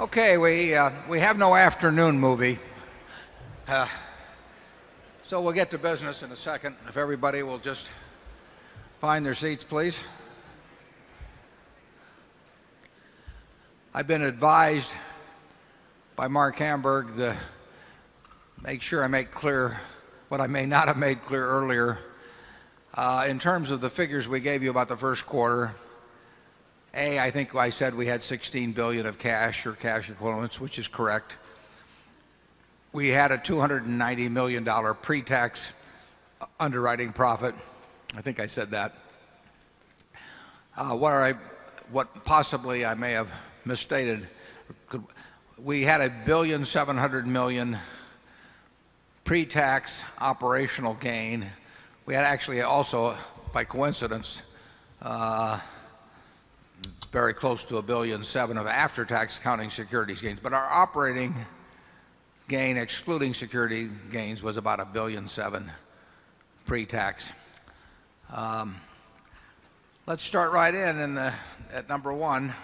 Okay. We, uh, we have no afternoon movie. Uh, so we'll get to business in a second. If everybody will just find their seats, please. I've been advised by Marc Hamburg to make sure I make clear what I may not have made clear earlier. Uh, in terms of the figures we gave you about the Q1, A, I think I said we had 16,000,000,000 of cash or cash equivalents, which is correct. We had a $290,000,000 pre-tax underwriting profit. I think I said that. Uh, what possibly I may have misstated, we had a $1,700,000,000 pretax operational gain. We had actually also, by coincidence, uh, very close to $1,700,000,000 of after tax accounting securities gains. But our operating gain excluding security gains was about a $1,700,000,000 pretax. Um, let's start right in at number 1.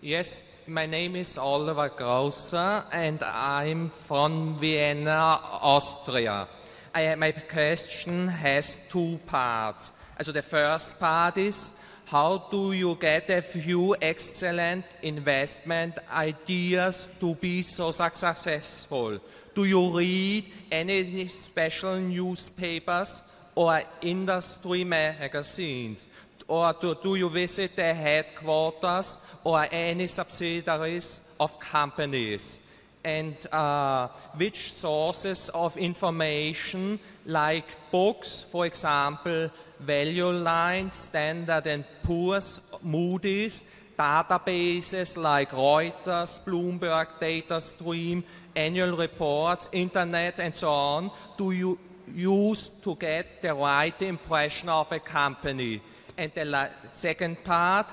Yes. My name is Oliver Grosser and I'm from Vienna, Austria. My question has 2 parts. So the first part is, how do you get a few excellent investment ideas to be so successful? Do you read any special newspapers or industry magazines? Or do you visit the headquarters or any subsidiaries of companies? And uh, which sources of information like books, for example, Value Line, Standard and Poor's, Moody's, databases like Reuters, Bloomberg, DataStream, annual reports, Internet and so on, do you use to get the right impression of a company? And the second part,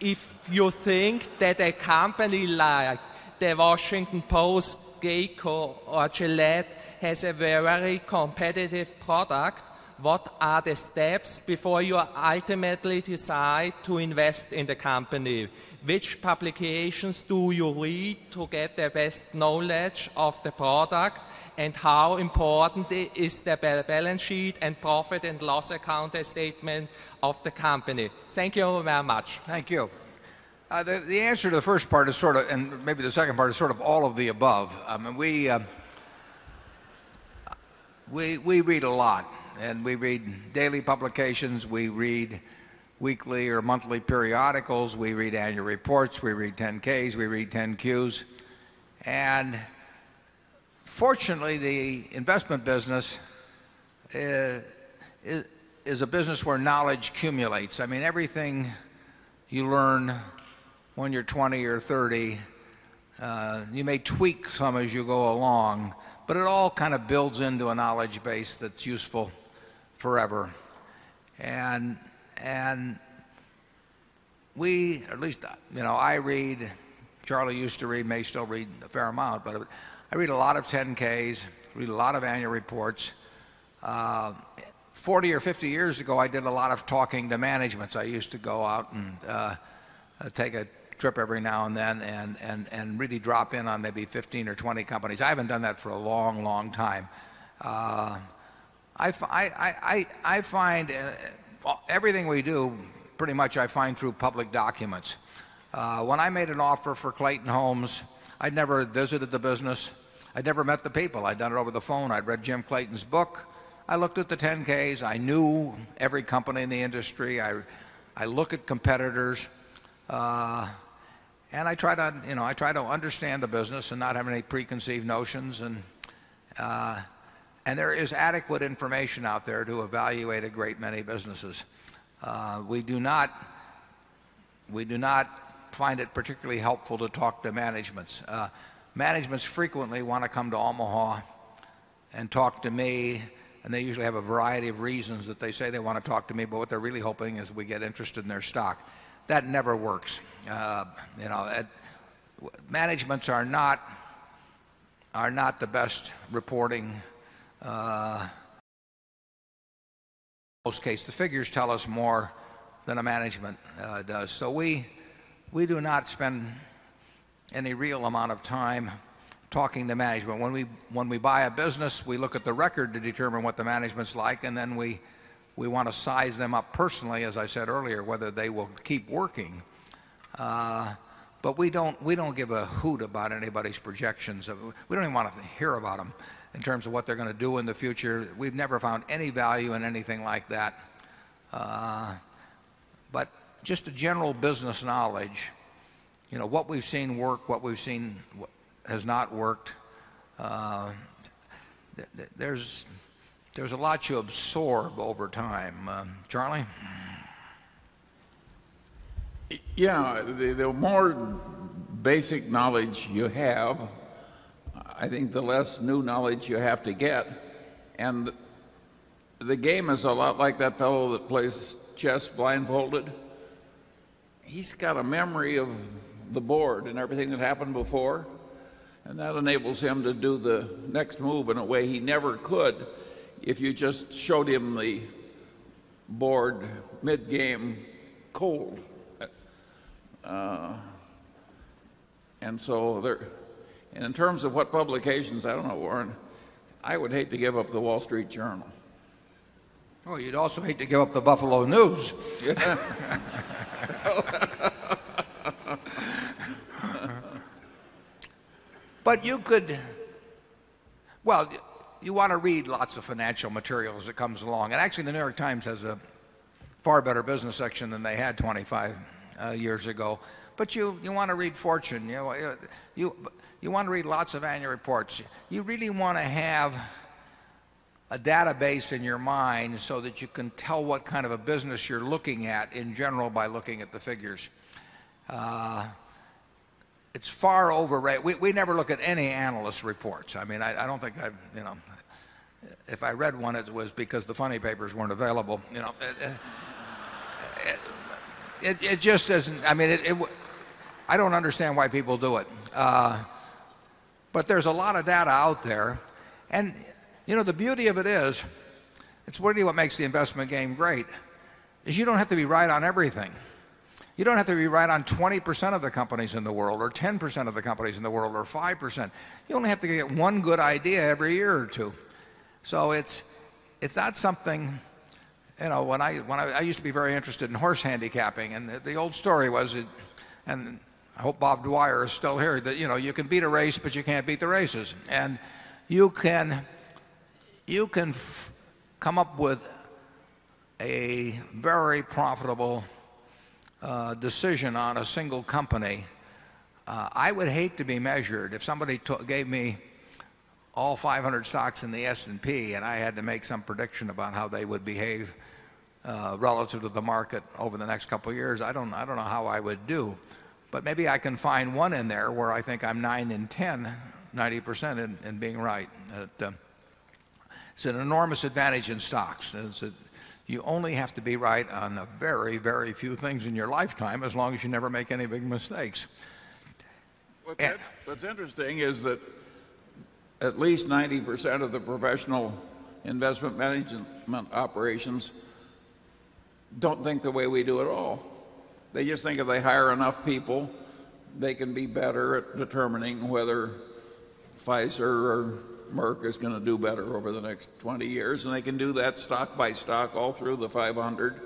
if you think that a company like the Washington Post, GEICO or Gillette has a very competitive product, what are the steps before you ultimately decide to invest in the company? Which publications do you read to get the best knowledge of the product? And how important is the balance sheet and profit and loss account statement of the company? Thank you very much. Thank you. Uh, the answer to the first part is sort of and maybe the second part is sort of all of the above. I mean, we uh, We read a lot and we read daily publications, we read weekly or monthly periodicals, we read annual reports, we read 10 ks, we read 10 Qs. And fortunately, the investment business uh, is a business where knowledge accumulates. I mean, everything you learn when you're 20 or 30, uh, you may tweak some as you go along, but it all kind of builds into a knowledge base that's useful forever. And and we at least you know, I read, Charlie used to read, may still read a fair amount, but I read a lot of 10 ks, read a lot of annual reports. Uh, 40 or 50 years ago, I did a lot of talking to managements. I used to go out and uh, uh, take a trip every now and then and really drop in on maybe 15 or 20 companies. I haven't done that for a long, long time. I find uh, everything we do pretty much I find through public documents. Uh, when I made an offer for Clayton Homes, I'd never visited the business. I'd never met the people. I'd done it over the phone. I'd read Jim Clayton's book. I looked at the 10 ks. I knew every company in the industry. I look at competitors. Uh, and I try to you know, I try to understand the business and not have any preconceived notions. And there is adequate information out there to evaluate a great many businesses. Uh, we do not we do not find it particularly helpful to talk to managements. Uh, managements frequently want to come to Omaha and talk to me and they usually have a variety of reasons that they say they want to talk to me, but what they're really hoping is we get interested in their stock. That never works. Uh, you know, Managements are not are not the best reporting. In most cases, the figures tell us more than a management does. So we do not spend any real amount of time talking to management. When we, when we buy a business, we look at the record to determine what the management's like, and then we, we want to size them up personally, as I said earlier, whether they will keep working. Uh, but we don't, we don't give a hoot about anybody's projections. We don't even want to hear about them in terms of what they're going to do in the future. We've never found any value in anything like that. Uh, but just a general business knowledge, you know, what we've seen work, what we've seen has not worked. Uh, there's, there's a lot you absorb over time. Uh, Charlie? Yeah, the more basic knowledge you have, I think the less new knowledge you have to get. And the game is a lot like that fellow that plays chess blindfolded. He's got a memory of the board and everything that happened before. And that enables him to do the next move in a way he never could if you just showed him the board mid game cold. Uh, and so there, and in terms of what publications, I don't know, Warren, I would hate to give up the Wall Street Journal. Oh, you'd also hate to give up the Buffalo News. but you could, well, you want to read lots of financial material as it comes along. And actually, the New York Times has a far better business section than they had 25 uh, years ago. But you, you want to read Fortune. You, know, you, you want to read lots of annual reports. You really want to have a database in your mind so that you can tell what kind of a business you're looking at in general by looking at the figures. Uh, it's far overrated. We, we never look at any analyst reports. I mean, I, I don't think I've, you know, if I read one, it was because the funny papers weren't available. You know, it, it, it, it just doesn't, I mean, it, it, I don't understand why people do it. Uh, but there's a lot of data out there. And, you know, the beauty of it is, it's really what makes the investment game great, is you don't have to be right on everything. You don't have to be right on 20% of the companies in the world, or 10% of the companies in the world, or 5%. You only have to get one good idea every year or two. So it's, it's not something you know, when I, when I, I, used to be very interested in horse handicapping, and the, the old story was, it, and I hope Bob Dwyer is still here, that, you know, you can beat a race, but you can't beat the races. And you can, you can come up with a very profitable uh, decision on a single company. Uh, I would hate to be measured if somebody gave me all 500 stocks in the S&P and I had to make some prediction about how they would behave uh, relative to the market over the next couple of years, I don't, I don't know how I would do. But maybe I can find one in there where I think I'm 9 in 10, 90% in, in being right. It, uh, it's an enormous advantage in stocks. A, you only have to be right on a very, very few things in your lifetime as long as you never make any big mistakes. What's, and, what's interesting is that at least 90% of the professional investment management operations don't think the way we do at all. They just think if they hire enough people, they can be better at determining whether Pfizer or Merck is going to do better over the next 20 years. And they can do that stock by stock all through the 500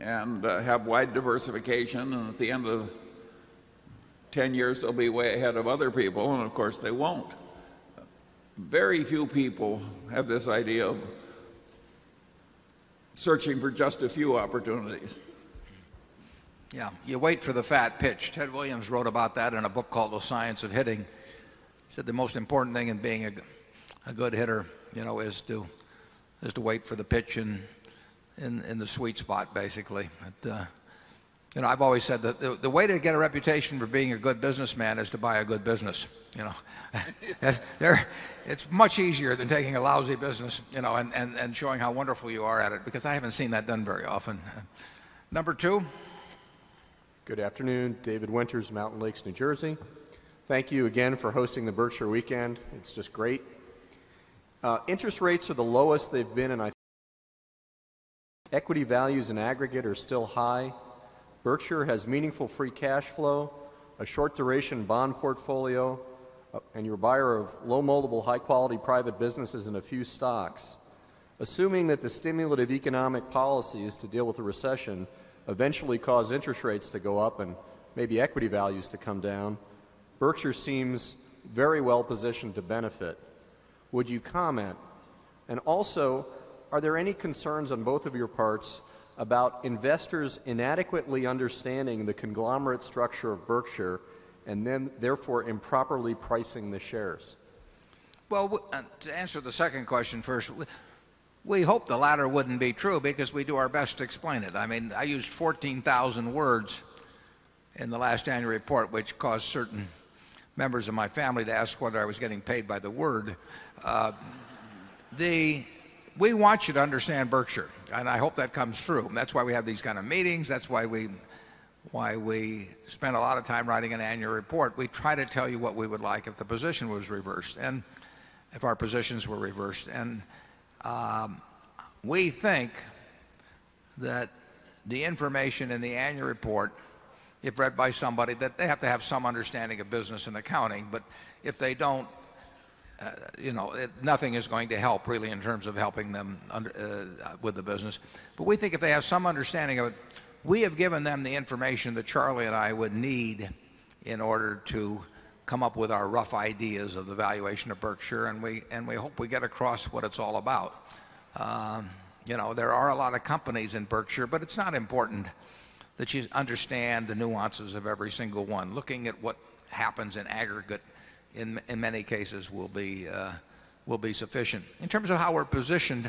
and uh, have wide diversification. And at the end of 10 years, they'll be way ahead of other people. And of course, they won't. Very few people have this idea of searching for just a few opportunities. Yeah, you wait for the fat pitch. Ted Williams wrote about that in a book called The Science of Hitting. He said the most important thing in being a, a good hitter, you know, is to is to wait for the pitch in in, in the sweet spot, basically. But, uh, you know, I've always said that the, the way to get a reputation for being a good businessman is to buy a good business. You know, there, it's much easier than taking a lousy business, you know, and, and, and showing how wonderful you are at it, because I haven't seen that done very often. Number two. Good afternoon, David Winters, Mountain Lakes, New Jersey. Thank you again for hosting the Berkshire Weekend. It's just great. Uh, interest rates are the lowest they've been, and I think equity values in aggregate are still high. Berkshire has meaningful free cash flow, a short duration bond portfolio, uh, and you're a buyer of low multiple, high quality private businesses and a few stocks, assuming that the stimulative economic policies to deal with the recession eventually cause interest rates to go up and maybe equity values to come down, Berkshire seems very well positioned to benefit. Would you comment? And also, are there any concerns on both of your parts about investors inadequately understanding the conglomerate structure of Berkshire and then therefore improperly pricing the shares? Well, uh, to answer the second question first, we hope the latter wouldn't be true because we do our best to explain it. I mean, I used 14,000 words in the last annual report, which caused certain members of my family to ask whether I was getting paid by the word. Uh, the, we want you to understand Berkshire, and I hope that comes through. That's why we have these kind of meetings. That's why we, why we spend a lot of time writing an annual report. We try to tell you what we would like if the position was reversed and if our positions were reversed. And um, we think that the information in the annual report if read by somebody that they have to have some understanding of business and accounting. But if they don't, uh, you know, it, nothing is going to help really in terms of helping them under, uh, with the business. But we think if they have some understanding of it, we have given them the information that Charlie and I would need in order to come up with our rough ideas of the valuation of Berkshire, and we, and we hope we get across what it's all about. Um, you know, there are a lot of companies in Berkshire, but it's not important that you understand the nuances of every single one. Looking at what happens in aggregate in, in many cases will be, uh, will be sufficient. In terms of how we're positioned,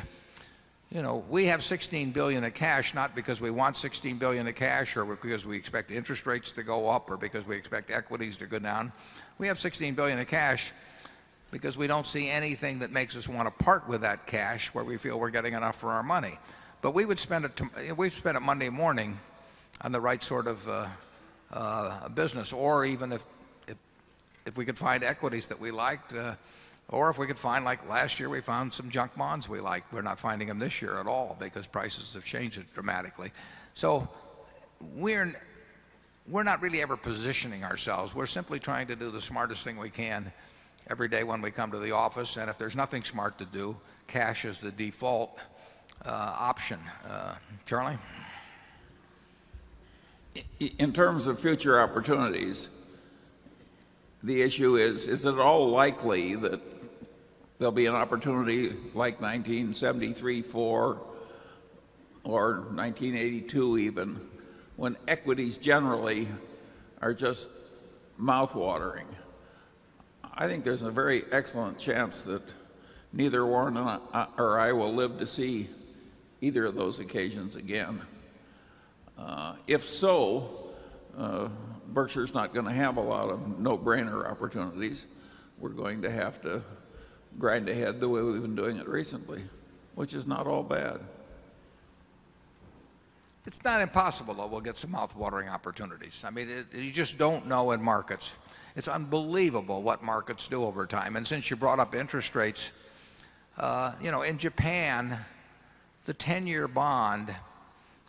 you know, we have 16 billion of cash not because we want 16 billion of cash or because we expect interest rates to go up or because we expect equities to go down. We have 16 billion of cash because we don't see anything that makes us want to part with that cash where we feel we're getting enough for our money. But we would spend it, we spend it Monday morning on the right sort of uh, uh, business, or even if, if, if we could find equities that we liked, uh, or if we could find, like last year, we found some junk bonds we liked. We're not finding them this year at all because prices have changed dramatically. So we're, we're not really ever positioning ourselves. We're simply trying to do the smartest thing we can every day when we come to the office. And if there's nothing smart to do, cash is the default uh, option. Uh, Charlie? in terms of future opportunities, the issue is is it all likely that there'll be an opportunity like 1973 4 or 1982 even when equities generally are just mouth-watering. I think there's a very excellent chance that neither Warren or I will live to see either of those occasions again. Uh, if so, uh, Berkshire's not going to have a lot of no-brainer opportunities. We're going to have to grind ahead the way we've been doing it recently, which is not all bad. It's not impossible, though, we'll get some mouth-watering opportunities. I mean, it, you just don't know in markets. It's unbelievable what markets do over time. And since you brought up interest rates, uh, you know, in Japan, the 10-year bond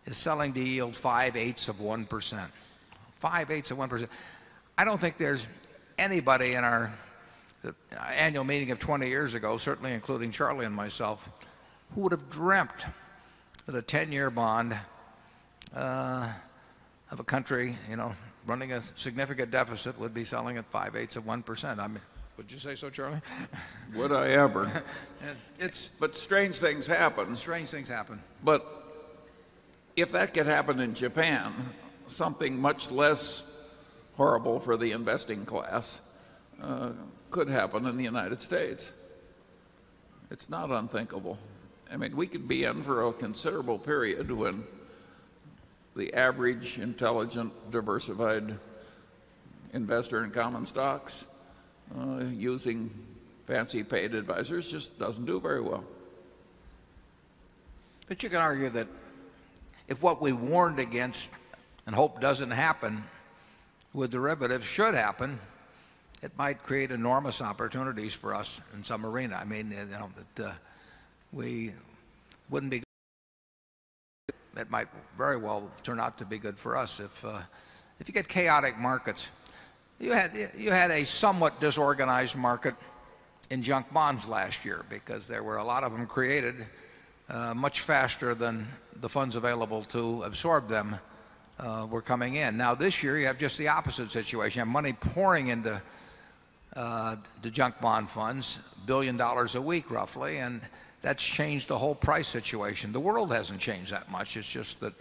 is selling to yield 5 eighths of 1%. 5 eighths of 1%. I don't think there's anybody in our annual meeting of 20 years ago, certainly including Charlie and myself, who would have dreamt that a 10-year bond uh, of a country, you know, running a significant deficit would be selling at 5 eighths of 1%. I mean, would you say so, Charlie? Would I ever? it's, but strange things happen. Strange things happen. But if that could happen in Japan, something much less horrible for the investing class uh, could happen in the United States. It's not unthinkable. I mean, we could be in for a considerable period when the average intelligent, diversified investor in common stocks uh, using fancy paid advisors just doesn't do very well. But you can argue that if what we warned against and hope doesn't happen with derivatives should happen, it might create enormous opportunities for us in some arena. I mean, you know, that uh, we wouldn't be. It might very well turn out to be good for us if uh, if you get chaotic markets. you had, you had a somewhat disorganized market in junk bonds last year because there were a lot of them created uh, much faster than the funds available to absorb them uh, were coming in. Now this year, you have just the opposite situation. You have money pouring into uh, the junk bond funds, $1,000,000,000 a week roughly, and that's changed the whole price situation. The world hasn't changed that much. It's just that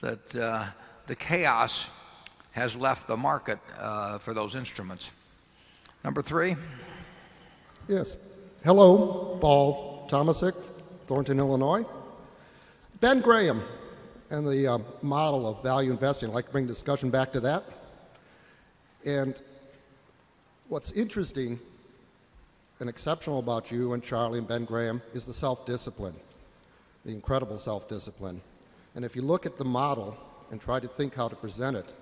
that uh, the chaos has left the market uh, for those instruments. Number 3? Yes. Hello, Paul Thomasek, Thornton, Illinois. Ben Graham and the uh, model of value investing, I'd like to bring discussion back to that. And what's interesting and exceptional about you and Charlie and Ben Graham is the self discipline, the incredible self discipline. And if you look at the model and try to think how to present it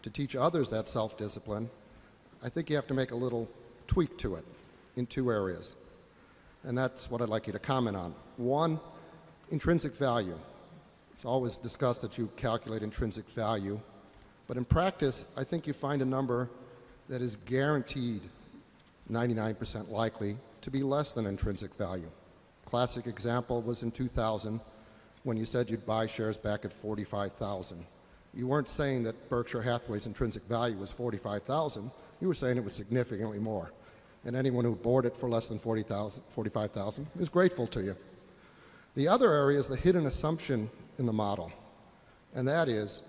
to teach others that self discipline, I think you have to make a little tweak to it in 2 areas. And that's what I'd like you to comment on. 1, intrinsic value. It's always discussed that you calculate intrinsic value. But in practice, I think you find a number that is guaranteed 99% likely to be less than intrinsic value. Classic example was in 2000 when you said you'd buy shares back at 45,000. You weren't saying that Berkshire Hathaway's intrinsic value was 45,000. You were saying it was significantly more. And anyone who bought it for less than 40,000 45,000 is grateful to you. The other area is the hidden assumption in the model. And that is,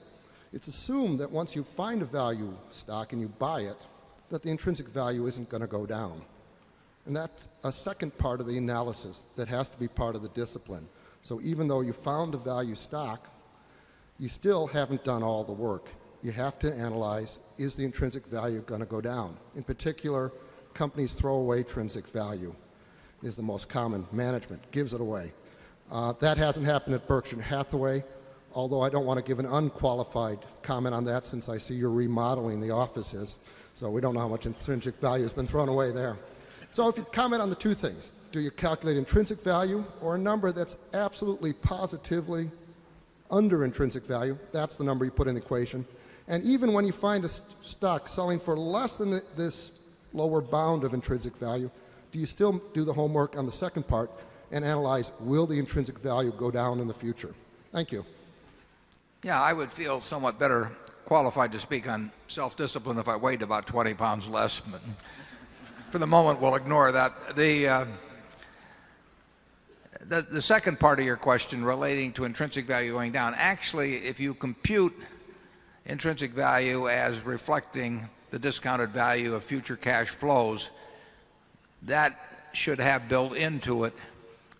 it's assumed that once you find a value stock and you buy it, that the intrinsic value isn't going to go down. And that's a second part of the analysis that has to be part of the discipline. So even though you found a value stock, you still haven't done all the work. You have to analyze, is the intrinsic value going to go down? In particular, companies throw away intrinsic value is the most common management, gives it away. Uh, that hasn't happened at Berkshire Hathaway, although I don't want to give an unqualified comment on that since I see you're remodeling the offices. So we don't know how much intrinsic value has been thrown away there. So if you comment on the 2 things, do you calculate intrinsic value or a number that's absolutely positively under intrinsic value? That's the number you put in the equation. And even when you find a stock selling for less than this lower bound of intrinsic value, do you still do the homework on the second part and analyze will the intrinsic value go down in the future? Thank you. Yeah. I would feel somewhat better qualified to speak on self discipline if I weighed about 20 pounds less. But for the moment, we'll ignore that. Uh, the, the second part of your question relating to intrinsic value going down, actually, if you compute intrinsic value as reflecting the discounted value of future cash flows, that should have built into it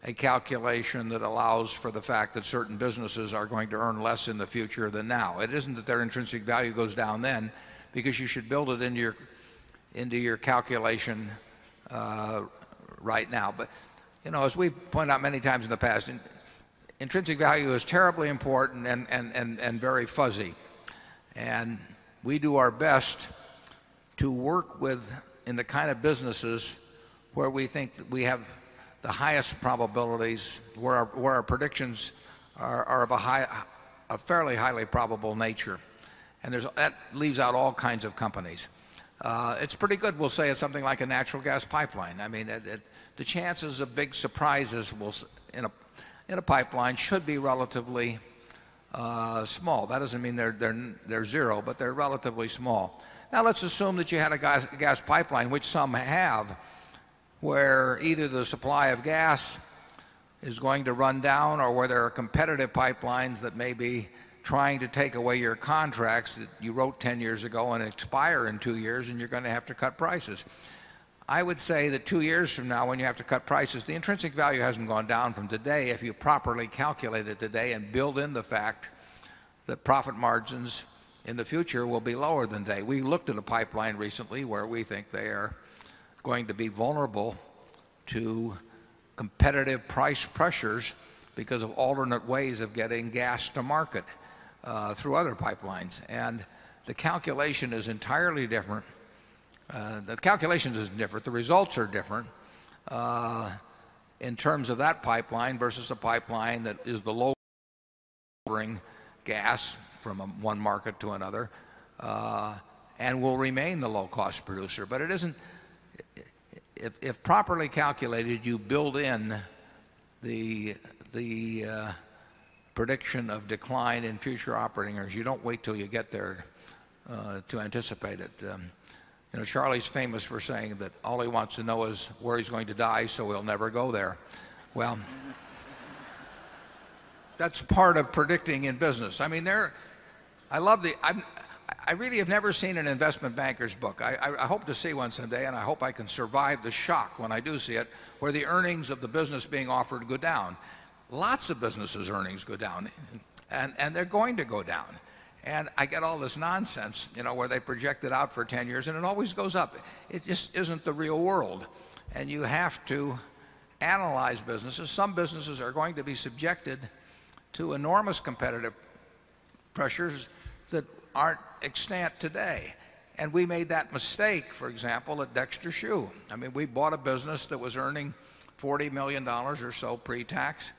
a calculation that allows for the fact that certain businesses are going to earn less in the future than now. It isn't that their intrinsic value goes down then because you should build it into your into your calculation uh, right now. But you know, as we've pointed out many times in the past, intrinsic value is terribly important and very fuzzy. And we do our best to work with in the kind of businesses where we think that we have the highest probabilities, where our predictions are are of a high a fairly highly probable nature. And there's that leaves out all kinds of companies. Uh, it's pretty good, we'll say, it's something like a natural gas pipeline. I mean, the chances of big surprises in a in a pipeline should be relatively uh, small. That doesn't mean they're they're, they're 0, but they're relatively small. Now let's assume that you had a gas pipeline, which some have, where either the supply of gas is going to run down or where there are competitive pipelines that may be trying to take away your contracts that you wrote 10 years ago and expire in 2 years and you're going to have to cut prices. I would say that 2 years from now when you have to cut prices, the intrinsic value hasn't gone down from today if you properly calculate it today and build in the fact that profit margins in the future will be lower than today. We looked at a pipeline recently where we think they are going to be vulnerable to competitive price pressures because of alternate ways of getting gas to market uh, through other pipelines. And the calculation is entirely different. Uh, the calculation is different. The results are different uh, in terms of that pipeline versus a pipeline that is the low bring gas from one market to another. and will remain the low cost producer. But it isn't, if, if properly calculated, you build in the, the uh, prediction of decline in future operating earnings. You don't wait till you get there uh, to anticipate it. Um, you know, Charlie's famous for saying that all he wants to know is where he's going to die, so he'll never go there. Well, that's part of predicting in business. I mean, there, I love the, I'm, I really have never seen an investment banker's book. I, I, I hope to see one someday, and I hope I can survive the shock when I do see it, where the earnings of the business being offered go down. Lots of businesses' earnings go down, and, and they're going to go down. And I get all this nonsense, you know, where they project it out for 10 years and it always goes up. It just isn't the real world. And you have to analyze businesses. Some businesses are going to be subjected to enormous competitive pressures that aren't extant today. And we made that mistake, for example, at Dexter Shoe. I mean, we bought a business that was earning $40 million or so pre tax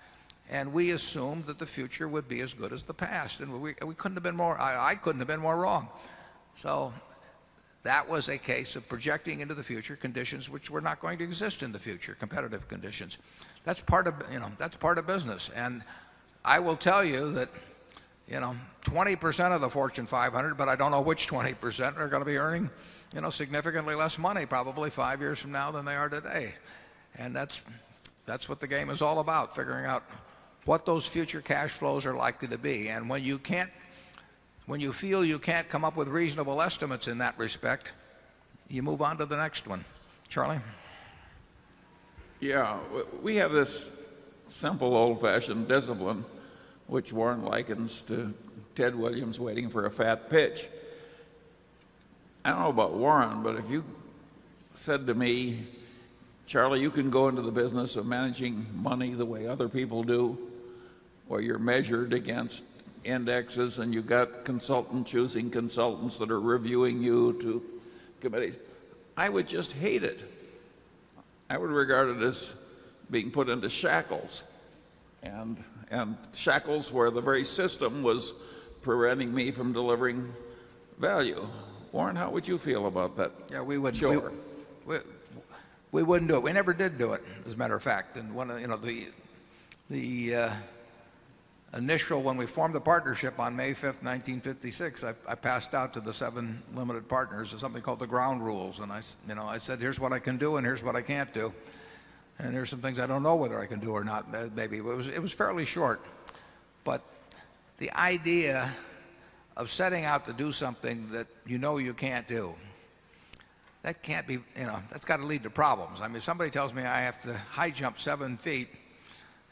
and we assumed that the future would be as good as the past. And we, we couldn't have been more, I, I couldn't have been more wrong. So that was a case of projecting into the future conditions which were not going to exist in the future, competitive conditions. That's part of, you know, that's part of business. And I will tell you that, you know, 20% of the Fortune 500, but I don't know which 20% are going to be earning, you know, significantly less money probably five years from now than they are today. And that's, that's what the game is all about, figuring out what those future cash flows are likely to be. And when you can't, when you feel you can't come up with reasonable estimates in that respect, you move on to the next one. Charlie? Yeah, we have this simple old fashioned discipline, which Warren likens to Ted Williams waiting for a fat pitch. I don't know about Warren, but if you said to me, Charlie, you can go into the business of managing money the way other people do, where you're measured against indexes and you've got consultants choosing consultants that are reviewing you to committees. I would just hate it. I would regard it as being put into shackles. And, and shackles where the very system was preventing me from delivering value. Warren, how would you feel about that? Yeah, we would. Sure. We, we, we, wouldn't do it. We never did do it, as a matter of fact. And one of you know the the uh, initial, when we formed the partnership on May 5th, 1956, I, I, passed out to the seven limited partners something called the ground rules. And I, you know, I said, here's what I can do and here's what I can't do. And here's some things I don't know whether I can do or not, maybe. It was, it was fairly short. But the idea of setting out to do something that you know you can't do, that can't be, you know, that's got to lead to problems. I mean, if somebody tells me I have to high jump seven feet,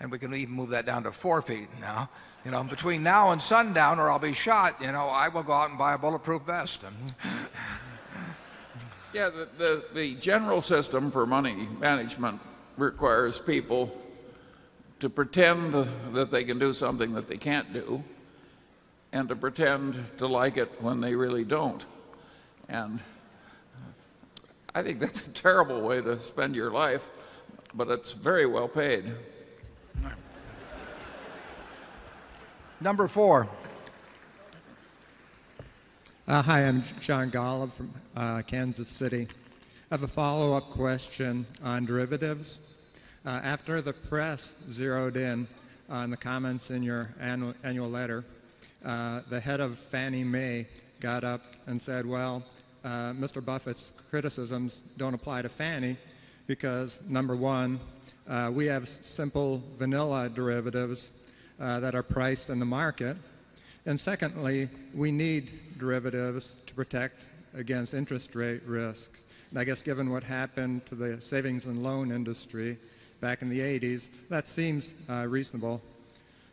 and we can even move that down to four feet now. You know, between now and sundown, or I'll be shot. You know, I will go out and buy a bulletproof vest. yeah, the, the, the general system for money management requires people to pretend that they can do something that they can't do, and to pretend to like it when they really don't. And I think that's a terrible way to spend your life, but it's very well paid. Number four. Uh, hi, I'm John Golub from uh, Kansas City. Have a follow up question on derivatives. Uh, after the press zeroed in on the comments in your annual, annual letter, uh, the head of Fannie Mae got up and said, Well, uh, Mr. Buffett's criticisms don't apply to Fannie because, number one, uh, we have simple vanilla derivatives uh, that are priced in the market. And secondly, we need derivatives to protect against interest rate risk. I guess given what happened to the savings and loan industry back in the 80s, that seems uh, reasonable.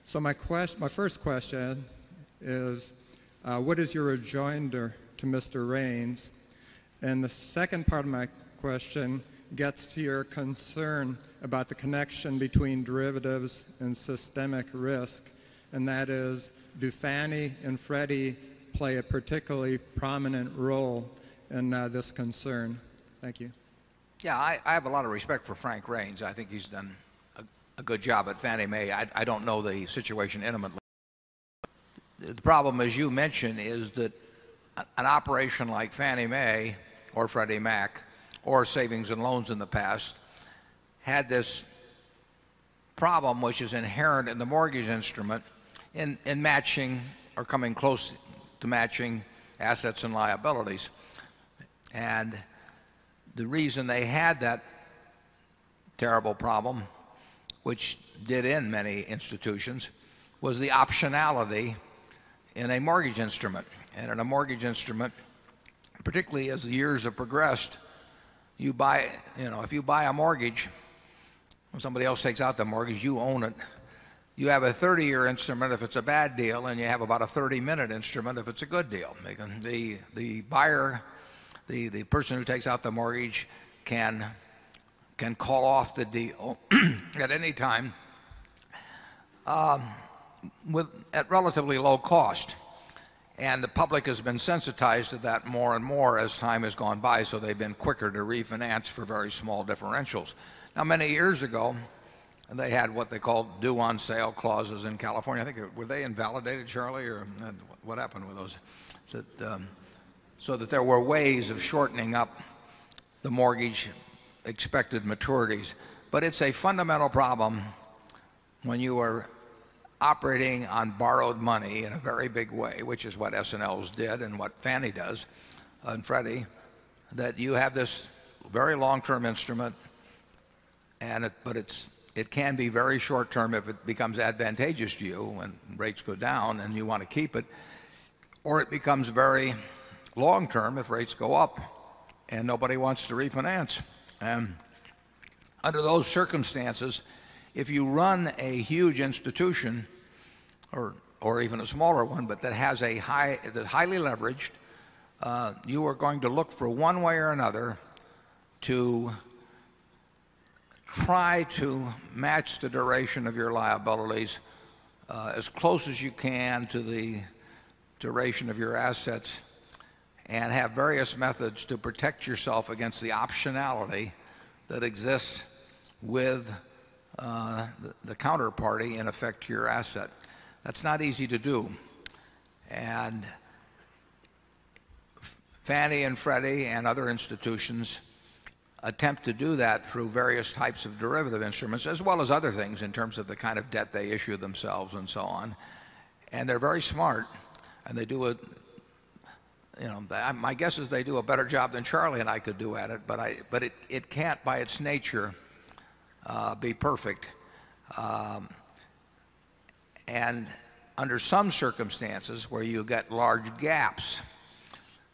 So my, quest- my first question is, uh, what is your rejoinder to Mr. Raines? And the second part of my question gets to your concern about the connection between derivatives and systemic risk, and that is do Fannie and Freddie play a particularly prominent role in uh, this concern? Thank you. Yeah, I, I, have a lot of respect for Frank Raines. I think he's done a, a good job at Fannie Mae. I, I don't know the situation intimately. The problem, as you mentioned, is that an operation like Fannie Mae or Freddie Mac or savings and loans in the past had this problem which is inherent in the mortgage instrument in matching or coming close to matching assets and liabilities. And the reason they had that terrible problem, which did in many institutions, was the optionality in a mortgage instrument. And in a mortgage instrument, particularly as the years have progressed, you buy, you know, if you buy a mortgage, when somebody else takes out the mortgage, you own it. You have a 30 year instrument if it's a bad deal, and you have about a 30 minute instrument if it's a good deal. The, the buyer, the, the person who takes out the mortgage can, can call off the deal at any time um, with, at relatively low cost. And the public has been sensitized to that more and more as time has gone by, so they've been quicker to refinance for very small differentials. Now, many years ago, they had what they called due on sale clauses in California. I think were they invalidated, Charlie, or uh, what happened with those? That, um, so that there were ways of shortening up the mortgage expected maturities. But it's a fundamental problem when you are operating on borrowed money in a very big way, which is what S&Ls did and what Fannie does and Freddie, that you have this very long-term instrument, and it, but it's, it can be very short-term if it becomes advantageous to you when rates go down and you want to keep it, or it becomes very long-term if rates go up and nobody wants to refinance. And under those circumstances, if you run a huge institution or, or even a smaller one, but that has a high, that's highly leveraged, uh, you are going to look for one way or another to try to match the duration of your liabilities uh, as close as you can to the duration of your assets and have various methods to protect yourself against the optionality that exists with uh, the, the counterparty in effect to your asset. That's not easy to do. And Fannie and Freddie and other institutions attempt to do that through various types of derivative instruments as well as other things in terms of the kind of debt they issue themselves and so on. And they're very smart and they do a you know, my guess is they do a better job than Charlie and I could do at it, but, I, but it, it can't by its nature uh, be perfect. Um, and under some circumstances where you get large gaps,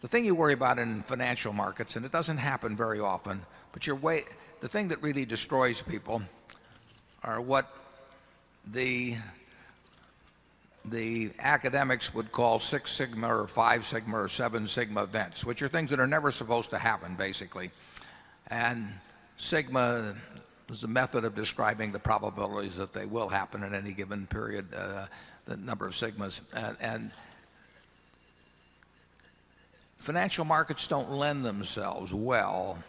the thing you worry about in financial markets, and it doesn't happen very often, but your way, the thing that really destroys people are what the the academics would call Six Sigma or Five Sigma or Seven Sigma events, which are things that are never supposed to happen, basically. And Sigma is a method of describing the probabilities that they will happen in any given period, uh, the number of sigmas. And, and financial markets don't lend themselves well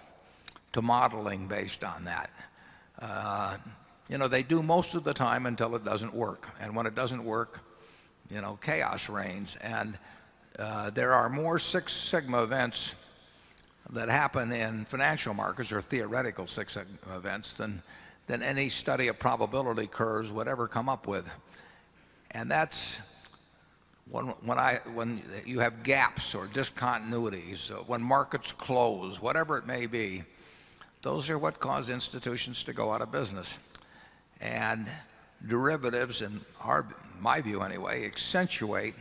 to modeling based on that. Uh, you know, they do most of the time until it doesn't work. And when it doesn't work, you know, chaos reigns. And uh, there are more Six Sigma events that happen in financial markets or theoretical Six Sigma events than, than any study of probability curves would ever come up with. And that's when, when, I, when you have gaps or discontinuities, uh, when markets close, whatever it may be, those are what cause institutions to go out of business. And derivatives, in our, my view anyway, accentuate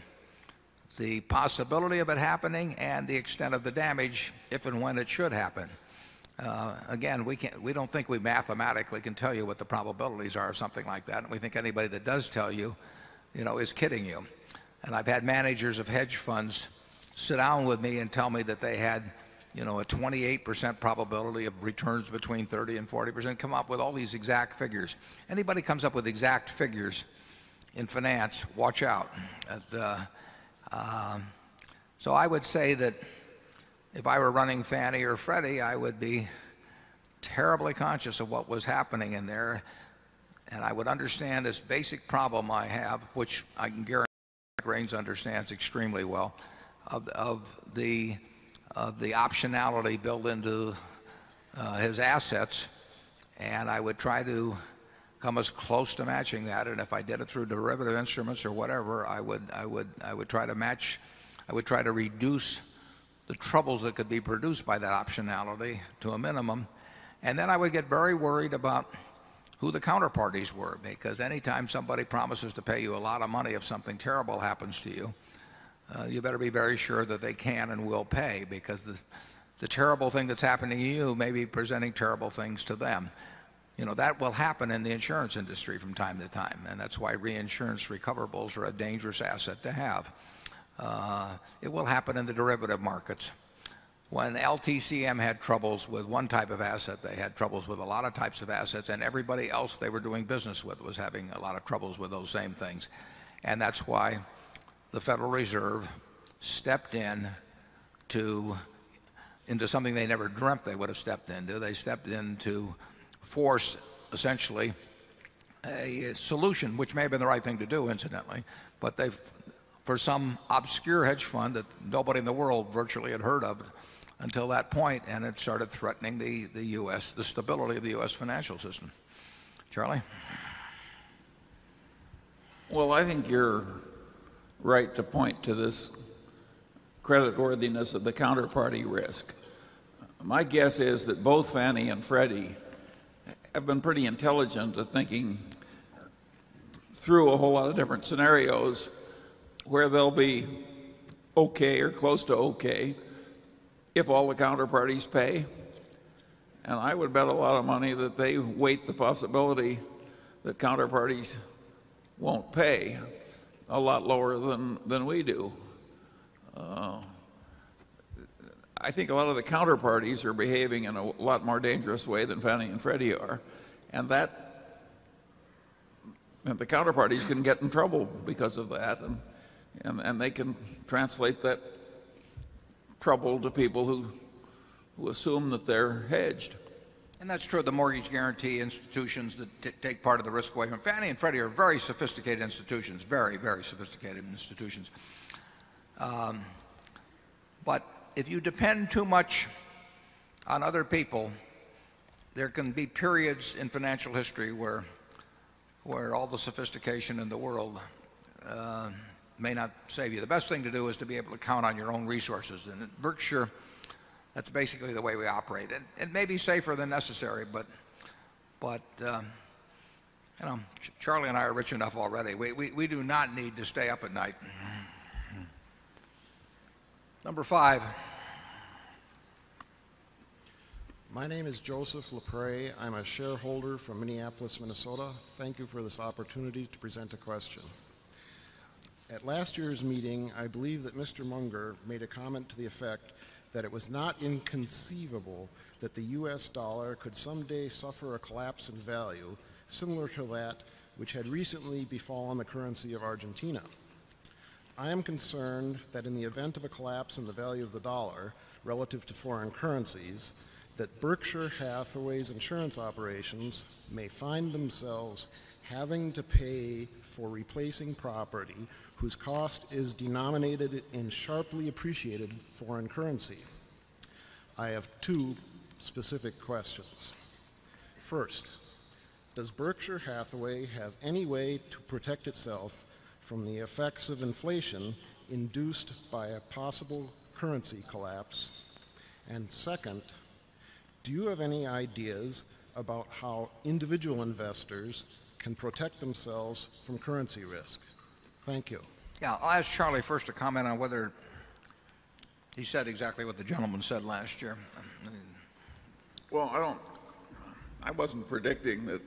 the possibility of it happening and the extent of the damage if and when it should happen. Uh, again, we, can't, we don't think we mathematically can tell you what the probabilities are of something like that. And we think anybody that does tell you, you know, is kidding you. And I've had managers of hedge funds sit down with me and tell me that they had, you know, a 28% probability of returns between 30 and 40%, come up with all these exact figures. Anybody comes up with exact figures in finance, watch out. Uh, um, so I would say that if I were running Fannie or Freddie, I would be terribly conscious of what was happening in there. And I would understand this basic problem I have, which I can guarantee Raines understands extremely well. of, of, the, of the optionality built into uh, his assets. And I would try to come as close to matching that. And if I did it through derivative instruments or whatever, I would, I would, I would try to match, I would try to reduce the troubles that could be produced by that optionality to a minimum. And then I would get very worried about who the counterparties were because anytime somebody promises to pay you a lot of money if something terrible happens to you, uh, you better be very sure that they can and will pay because the, the terrible thing that's happening to you may be presenting terrible things to them. You know, that will happen in the insurance industry from time to time, and that's why reinsurance recoverables are a dangerous asset to have. Uh, it will happen in the derivative markets. When LTCM had troubles with one type of asset, they had troubles with a lot of types of assets, and everybody else they were doing business with was having a lot of troubles with those same things. And that's why the Federal Reserve stepped in to into something they never dreamt they would have stepped into. They stepped in to force essentially a solution, which may have been the right thing to do, incidentally, but they've for some obscure hedge fund that nobody in the world virtually had heard of until that point, and it started threatening the, the U.S., the stability of the U.S. financial system. Charlie? Well, I think you're right to point to this creditworthiness of the counterparty risk. My guess is that both Fannie and Freddie have been pretty intelligent at thinking through a whole lot of different scenarios where they'll be okay or close to okay if all the counterparties pay. And I would bet a lot of money that they weight the possibility that counterparties won't pay a lot lower than, than we do. Uh, I think a lot of the counterparties are behaving in a lot more dangerous way than Fannie and Freddie are. And that, and the counterparties can get in trouble because of that. And, and, and they can translate that trouble to people who, who assume that they're hedged. And that's true of the mortgage guarantee institutions that take part of the risk away from Fannie and Freddie are very sophisticated institutions, very, very sophisticated institutions. Um, but if you depend too much on other people, there can be periods in financial history where, where all the sophistication in the world uh, may not save you. The best thing to do is to be able to count on your own resources. And at Berkshire, that's basically the way we operate. And it may be safer than necessary, but, but um, you know, Charlie and I are rich enough already. We, we, we do not need to stay up at night. Number five. My name is Joseph LaPre. I'm a shareholder from Minneapolis, Minnesota. Thank you for this opportunity to present a question. At last year's meeting, I believe that Mr. Munger made a comment to the effect that it was not inconceivable that the US dollar could someday suffer a collapse in value similar to that which had recently befallen the currency of Argentina. I am concerned that in the event of a collapse in the value of the dollar relative to foreign currencies, that Berkshire Hathaway's insurance operations may find themselves having to pay for replacing property whose cost is denominated in sharply appreciated foreign currency. I have two specific questions. First, does Berkshire Hathaway have any way to protect itself from the effects of inflation induced by a possible currency collapse? And second, do you have any ideas about how individual investors can protect themselves from currency risk? Thank you. Yeah, I'll ask Charlie first to comment on whether he said exactly what the gentleman said last year. Well, I don't, I wasn't predicting that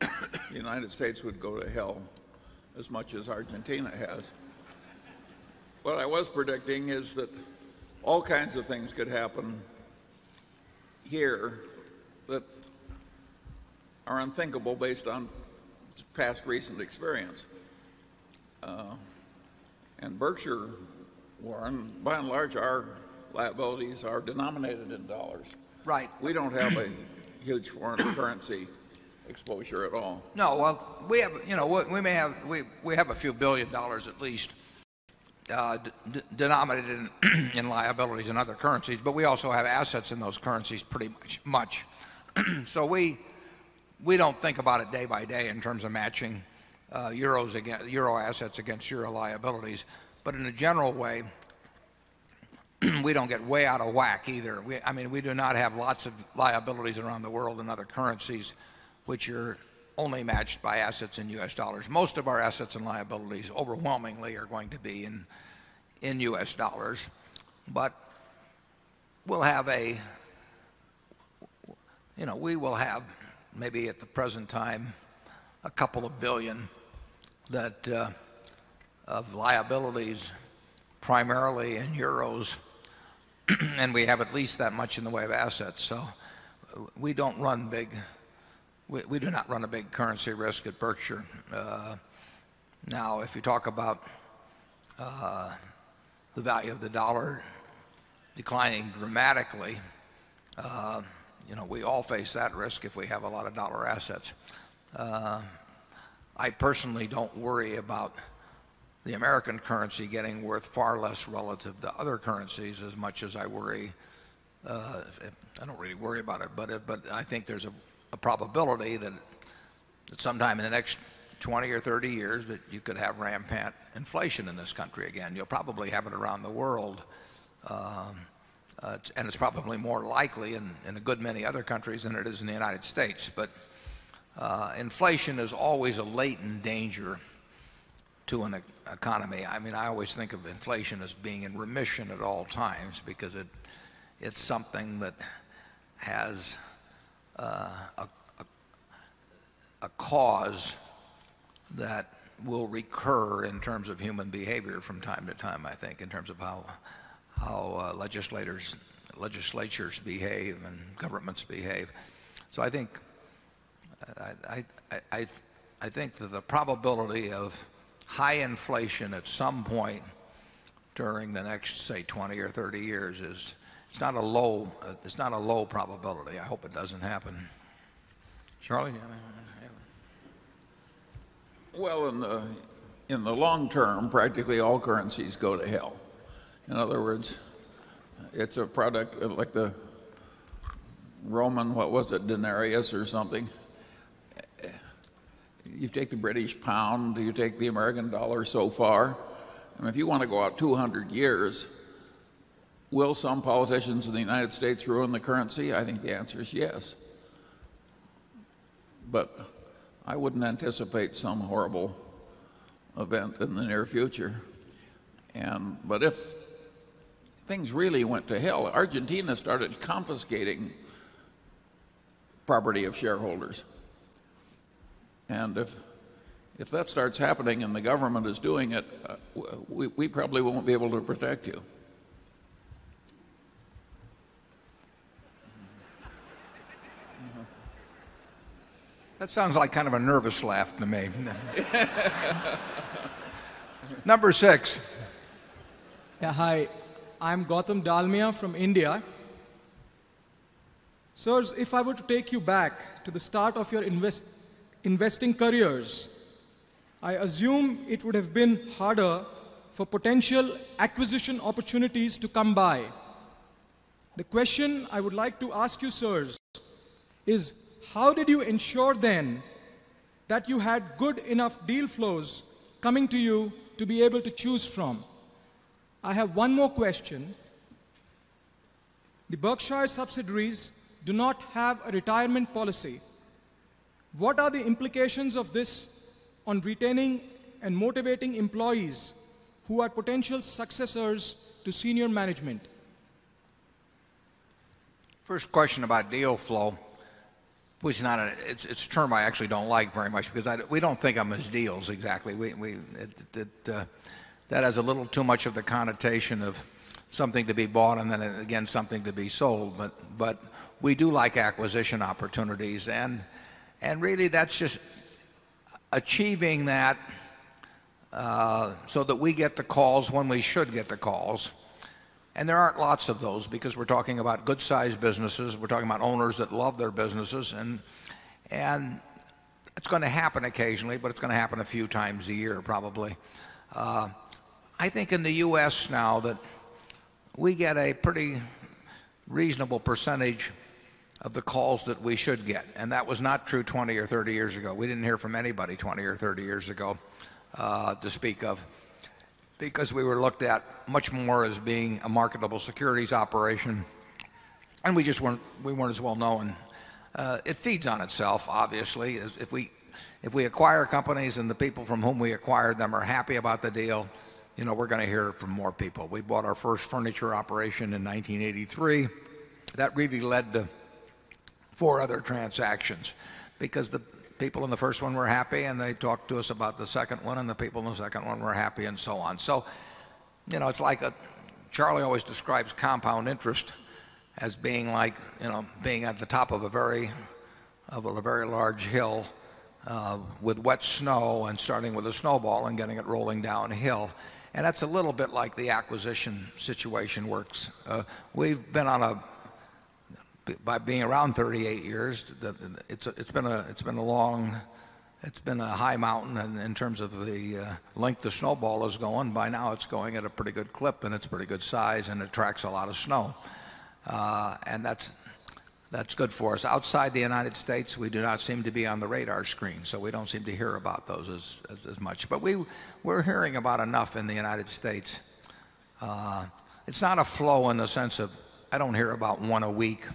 the United States would go to hell as much as Argentina has. What I was predicting is that all kinds of things could happen here that are unthinkable based on past recent experience. Uh, and Berkshire, Warren, by and large, our liabilities are denominated in dollars. Right. We don't have a huge foreign currency exposure at all. No, well, we have, you know, we may have, we, we have a few billion dollars at least uh, denominated in in, liabilities and other currencies, but we also have assets in those currencies pretty much. much. So we we don't think about it day by day in terms of matching uh, euros against euro assets against euro liabilities. But in a general way, we don't get way out of whack either. We, I mean, we do not have lots of liabilities around the world in other currencies, which are only matched by assets in U. S. Dollars. Most of our assets and liabilities overwhelmingly are going to be in U. S. Dollars. But we'll have a, you know, we will have maybe at the present time a couple of 1,000,000,000 that uh, of liabilities primarily in euros and we have at least that much in the way of assets. So uh, we don't run big we do not run a big currency risk at Berkshire. Uh, now if you talk about uh, the value of the dollar declining dramatically, uh, you know, we all face that risk if we have a lot of dollar assets. Uh, I personally don't worry about the American currency getting worth far less relative to other currencies as much as I worry I don't really worry about it, but I think there's a probability that sometime in the next 20 or 30 years that you could have rampant inflation in this country again. You'll probably have it around the world. Um, uh, and it's probably more likely in a good many other countries than it is in the United States. But uh, inflation is always a latent danger to an economy. I mean, I always think of inflation as being in remission at all times because it's something that has Uh, a cause that will recur in terms of human behavior from time to time, I think, in terms of how how uh, legislators legislatures behave and governments behave. So I think I I I think that the probability of high inflation at some point during the next say 20 or 30 years is it's not a low uh, It's not a low probability. I hope it doesn't happen. Charlie? Well, in the in the long term, practically all currencies go to hell. In other words, it's a product uh, like the Roman, what was it, denarius or something. You take the British pound, you take the American dollar so far. And if you want to go out 200 years, will some politicians in the United States ruin the currency? I think the answer is yes. But I wouldn't anticipate some horrible event in the near future. And but if things really went to hell, Argentina started confiscating property of shareholders. And if if that starts happening and the government is doing it, uh, we we probably won't be able to protect you. That sounds like kind of a nervous laugh to me. Number 6. Yeah. Hi. I'm Gautam Dalmia from India. Sirs, if I were to take you back to the start of your investing careers, I assume it would have been harder for potential acquisition opportunities to come by. The question I would like to ask you, sirs, is how did you ensure then that you had good enough deal flows coming to you to be able to choose from? I have one more question. The Berkshire subsidiaries do not have a retirement policy. What are the implications of this on retaining and motivating employees who are potential successors to senior management? First question about deal flow was not a it's a term I actually don't like very much because we don't think of them as deals exactly. We—that uh, has a little too much of the connotation of something to be bought and then again something to be sold. But we do like acquisition opportunities. And really that's just achieving that uh, so that we get the calls when we should get the calls. And there aren't lots of those because we're talking about good sized businesses. We're talking about owners that love their businesses. And and it's going to happen occasionally, but it's going to happen a few times a year probably. Uh, I think in the U. S. Now that we get a pretty reasonable percentage of the calls that we should get. And that was not true 20 or 30 years ago. We didn't hear from anybody 20 or 30 years ago uh, to speak of because we were looked at much more as being a marketable securities operation and we just weren't we weren't as well known. Uh, it feeds on itself obviously. If we acquire companies and the people from whom we acquired them are happy about the deal, you know, we're going to hear from more people. We bought our first furniture operation in 1983. That really led to 4 other transactions because the people in the first one were happy and they talked to us about the second one and the people in the second one were happy and so on. So, you know, it's like a Charlie always describes compound interest as being like, you know, being at the top of a very of a very large hill uh, with wet snow and starting with a snowball and getting it rolling downhill. And that's a little bit like the acquisition situation works. Uh, we've been on a by being around 38 years, it's it's been a long it's been a high mountain in terms of the uh, length the snowball is going. By now, it's going at a pretty good clip and it's pretty good size and it tracks a lot of snow. Uh, and that's that's good for us. Outside the United States, we do not seem to be on the radar screen. So we don't seem to hear about those as as much. But we're hearing about enough in the United States. Uh, it's not a flow in the sense of I don't hear about 1 a week.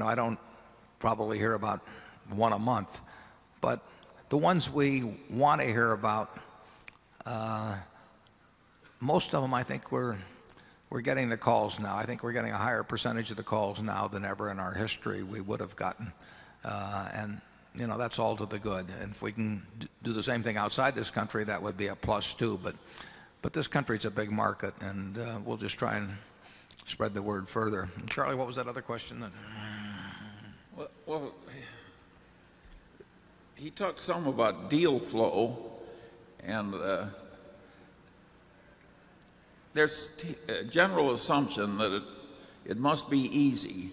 I don't probably hear about 1 a month. But the ones we want to hear about, uh, most of them I think we're we're getting the calls now. I think we're getting a higher percentage of the calls now than ever in our history we would have gotten. Uh, and you know, that's all to the good. And if we can do the same thing outside this country, that would be a plus too. But but this country is a big market and uh, we'll just try and spread the word further. Charlie, what was that other question? Well, he talked some about deal flow and uh, there's a uh, general assumption that it must be easy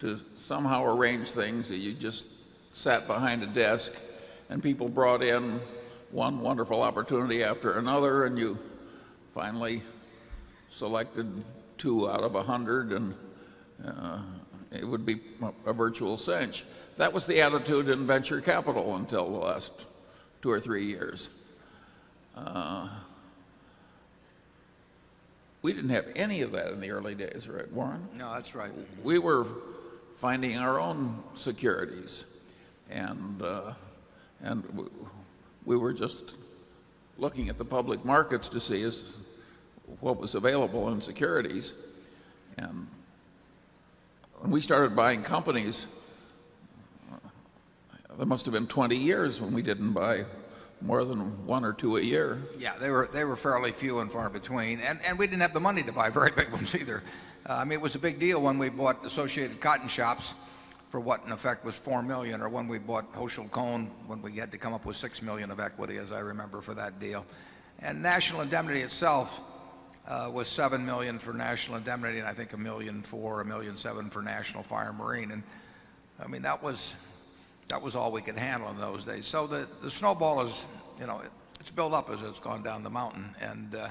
to somehow arrange things that you just sat behind a desk and people brought in one wonderful opportunity after another and you finally selected 2 out of a 100 and uh, it would be a virtual cinch. That was the attitude in venture capital until the last 2 or 3 years. Uh, we didn't have any of that in the early days, right, Warren? No, that's right. We were finding our own securities and uh, and we were just looking at the public markets to see what was available in securities. And when we started buying companies, there must have been 20 years when we didn't buy more than 1 or 2 a year. Yeah, they were they were fairly few and far between. And and we didn't have the money to buy very big ones either. Uh, I mean, it was a big deal when we bought Associated Cotton Shops for what in effect was 4,000,000 or when we bought Hochschild Kohn when we had to come up with 6,000,000 of equity as I remember for that deal. And National Indemnity itself Uh, was 7,000,000 for National Indemnity and I think $1,400,000 $1,700,000 for National Fire Marine. And I mean that was all we could handle in those days. So the snowball is you know, it it's built up as it's gone down the mountain and uh,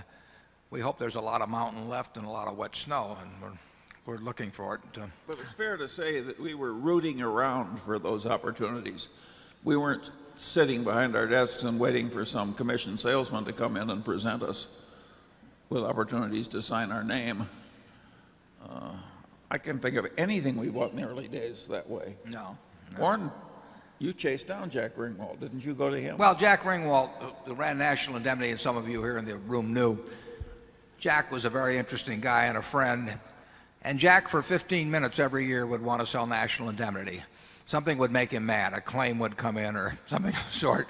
we hope there's a lot of mountain left and a lot of wet snow and we're looking for it. But it's fair to say that we were rooting around for those opportunities. We weren't sitting behind our desks and waiting for some commission salesman to come in and present us with opportunities to sign our name. Uh, I can't think of anything we bought in the early days that way. No. Warren, you chased down Jack Ringwalt. Didn't you go to him? Well, Jack Ringwalt uh, ran National Indemnity and some of you here in the room knew. Jack was a very interesting guy and a friend. And Jack for 15 minutes every year would want to sell National Indemnity. Something would make him mad. A claim would come in or something of the sort.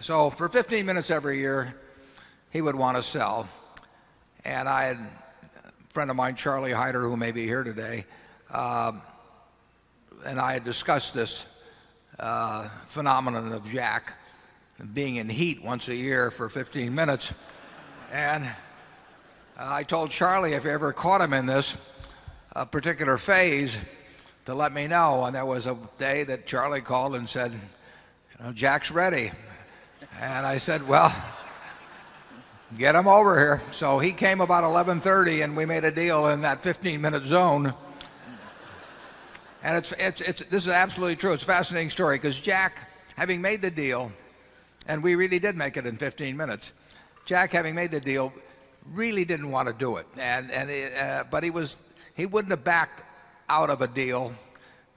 So for 15 minutes every year, he would want to sell. And I had a friend of mine, Charlie Heider, who may be here today, um, and I had discussed this uh, phenomenon of Jack being in heat once a year for 15 minutes. And I told Charlie if you ever caught him in this uh, particular phase to let me know. And there was a day that Charlie called and said, you know, Jack's ready. And I said, well, get him over here. So he came about 11:30 and we made a deal in that 15-minute zone. And it's, it's, it's, this is absolutely true. It's a fascinating story because Jack, having made the deal, and we really did make it in 15 minutes, Jack, having made the deal, really didn't want to do it. And, and uh, but he, was, he wouldn't have backed out of a deal.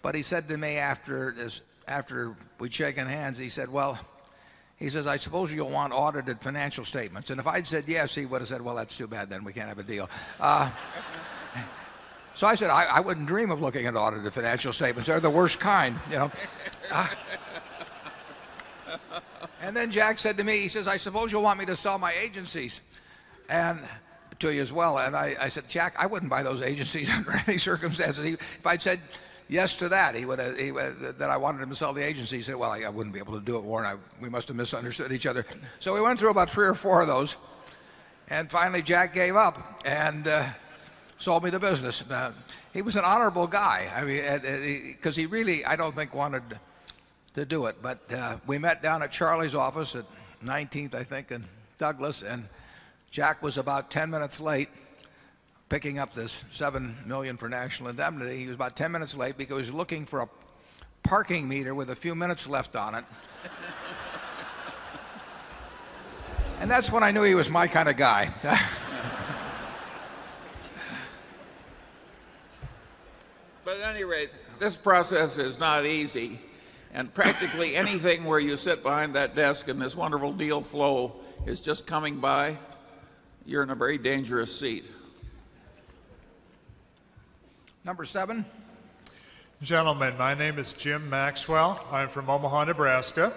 But he said to me after, this, after we'd shaken hands, he said, Well, he says, I suppose you'll want audited financial statements. And if I'd said yes, he would have said, Well, that's too bad, then we can't have a deal. Uh, so I said, I, I, wouldn't dream of looking at audited financial statements. They're the worst kind, you know. Uh, and then Jack said to me, he says, I suppose you'll want me to sell my agencies and to you as well. And I, I said, Jack, I wouldn't buy those agencies under any circumstances. He, if I'd said yes to that, he would he, that I wanted him to sell the agency. He said, well, I, I wouldn't be able to do it, Warren. I, we must have misunderstood each other. So we went through about three or four of those. And finally, Jack gave up. And uh, sold me the business. Uh, he was an honorable guy. I mean, because he really, I don't think, wanted to do it. But uh, we met down at Charlie's office at 19th, I think, in Douglas, and Jack was about 10 minutes late picking up this 7 million for national indemnity. He was about 10 minutes late because he was looking for a parking meter with a few minutes left on it. and that's when I knew he was my kind of guy. But at any rate, this process is not easy. And practically anything where you sit behind that desk and this wonderful deal flow is just coming by, you're in a very dangerous seat. Number 7. Gentlemen, my name is Jim Maxwell. I'm from Omaha, Nebraska.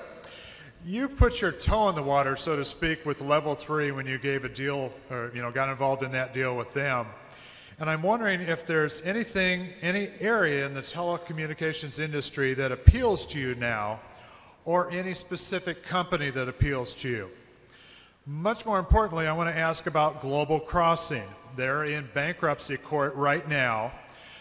You put your toe in the water, so to speak, with level 3 when you gave a deal or you know got involved in that deal with them. And I'm wondering if there's anything, any area in the telecommunications industry that appeals to you now, or any specific company that appeals to you. Much more importantly, I want to ask about Global Crossing. They're in bankruptcy court right now.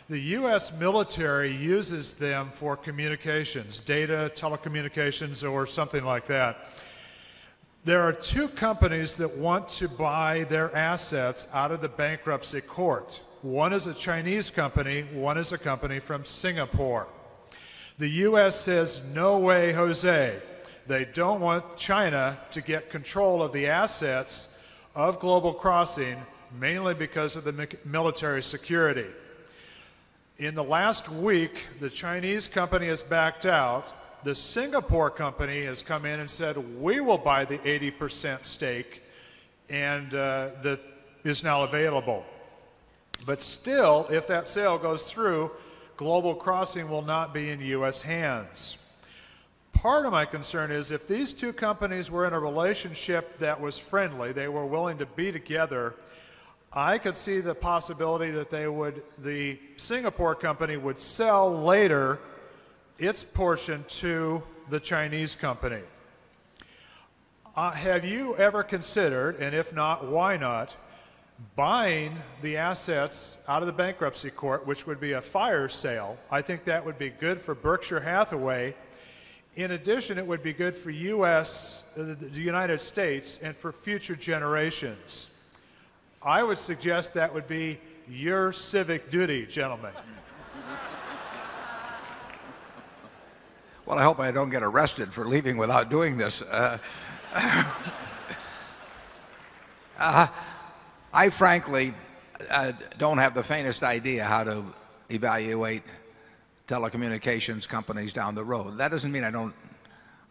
The U.S. military uses them for communications, data, telecommunications, or something like that. There are two companies that want to buy their assets out of the bankruptcy court. One is a Chinese company, one is a company from Singapore. The U.S. says, no way, Jose. They don't want China to get control of the assets of Global Crossing, mainly because of the military security. In the last week, the Chinese company has backed out. The Singapore company has come in and said, we will buy the 80% stake, and uh, that is now available. But still, if that sale goes through, Global Crossing will not be in U.S. hands. Part of my concern is if these two companies were in a relationship that was friendly, they were willing to be together, I could see the possibility that they would, the Singapore company would sell later its portion to the Chinese company. Uh, have you ever considered, and if not, why not, buying the assets out of the bankruptcy court, which would be a fire sale. I think that would be good for Berkshire Hathaway. In addition, it would be good for U.S., uh, the United States, and for future generations. I would suggest that would be your civic duty, gentlemen. Well, I hope I don't get arrested for leaving without doing this. Uh, uh, I frankly uh, don't have the faintest idea how to evaluate telecommunications companies down the road. That doesn't mean I don't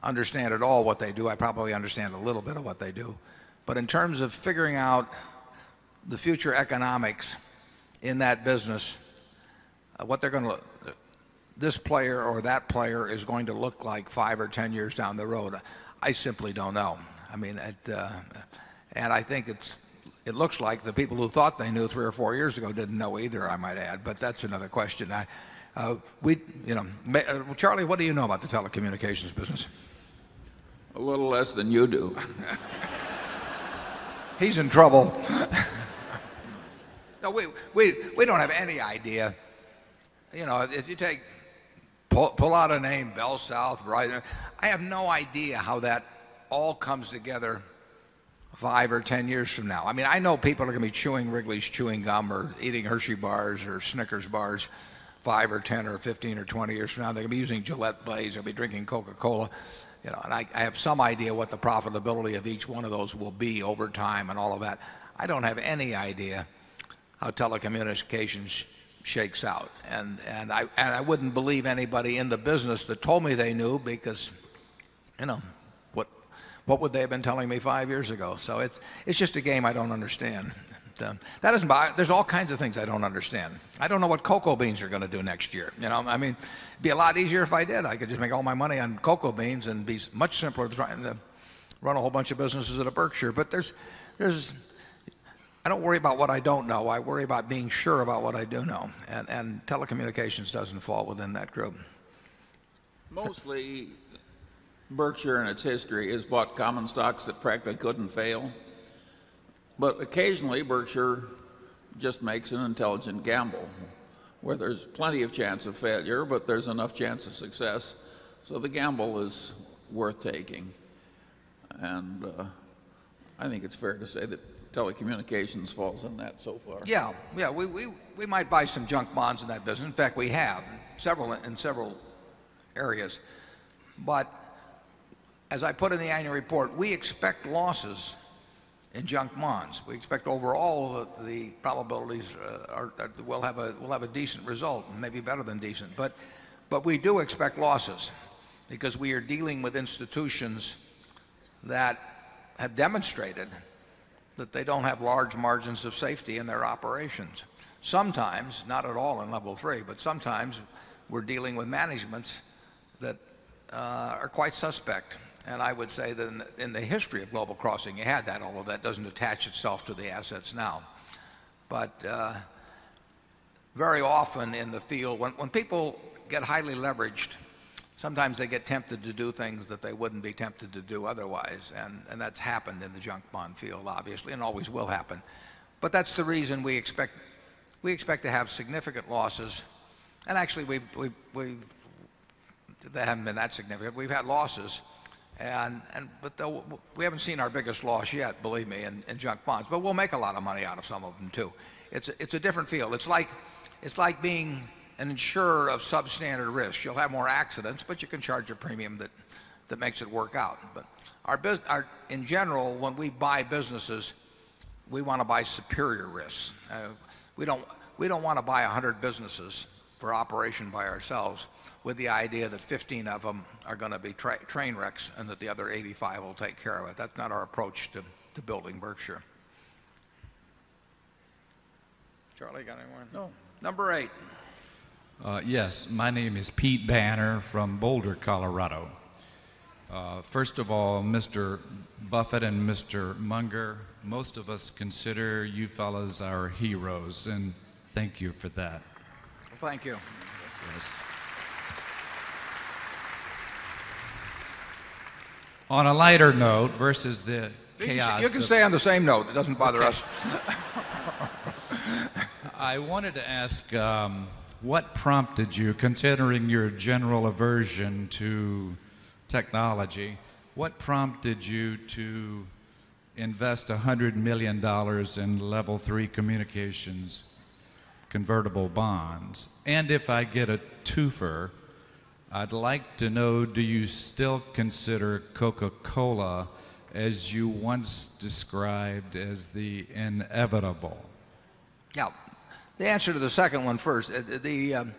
understand at all what they do. I probably understand a little bit of what they do. But in terms of figuring out the future economics in that business, uh, what they're going to this player or that player is going to look like 5 or 10 years down the road, I simply don't know. I mean, it, uh, and I think it's it looks like the people who thought they knew three or four years ago didn't know either, I might add. But that's another question. I, uh, we, you know, uh, Charlie, what do you know about the telecommunications business? A little less than you do. He's in trouble. no, we, we, we don't have any idea. You know, if you take, pull, pull out a name, Bell South, right? I have no idea how that all comes together 5 or 10 years from now. I mean, I know people are going to be chewing Wrigley's chewing gum or eating Hershey bars or Snickers bars 5 or 10 or 15 or 20 years from now. They're going to be using Gillette blades. They'll be drinking Coca-Cola. You know, and I, I have some idea what the profitability of each one of those will be over time and all of that. I don't have any idea how telecommunications shakes out. And, and, I, and I wouldn't believe anybody in the business that told me they knew because, you know, what, what would they have been telling me 5 years ago? So it's, it's just a game I don't understand. Uh, that doesn't buy, there's all kinds of things I don't understand. I don't know what cocoa beans are going to do next year. You know, I mean, it'd be a lot easier if I did. I could just make all my money on cocoa beans and be much simpler to run a whole bunch of businesses at a Berkshire. But there's, there's, I don't worry about what I don't know. I worry about being sure about what I do know. And, and telecommunications doesn't fall within that group. Mostly, Berkshire in its history has bought common stocks that practically couldn't fail. But occasionally, Berkshire just makes an intelligent gamble where there's plenty of chance of failure, but there's enough chance of success. So the gamble is worth taking. And uh, I think it's fair to say that telecommunications falls in that so far. Yeah, yeah, we, we, we might buy some junk bonds in that business. In fact, we have several in several areas. But as I put in the annual report, we expect losses in junk bonds. We expect overall the, probabilities uh, are, we'll, have a, we'll have a decent result, maybe better than decent. But, but we do expect losses because we are dealing with institutions that have demonstrated that they don't have large margins of safety in their operations. Sometimes, not at all in level three, but sometimes we're dealing with managements that uh, are quite suspect. And I would say that in the, in the history of Global Crossing, you had that, although that doesn't attach itself to the assets now. But uh, very often in the field, when, when people get highly leveraged, sometimes they get tempted to do things that they wouldn't be tempted to do otherwise. And, and that's happened in the junk bond field, obviously, and always will happen. But that's the reason we expect, we expect to have significant losses. And actually, we've, we've, we've, they haven't been that significant. We've had losses. And, and, but we haven't seen our biggest loss yet, believe me, in, in junk bonds. But we'll make a lot of money out of some of them, too. It's a, it's a different field. It's like, it's like being an insurer of substandard risk. You'll have more accidents, but you can charge a premium that, that makes it work out. But our, our, in general, when we buy businesses, we want to buy superior risks. Uh, we don't, we don't want to buy 100 businesses for operation by ourselves with the idea that 15 of them are going to be tra train wrecks and that the other 85 will take care of it. That's not our approach to, to building Berkshire. Charlie, got any more? No. Number eight. Uh, yes, my name is Pete Banner from Boulder, Colorado. Uh, first of all, Mr. Buffett and Mr. Munger, most of us consider you fellas our heroes, and thank you for that. Thank you. Yes. On a lighter note, versus the chaos. You can, stay on the same note. It doesn't bother okay. us. I wanted to ask um, what prompted you, considering your general aversion to technology, what prompted you to invest $100 million in level three communications convertible bonds? And if I get a twofer, I'd like to know do you still consider Coca Cola as you once described as the inevitable? Yeah. The answer to the second one first. Uh, the um,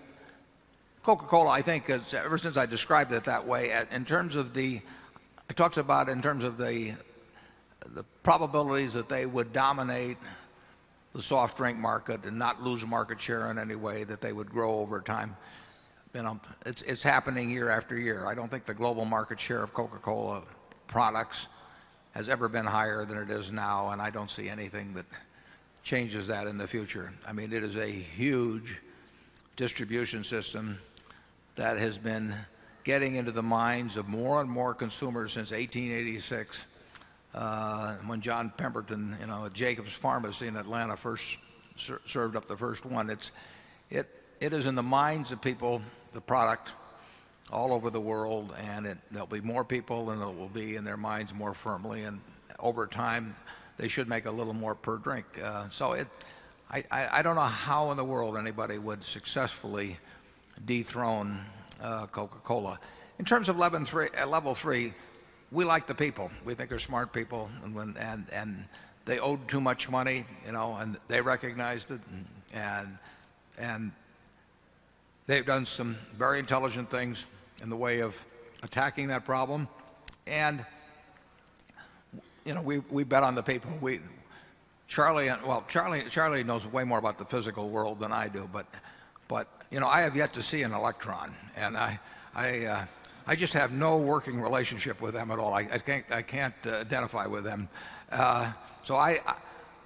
Coca Cola, I think, is, ever since I described it that way, in terms of the, I talked about in terms of the, the probabilities that they would dominate the soft drink market and not lose market share in any way, that they would grow over time you know, it's, it's happening year after year. I don't think the global market share of Coca-Cola products has ever been higher than it is now, and I don't see anything that changes that in the future. I mean, it is a huge distribution system that has been getting into the minds of more and more consumers since 1886, uh, when John Pemberton, you know, at Jacobs Pharmacy in Atlanta first ser served up the first one. It's, it, it is in the minds of people the product all over the world, and it, there'll be more people, and it will be in their minds more firmly. And over time, they should make a little more per drink. Uh, so it I, I, don't know how in the world anybody would successfully dethrone uh, Coca Cola. In terms of level three, uh, level 3, we like the people. We think they're smart people and when and and they owed too much money, you know, and they recognized it and and they've done some very intelligent things in the way of attacking that problem. And you know, we we bet on the people. We Charlie well, Charlie Charlie knows way more about the physical world than I do, but but you know, I have yet to see an electron and I I uh, I just have no working relationship with them at all. I can't I can't uh, identify with them. Uh, so I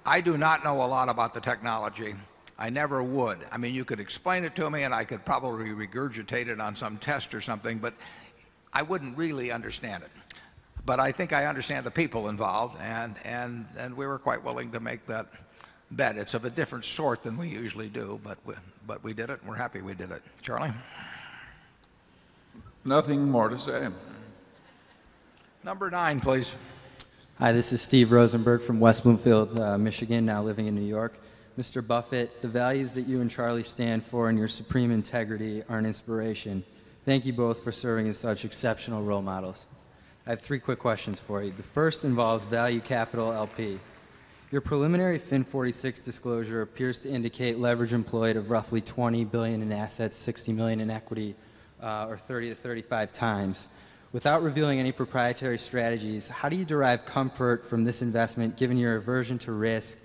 I do not know a lot about the technology. I never would. I mean, you could explain it to me and I could probably regurgitate it on some test or something, but I wouldn't really understand it. But I think I understand the people involved and and and we were quite willing to make that bet. It's of a different sort than we usually do, but we but we did it and we're happy we did it. Charlie? Nothing more to say. Number 9, please. Hi, this is Steve Rosenberg from West Bloomfield, uh, Michigan, now living in New York. Mr. Buffett, the values that you and Charlie stand for and your supreme integrity are an inspiration. Thank you both for serving as such exceptional role models. I have three quick questions for you. The first involves Value Capital LP. Your preliminary FIN 46 disclosure appears to indicate leverage employed of roughly 20,000,000,000 in assets, 60,000,000 in equity, uh, or 30 to 35 times. Without revealing any proprietary strategies, how do you derive comfort from this investment given your aversion to risk,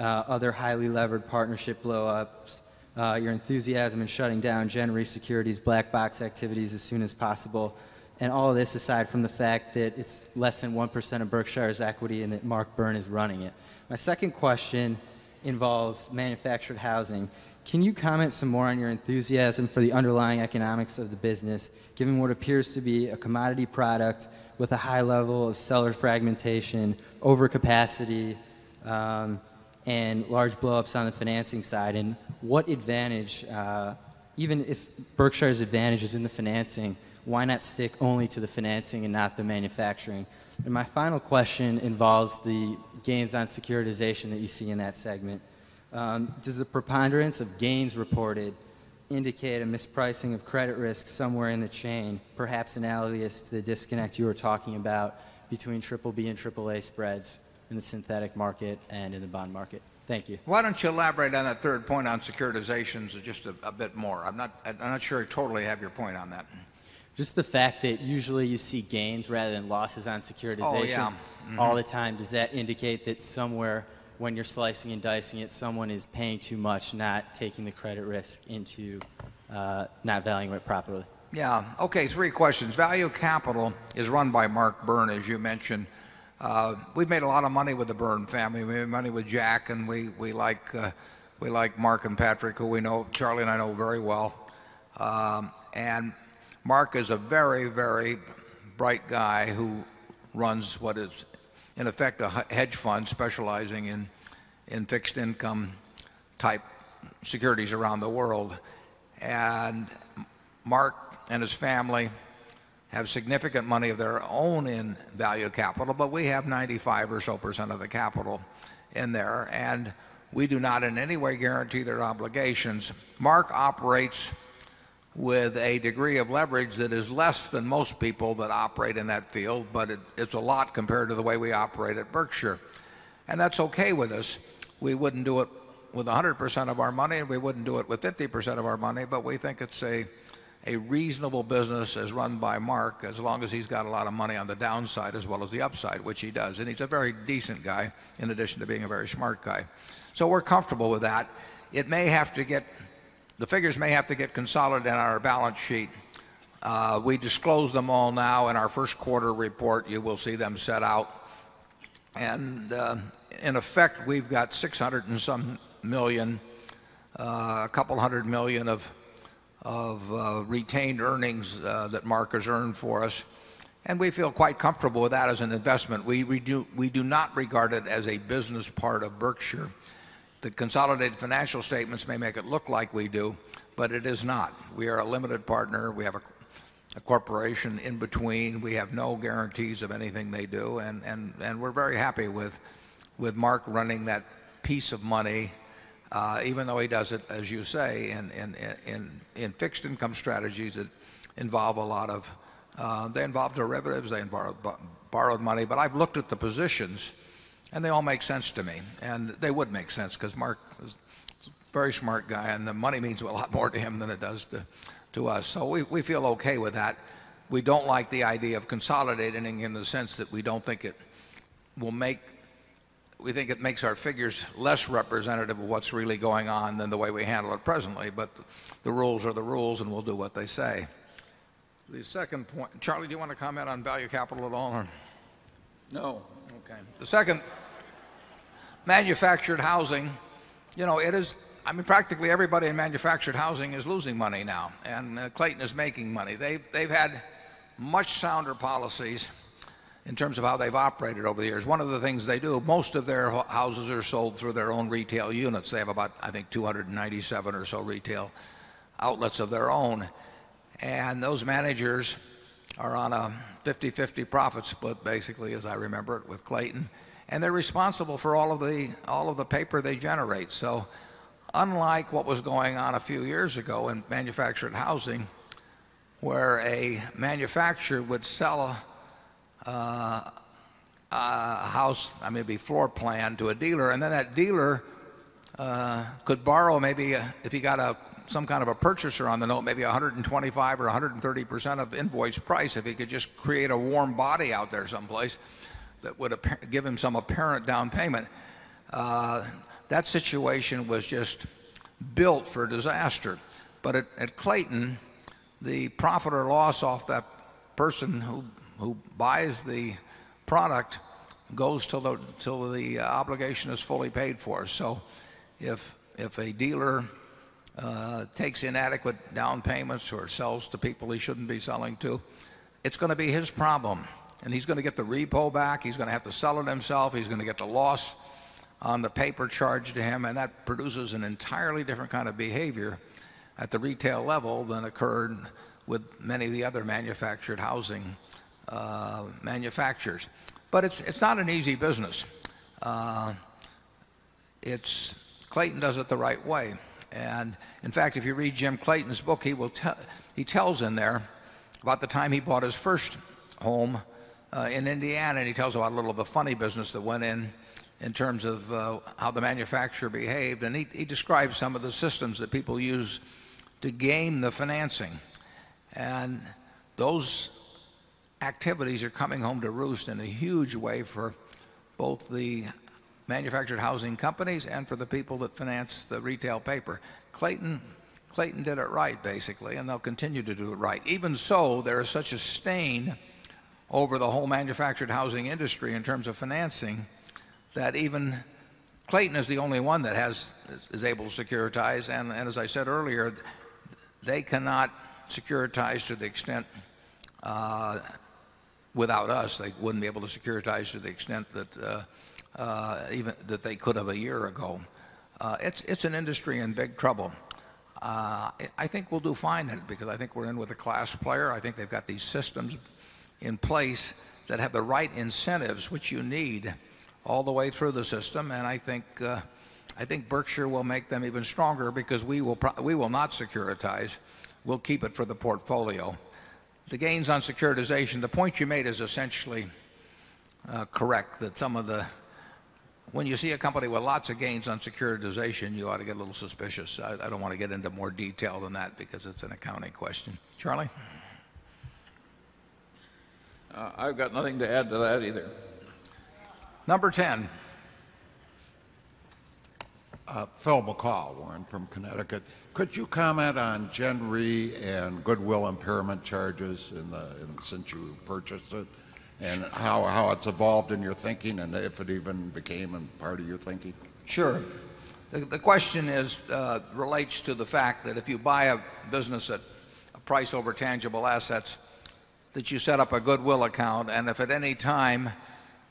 uh, other highly levered partnership blow ups, uh, your enthusiasm in shutting down Gen Re Securities black box activities as soon as possible, and all of this aside from the fact that it's less than 1% of Berkshire's equity and that Mark Byrne is running it. My second question involves manufactured housing. Can you comment some more on your enthusiasm for the underlying economics of the business, given what appears to be a commodity product with a high level of seller fragmentation, overcapacity, um, and large blowups on the financing side? And what advantage, uh, even if Berkshire's advantage is in the financing, why not stick only to the financing and not the manufacturing? And my final question involves the gains on securitization that you see in that segment. Um, does the preponderance of gains reported indicate a mispricing of credit risk somewhere in the chain, perhaps analogous to the disconnect you were talking about between triple B and triple A spreads in the synthetic market and in the bond market? Thank you. Why don't you elaborate on that third point on securitizations just a bit more? I'm not sure I totally have your point on that. Just the fact that usually you see gains rather than losses on securitization oh, mm-hmm. all the time, does that indicate that somewhere when you're slicing and dicing it, someone is paying too much, not taking the credit risk into uh, not valuing it properly? Yeah. Okay. 3 questions. Value Capital is run by Mark Byrne, as you mentioned. Uh, we've made a lot of money with the Byrne family. We made money with Jack and we we, like uh, Mark and Patrick who we know Charlie and I know very well. Um, and Mark is a very, very bright guy who runs what is in effect a hedge fund specializing in in fixed income type securities around the world. And Mark and his family have significant money of their own in value capital, but we have 95 or so percent of the capital in there and we do not in any way guarantee their obligations. Mark operates with a degree of leverage that is less than most people that operate in that field, but it's a lot compared to the way we operate at Berkshire. And that's okay with us. We wouldn't do it with 100% of our money and we wouldn't do it with 50% of our money, but we think it's a reasonable business as run by Mark as long as he's got a lot of money on the downside as well as the upside, which he does. And he's a very decent guy in addition to being a very smart guy. So we're comfortable with that. It may have to get the figures may have to get consolidated on our balance sheet. Uh, we disclose them all now in our Q1 report. You will see them set out. And uh, in effect, we've got 600 and some 1,000,000, uh, a couple of 100,000,000 of retained earnings that Mark has earned for us. And we feel quite comfortable with that as an investment. We do not regard it as a business part of Berkshire. The consolidated financial statements may make it look like we do, but it is not. We are a limited partner. We have a corporation in between. We have no guarantees of anything they do. And, and, and we're very happy with, with Mark running that piece of money, uh, even though he does it, as you say, in, in, in, in fixed income strategies that involve a lot of, uh, they involve derivatives, they involve borrowed money. But I've looked at the positions and they all make sense to me. And they would make sense because Marc is a very smart guy and the money means a lot more to him than it does to, to us. So we, we feel okay with that. We don't like the idea of consolidating in the sense that we don't think it will make we think it makes our figures less representative of what's really going on than the way we handle it presently. But the rules are the rules and we'll do what they say. The second point, Charlie, do you want to comment on value capital at all? Or? No. Okay. The second, manufactured housing, you know, it is, I mean, practically everybody in manufactured housing is losing money now, and uh, Clayton is making money. They've, they've had much sounder policies in terms of how they've operated over the years. One of the things they do, most of their houses are sold through their own retail units. They have about, I think, 297 or so retail outlets of their own. And those managers are on a 50 50 profit split, basically, as I remember it, with Clayton. And they're responsible for all of the, all of the paper they generate. So, unlike what was going on a few years ago in manufactured housing, where a manufacturer would sell a, uh, a house, I mean, be floor plan to a dealer, and then that dealer uh, could borrow maybe a, if he got a some kind of a purchaser on the note, maybe 125 or 130 percent of invoice price, if he could just create a warm body out there someplace that would give him some apparent down payment. Uh, that situation was just built for disaster. But at, at Clayton, the profit or loss off that person who, who buys the product goes till the, till the obligation is fully paid for. So if, if a dealer uh, takes inadequate down payments or sells to people he shouldn't be selling to, it's going to be his problem. And he's going to get the repo back. He's going to have to sell it himself. He's going to get the loss on the paper charged to him. And that produces an entirely different kind of behavior at the retail level than occurred with many of the other manufactured housing uh, manufacturers. But it's, it's not an easy business. Uh, it's, Clayton does it the right way. And in fact, if you read Jim Clayton's book, he, will tell he tells in there about the time he bought his first home in Indiana, and he tells about a little of the funny business that went in in terms of uh, how the manufacturer behaved. And he, he describes some of the systems that people use to game the financing. And those activities are coming home to roost in a huge way for both the manufactured housing companies and for the people that finance the retail paper. Clayton, Clayton did it right, basically, and they'll continue to do it right. Even so, there is such a stain over the whole manufactured housing industry in terms of financing that even Clayton is the only one that has, is able to securitize. And, and as I said earlier, they cannot securitize to the extent uh, without us. They wouldn't be able to securitize to the extent that uh, uh, even that they could have a year ago. Uh, it's, it's an industry in big trouble. Uh, I think we'll do fine in it because I think we're in with a class player. I think they've got these systems in place that have the right incentives which you need all the way through the system. And I think, uh, I think Berkshire will make them even stronger because we will, we will not securitize. We'll keep it for the portfolio. The gains on securitization, the point you made is essentially uh, correct that some of the when you see a company with lots of gains on securitization, you ought to get a little suspicious. I, I don't want to get into more detail than that because it's an accounting question. Charlie? Uh, I've got nothing to add to that either. Number 10. Uh, Phil McCall, Warren from Connecticut. Could you comment on Gen Re and goodwill impairment charges in the, in, since you purchased it? and how, how it's evolved in your thinking and if it even became a part of your thinking? Sure. The, the question is, uh, relates to the fact that if you buy a business at a price over tangible assets, that you set up a goodwill account, and if at any time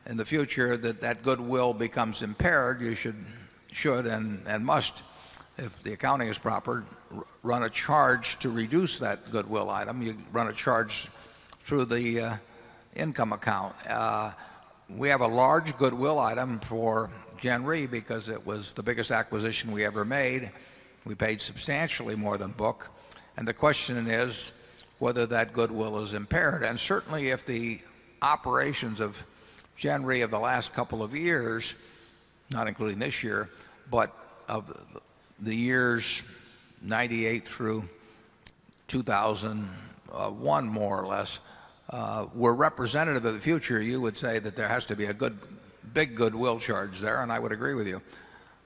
in the future that that goodwill becomes impaired, you should, should and, and must if the accounting is proper, run a charge to reduce that goodwill item. You run a charge through the uh, income account. Uh, we have a large goodwill item for Gen Re because it was the biggest acquisition we ever made. We paid substantially more than book. And the question is whether that goodwill is impaired. And certainly if the operations of Re of the last couple of years, not including this year, but of the years 98 through 2001 more or less, uh, were representative of the future, you would say that there has to be a good big goodwill charge there and I would agree with you.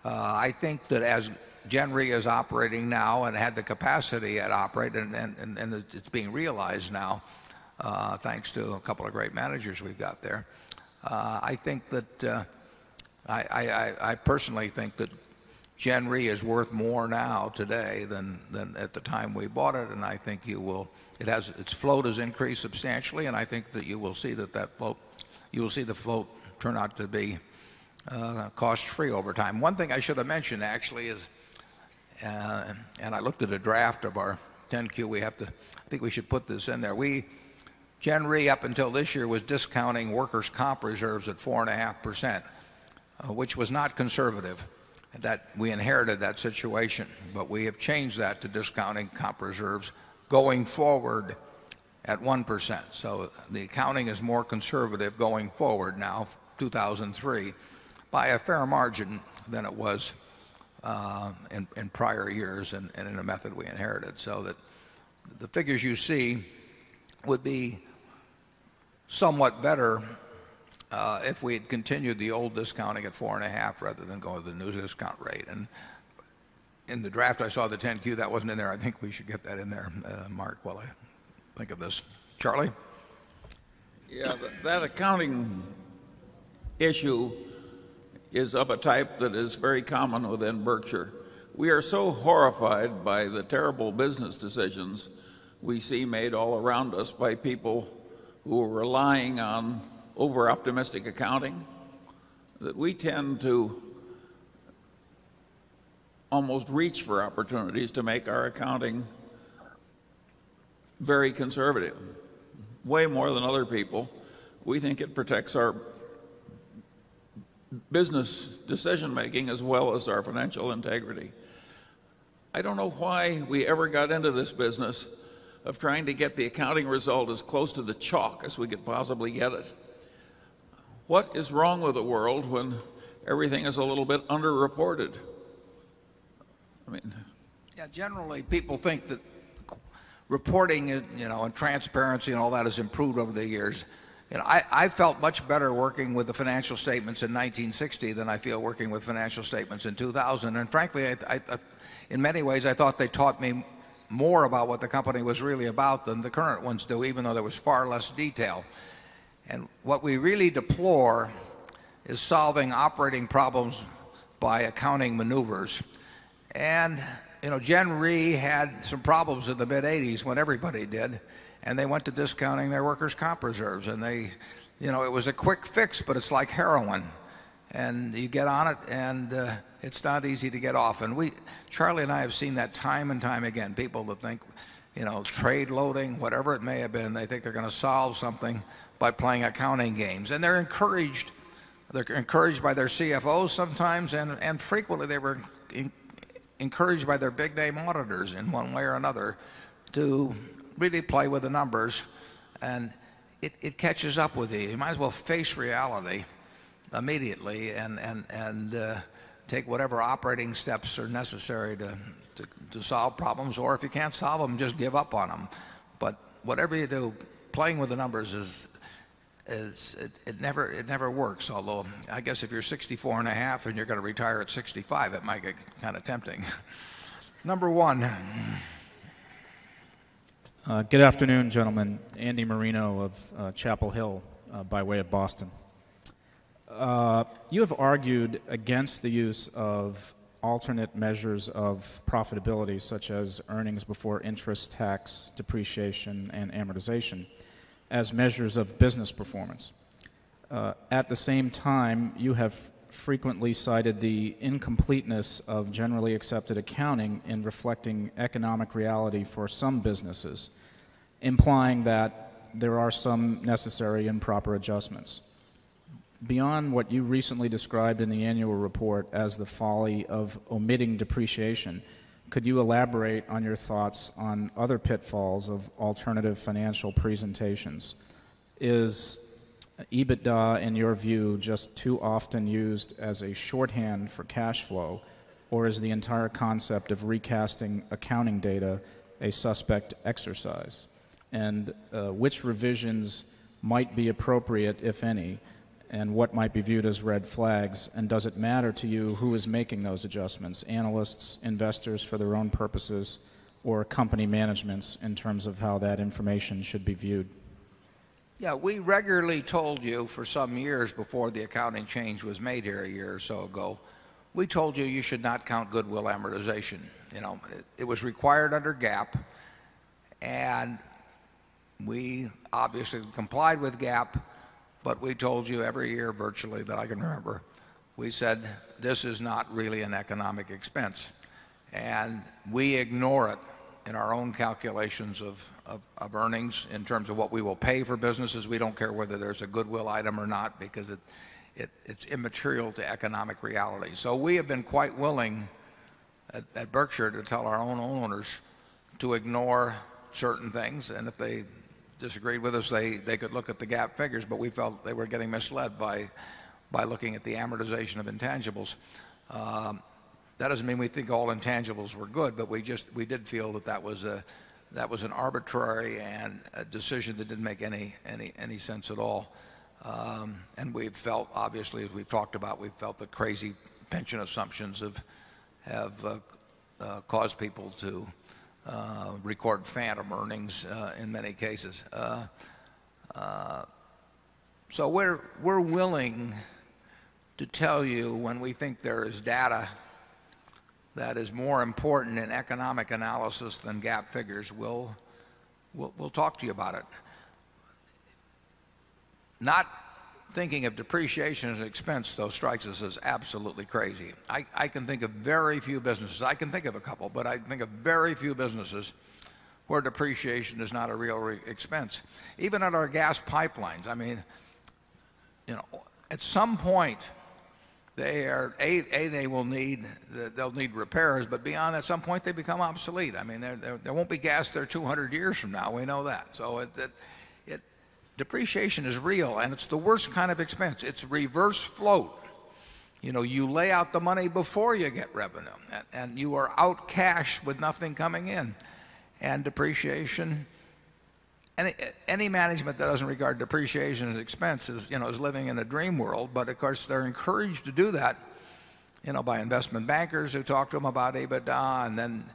Uh, I think that as Gen Re is operating now and had the capacity at operate and it's being realized now, uh, thanks to a couple of great managers we've got there. Uh, I think that uh, I personally think that Gen Re is worth more now today than at the time we bought it and I think you will it has its float has increased substantially and I think that you will see that that float you will see the float turn out to be cost free over time. One thing I should have mentioned actually is Uh, and I looked at a draft of our 10 Q we have to I think we should put this in there. We Gen Re up until this year was discounting workers' comp reserves at 4.5%, uh, which was not conservative. That we inherited that situation, but we have changed that to discounting comp reserves going forward at 1%. So the accounting is more conservative going forward now 2,003 by a fair margin than it was Uh, in prior years and in a method we inherited. So that the figures you see would be somewhat better uh, if we had continued the old discounting at 4.5 rather than going to the new discount rate. And in the draft, I saw the 10 Q that wasn't in there. I think we should get that in there, uh, Marc, while I think of this. Charlie? Yeah. That accounting issue is of a type that is very common within Berkshire. We are so horrified by the terrible business decisions we see made all around us by people who are relying on over optimistic accounting that we tend to almost reach for opportunities to make our accounting very conservative, way more than other people. We think it protects our business decision making as well as our financial integrity. I don't know why we ever got into this business of trying to get the accounting result as close to the chalk as we could possibly get it. What is wrong with the world when everything is a little bit underreported? I mean Yes, generally people think that reporting you know, and transparency and all that has improved over the years. I felt much better working with the financial statements in 1960 than I feel working with financial statements in 2000. And frankly, in many ways, I thought they taught me more about what the company was really about than the current ones do, even though there was far less detail. And what we really deplore is solving operating problems by accounting maneuvers. And you know, Gen Re had some problems in the mid-80s when everybody did and they went to discounting their workers' comp reserves and they you know, it was a quick fix but it's like heroin and you get on it and uh, it's not easy to get off. And we Charlie and I have seen that time and time again. People that think you know, trade loading, whatever it may have been, they think they're going to solve something by playing accounting games. And they're encouraged they're encouraged by their CFOs sometimes and and frequently they were encouraged by their big name auditors in one way or another to really play with the numbers and it catches up with you. You might as well face reality immediately and and and uh, take whatever operating steps are necessary to to solve problems or if you can't solve them, just give up on them. But whatever you do, playing with the numbers is is it it, never it never works. Although I guess if you're 64 and a half and you're going to retire at 65, it might get kind of tempting. Number 1. Good afternoon, gentlemen. Andy Marino of uh, Chapel Hill uh, by way of Boston. You have argued against the use of alternate measures of profitability such as earnings before interest, tax, depreciation and amortization as measures of business performance. At the same time, you have frequently cited the incompleteness of generally accepted accounting in reflecting economic reality for some businesses, implying that there are some necessary and proper adjustments. Beyond what you recently described in the annual report as the folly of omitting depreciation, could you elaborate on your thoughts on other pitfalls of alternative financial presentations? Is EBITDA, in your view, just too often used as a shorthand for cash flow, or is the entire concept of recasting accounting data a suspect exercise? And uh, which revisions might be appropriate, if any, and what might be viewed as red flags? And does it matter to you who is making those adjustments? Analysts, investors for their own purposes, or company managements in terms of how that information should be viewed? Yeah, we regularly told you for some years before the accounting change was made here a year or so ago, we told you you should not count goodwill amortization. You know, it, it was required under GAAP, and we obviously complied with GAAP, but we told you every year virtually that I can remember, we said this is not really an economic expense. And we ignore it in our own calculations of, earnings in terms of what we will pay for businesses. We don't care whether there's a goodwill item or not because it, it, it's immaterial to economic reality. So we have been quite willing at, Berkshire to tell our own owners to ignore certain things. And if they disagreed with us, they, could look at the GAAP figures, but we felt they were getting misled by, by looking at the amortization of intangibles. Um, That doesn't mean we think all intangibles were good, but we just we did feel that that was a that was an arbitrary and a decision that didn't make any any any sense at all. Um, and we've felt, obviously, as we've talked about, we've felt the crazy pension assumptions have have uh, uh, caused people to uh, record phantom earnings uh, in many cases. Uh, uh, so we're we're willing to tell you when we think there is data that is more important in economic analysis than GAAP figures, we'll, we'll, we'll talk to you about it. Not thinking of depreciation as an expense, though, strikes us as absolutely crazy. I, I can think of very few businesses, I can think of a couple, but I think of very few businesses where depreciation is not a real re expense. Even at our gas pipelines, I mean, you know, at some point, they are a, a they will need they'll need repairs but beyond at some point they become obsolete. I mean there there won't be gas there 200 years from now we know that. So it, it, it depreciation is real and it's the worst kind of expense. It's reverse float. You know you lay out the money before you get revenue and, and you are out cash with nothing coming in. And depreciation any, management that doesn't regard depreciation as expense is, you know, is living in a dream world. But of course, they're encouraged to do that, you know, by investment bankers who talk to them about EBITDA. And then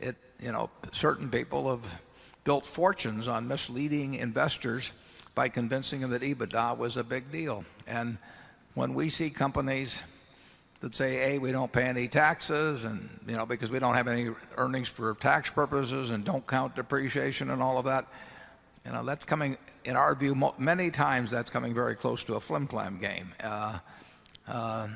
it, you know, certain people have built fortunes on misleading investors by convincing them that EBITDA was a big deal. And when we see companies that say, A, we don't pay any taxes and, you know, because we don't have any earnings for tax purposes and don't count depreciation and all of that, you know, that's coming, in our view, many times that's coming very close to a flim-flam game. Uh, uh,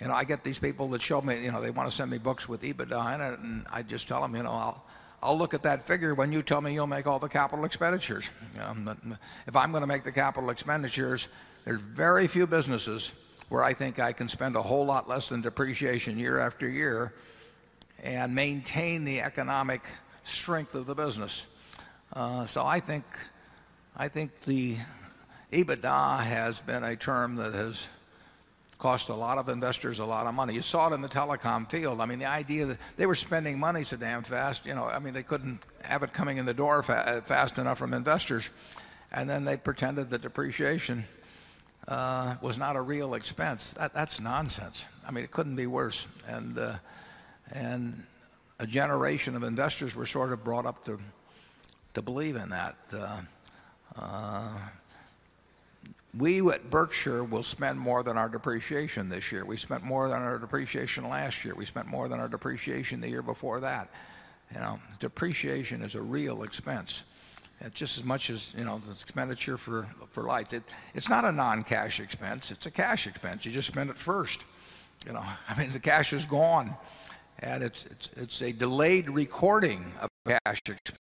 you know, I get these people that show me, you know, they want to send me books with EBITDA in it, and I just tell them, you know, I'll, I'll look at that figure when you tell me you'll make all the capital expenditures. Know, if I'm going to make the capital expenditures, there's very few businesses where I think I can spend a whole lot less than depreciation year after year and maintain the economic strength of the business. Uh, so I think, I think the EBITDA has been a term that has cost a lot of investors a lot of money. You saw it in the telecom field. I mean, the idea that they were spending money so damn fast, you know, I mean, they couldn't have it coming in the door fa fast enough from investors. And then they pretended that depreciation uh, was not a real expense. That, that's nonsense. I mean, it couldn't be worse. And, uh, and a generation of investors were sort of brought up to to believe in that. Uh, uh, we at Berkshire will spend more than our depreciation this year. We spent more than our depreciation last year. We spent more than our depreciation the year before that. You know, depreciation is a real expense. It's just as much as you know the expenditure for for lights. It, it's not a non-cash expense. It's a cash expense. You just spend it first. You know, I mean the cash is gone, and it's it's it's a delayed recording of cash expense.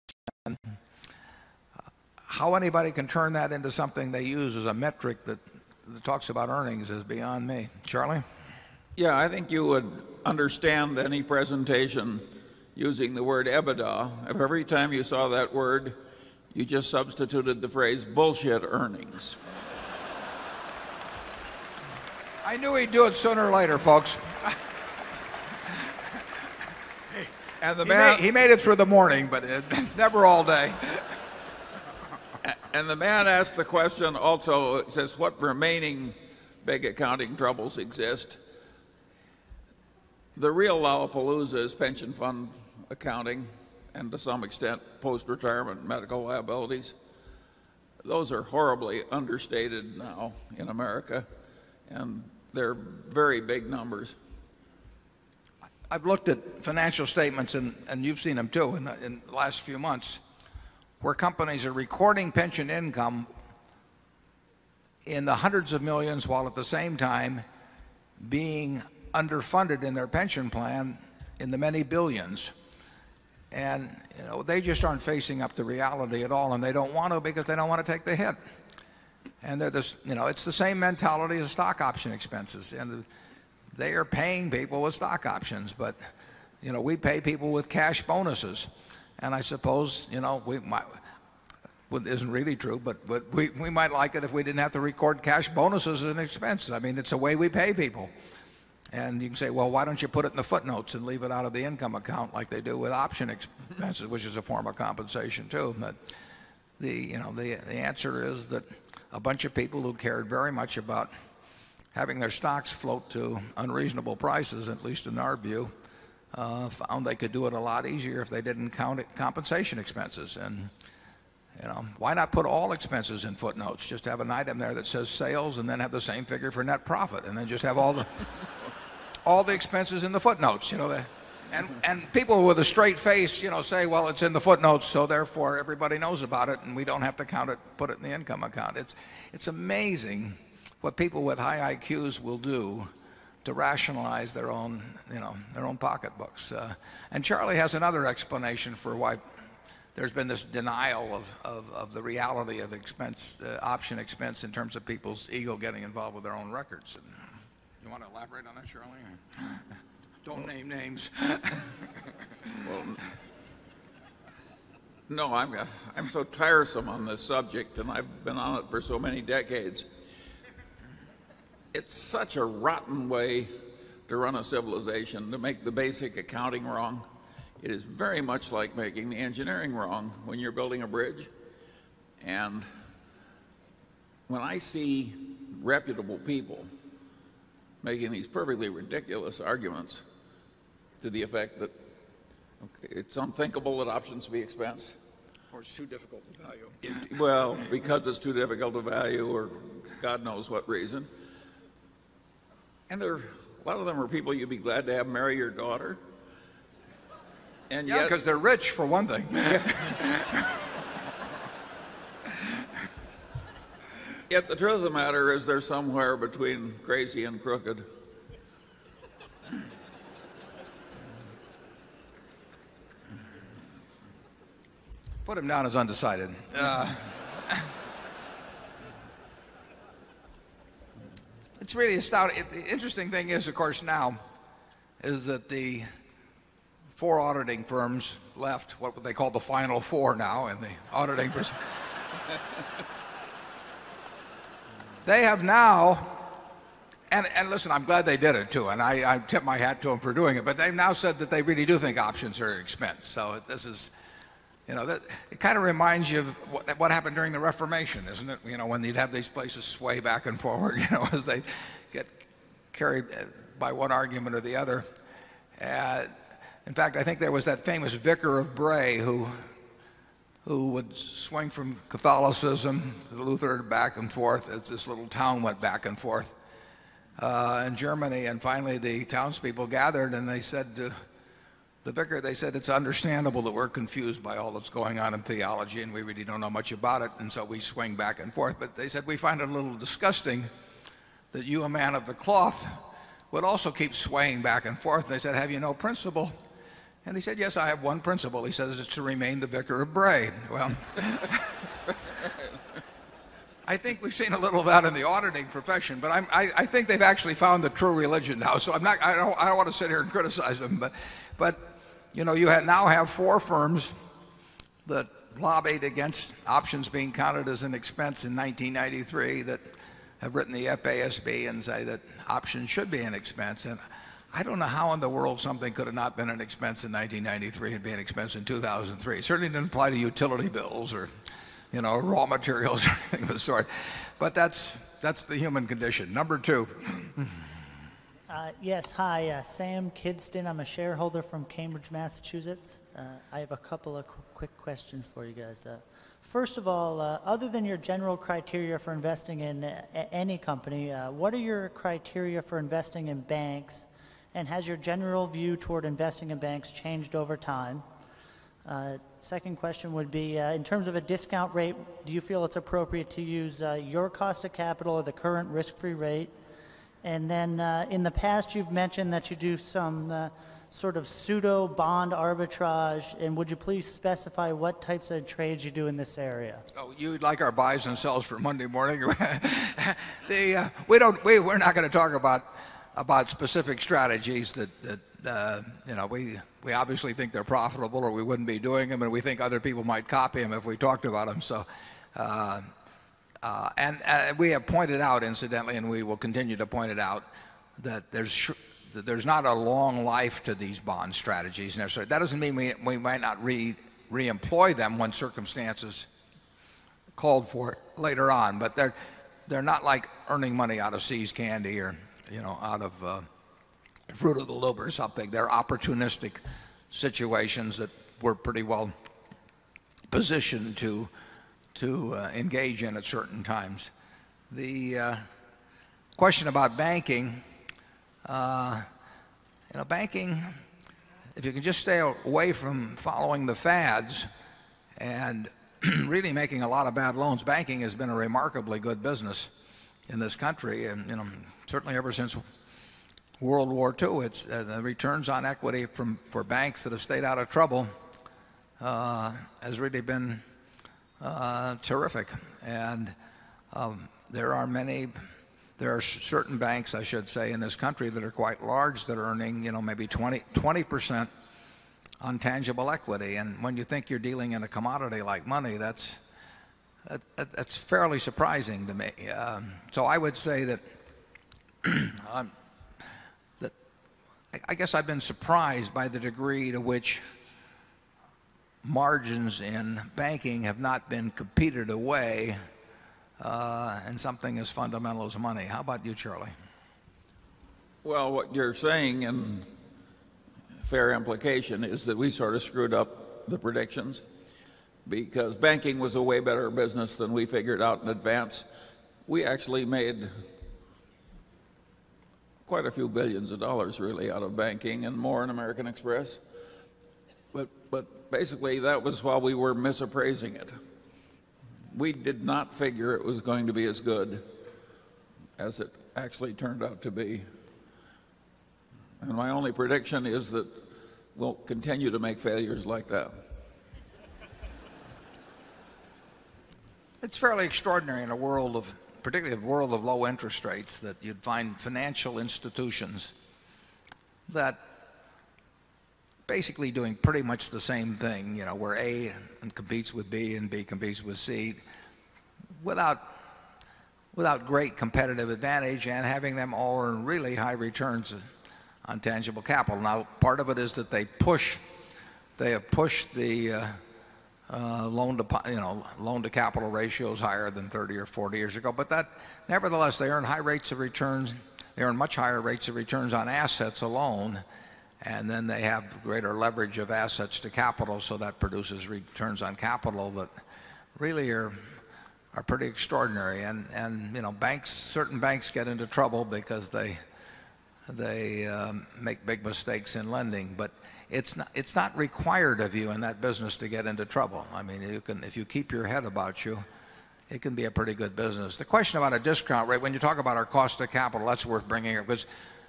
How anybody can turn that into something they use as a metric that, that talks about earnings is beyond me. Charlie? Yeah, I think you would understand any presentation using the word EBITDA if every time you saw that word you just substituted the phrase bullshit earnings. I knew he'd do it sooner or later, folks. And the he, man, made, he made it through the morning, but it, never all day. and the man asked the question also, it says, what remaining big accounting troubles exist? The real Lollapalooza is pension fund accounting and to some extent post retirement medical liabilities. Those are horribly understated now in America, and they're very big numbers. I've looked at financial statements, and, and you've seen them too in the, in the last few months, where companies are recording pension income in the hundreds of millions while at the same time being underfunded in their pension plan in the many billions. And you know, they just aren't facing up to reality at all, and they don't want to because they don't want to take the hit. And they're this, you know, it's the same mentality as stock option expenses. And they are paying people with stock options, but you know, we pay people with cash bonuses. And I suppose, you know, we might well, isn't really true, but, but we, we might like it if we didn't have to record cash bonuses as an expense. I mean, it's a way we pay people. And you can say, well, why don't you put it in the footnotes and leave it out of the income account like they do with option expenses, which is a form of compensation too. But the, you know, the, the answer is that a bunch of people who cared very much about having their stocks float to unreasonable prices, at least in our view, uh, found they could do it a lot easier if they didn't count compensation expenses. And you know, why not put all expenses in footnotes? Just have an item there that says sales and then have the same figure for net profit and then just have all the all the expenses in the footnotes, you know, the, and and people with a straight face, you know, say, well, it's in the footnotes, so therefore everybody knows about it and we don't have to count it, put it in the income account. It's it's amazing what people with high IQs will do to rationalize their own, you know, their own pocketbooks. Uh, and Charlie has another explanation for why there's been this denial of, of, of the reality of expense, uh, option expense in terms of people's ego getting involved with their own records. And you want to elaborate on that, Charlie? Don't name names. well, no, I'm, I'm so tiresome on this subject, and I've been on it for so many decades. It's such a rotten way to run a civilization, to make the basic accounting wrong. It is very much like making the engineering wrong when you're building a bridge. And when I see reputable people making these perfectly ridiculous arguments to the effect that okay, it's unthinkable that options be expense. Or it's too difficult to value. Well, because it's too difficult to value, or God knows what reason. And there, a lot of them are people you'd be glad to have marry your daughter. And yeah, because they're rich, for one thing. Yet the truth of the matter is they're somewhere between crazy and crooked. Put him down as undecided. Uh, it's really astounding. The interesting thing is, of course, now is that the four auditing firms left, what they call the final four now in the auditing. they have now, and, and listen, I'm glad they did it too, and I, I tip my hat to them for doing it, but they've now said that they really do think options are an expense. So this is, you know, that, it kind of reminds you of what, what happened during the Reformation, isn't it? You know, when you'd have these places sway back and forward, you know, as they get carried by one argument or the other. Uh, in fact, I think there was that famous vicar of Bray who, who would swing from Catholicism to Lutheran back and forth as this little town went back and forth uh, in Germany. And finally, the townspeople gathered and they said, uh, the vicar, they said it's understandable that we're confused by all that's going on in theology and we really don't know much about it. And so we swing back and forth. But they said, we find it a little disgusting that you, a man of the cloth, would also keep swaying back and forth. And they said, have you no principle? And he said, yes, I have one principle. He says it's to remain the vicar of Bray. Well, I think we've seen a little of that in the auditing profession, but I, I think they've actually found the true religion now. So I'm not, I don't, I don't want to sit here and criticize them, but, but you know, you have now have four firms that lobbied against options being counted as an expense in 1993 that have written the FASB and say that options should be an expense. And I don't know how in the world something could have not been an expense in 1993 and be an expense in 2003. It certainly didn't apply to utility bills or you know, raw materials or anything of the sort. But that's, that's the human condition. Number two. Uh, yes, hi, uh, Sam Kidston. I'm a shareholder from Cambridge, Massachusetts. Uh, I have a couple of qu- quick questions for you guys. Uh, first of all, uh, other than your general criteria for investing in any company, what are your criteria for investing in banks? And has your general view toward investing in banks changed over time? Second question would be, in terms of a discount rate, do you feel it's appropriate to use your cost of capital or the current risk-free rate? And then uh, in the past, you've mentioned that you do some uh, sort of pseudo bond arbitrage, and would you please specify what types of trades you do in this area? Oh, you'd like our buys and sells for Monday morning? the, we don't, we, we're not going to talk about, about specific strategies that, that uh, you know, we, we obviously think they're profitable or we wouldn't be doing them and we think other people might copy them if we talked about them. So, uh, uh, and uh, we have pointed out, incidentally, and we will continue to point it out, that there's, there's not a long life to these bond strategies necessarily. That doesn't mean we, we might not re, re-employ them when circumstances called for it later on, but they're, they're not like earning money out of See's candy or, you know, out of uh, Fruit of the Loom or something. They're opportunistic situations that we're pretty well positioned to, to uh, engage in at certain times. The uh, question about banking, uh, you know, banking, if you can just stay away from following the fads and really making a lot of bad loans, banking has been a remarkably good business in this country, and you know, certainly ever since World War II. It's uh, the returns on equity from for banks that have stayed out of trouble uh, has really been terrific. And um, there are many, there are certain banks, I should say, in this country that are quite large that are earning, you know, maybe 20 percent on tangible equity. And when you think you're dealing in a commodity like money, that's that, that's fairly surprising to me. Um, so I would say that I'm I guess I've been surprised by the degree to which margins in banking have not been competed away uh, in something as fundamental as money. How about you, Charlie? Well, what you're saying in fair implication is that we sort of screwed up the predictions because banking was a way better business than we figured out in advance. We actually made quite a few billions of dollars really out of banking and more in American Express. But, but basically that was while we were misappraising it. We did not figure it was going to be as good as it actually turned out to be. And my only prediction is that we'll continue to make failures like that. It's fairly extraordinary in a world of particularly a world of low interest rates, that you'd find financial institutions that basically doing pretty much the same thing, you know, where A competes with B and B competes with C without without great competitive advantage and having them all earn really high returns on tangible capital. Now, part of it is that they push they have pushed the uh, uh, loan to you know loan to capital ratios higher than 30 or 40 years ago but that nevertheless they earn high rates of returns they earn much higher rates of returns on assets alone and then they have greater leverage of assets to capital so that produces returns on capital that really are are pretty extraordinary and and you know banks certain banks get into trouble because they they um, make big mistakes in lending but it's not, it's not required of you in that business to get into trouble. I mean, you can, if you keep your head about you, it can be a pretty good business. The question about a discount rate, when you talk about our cost of capital, that's worth bringing up because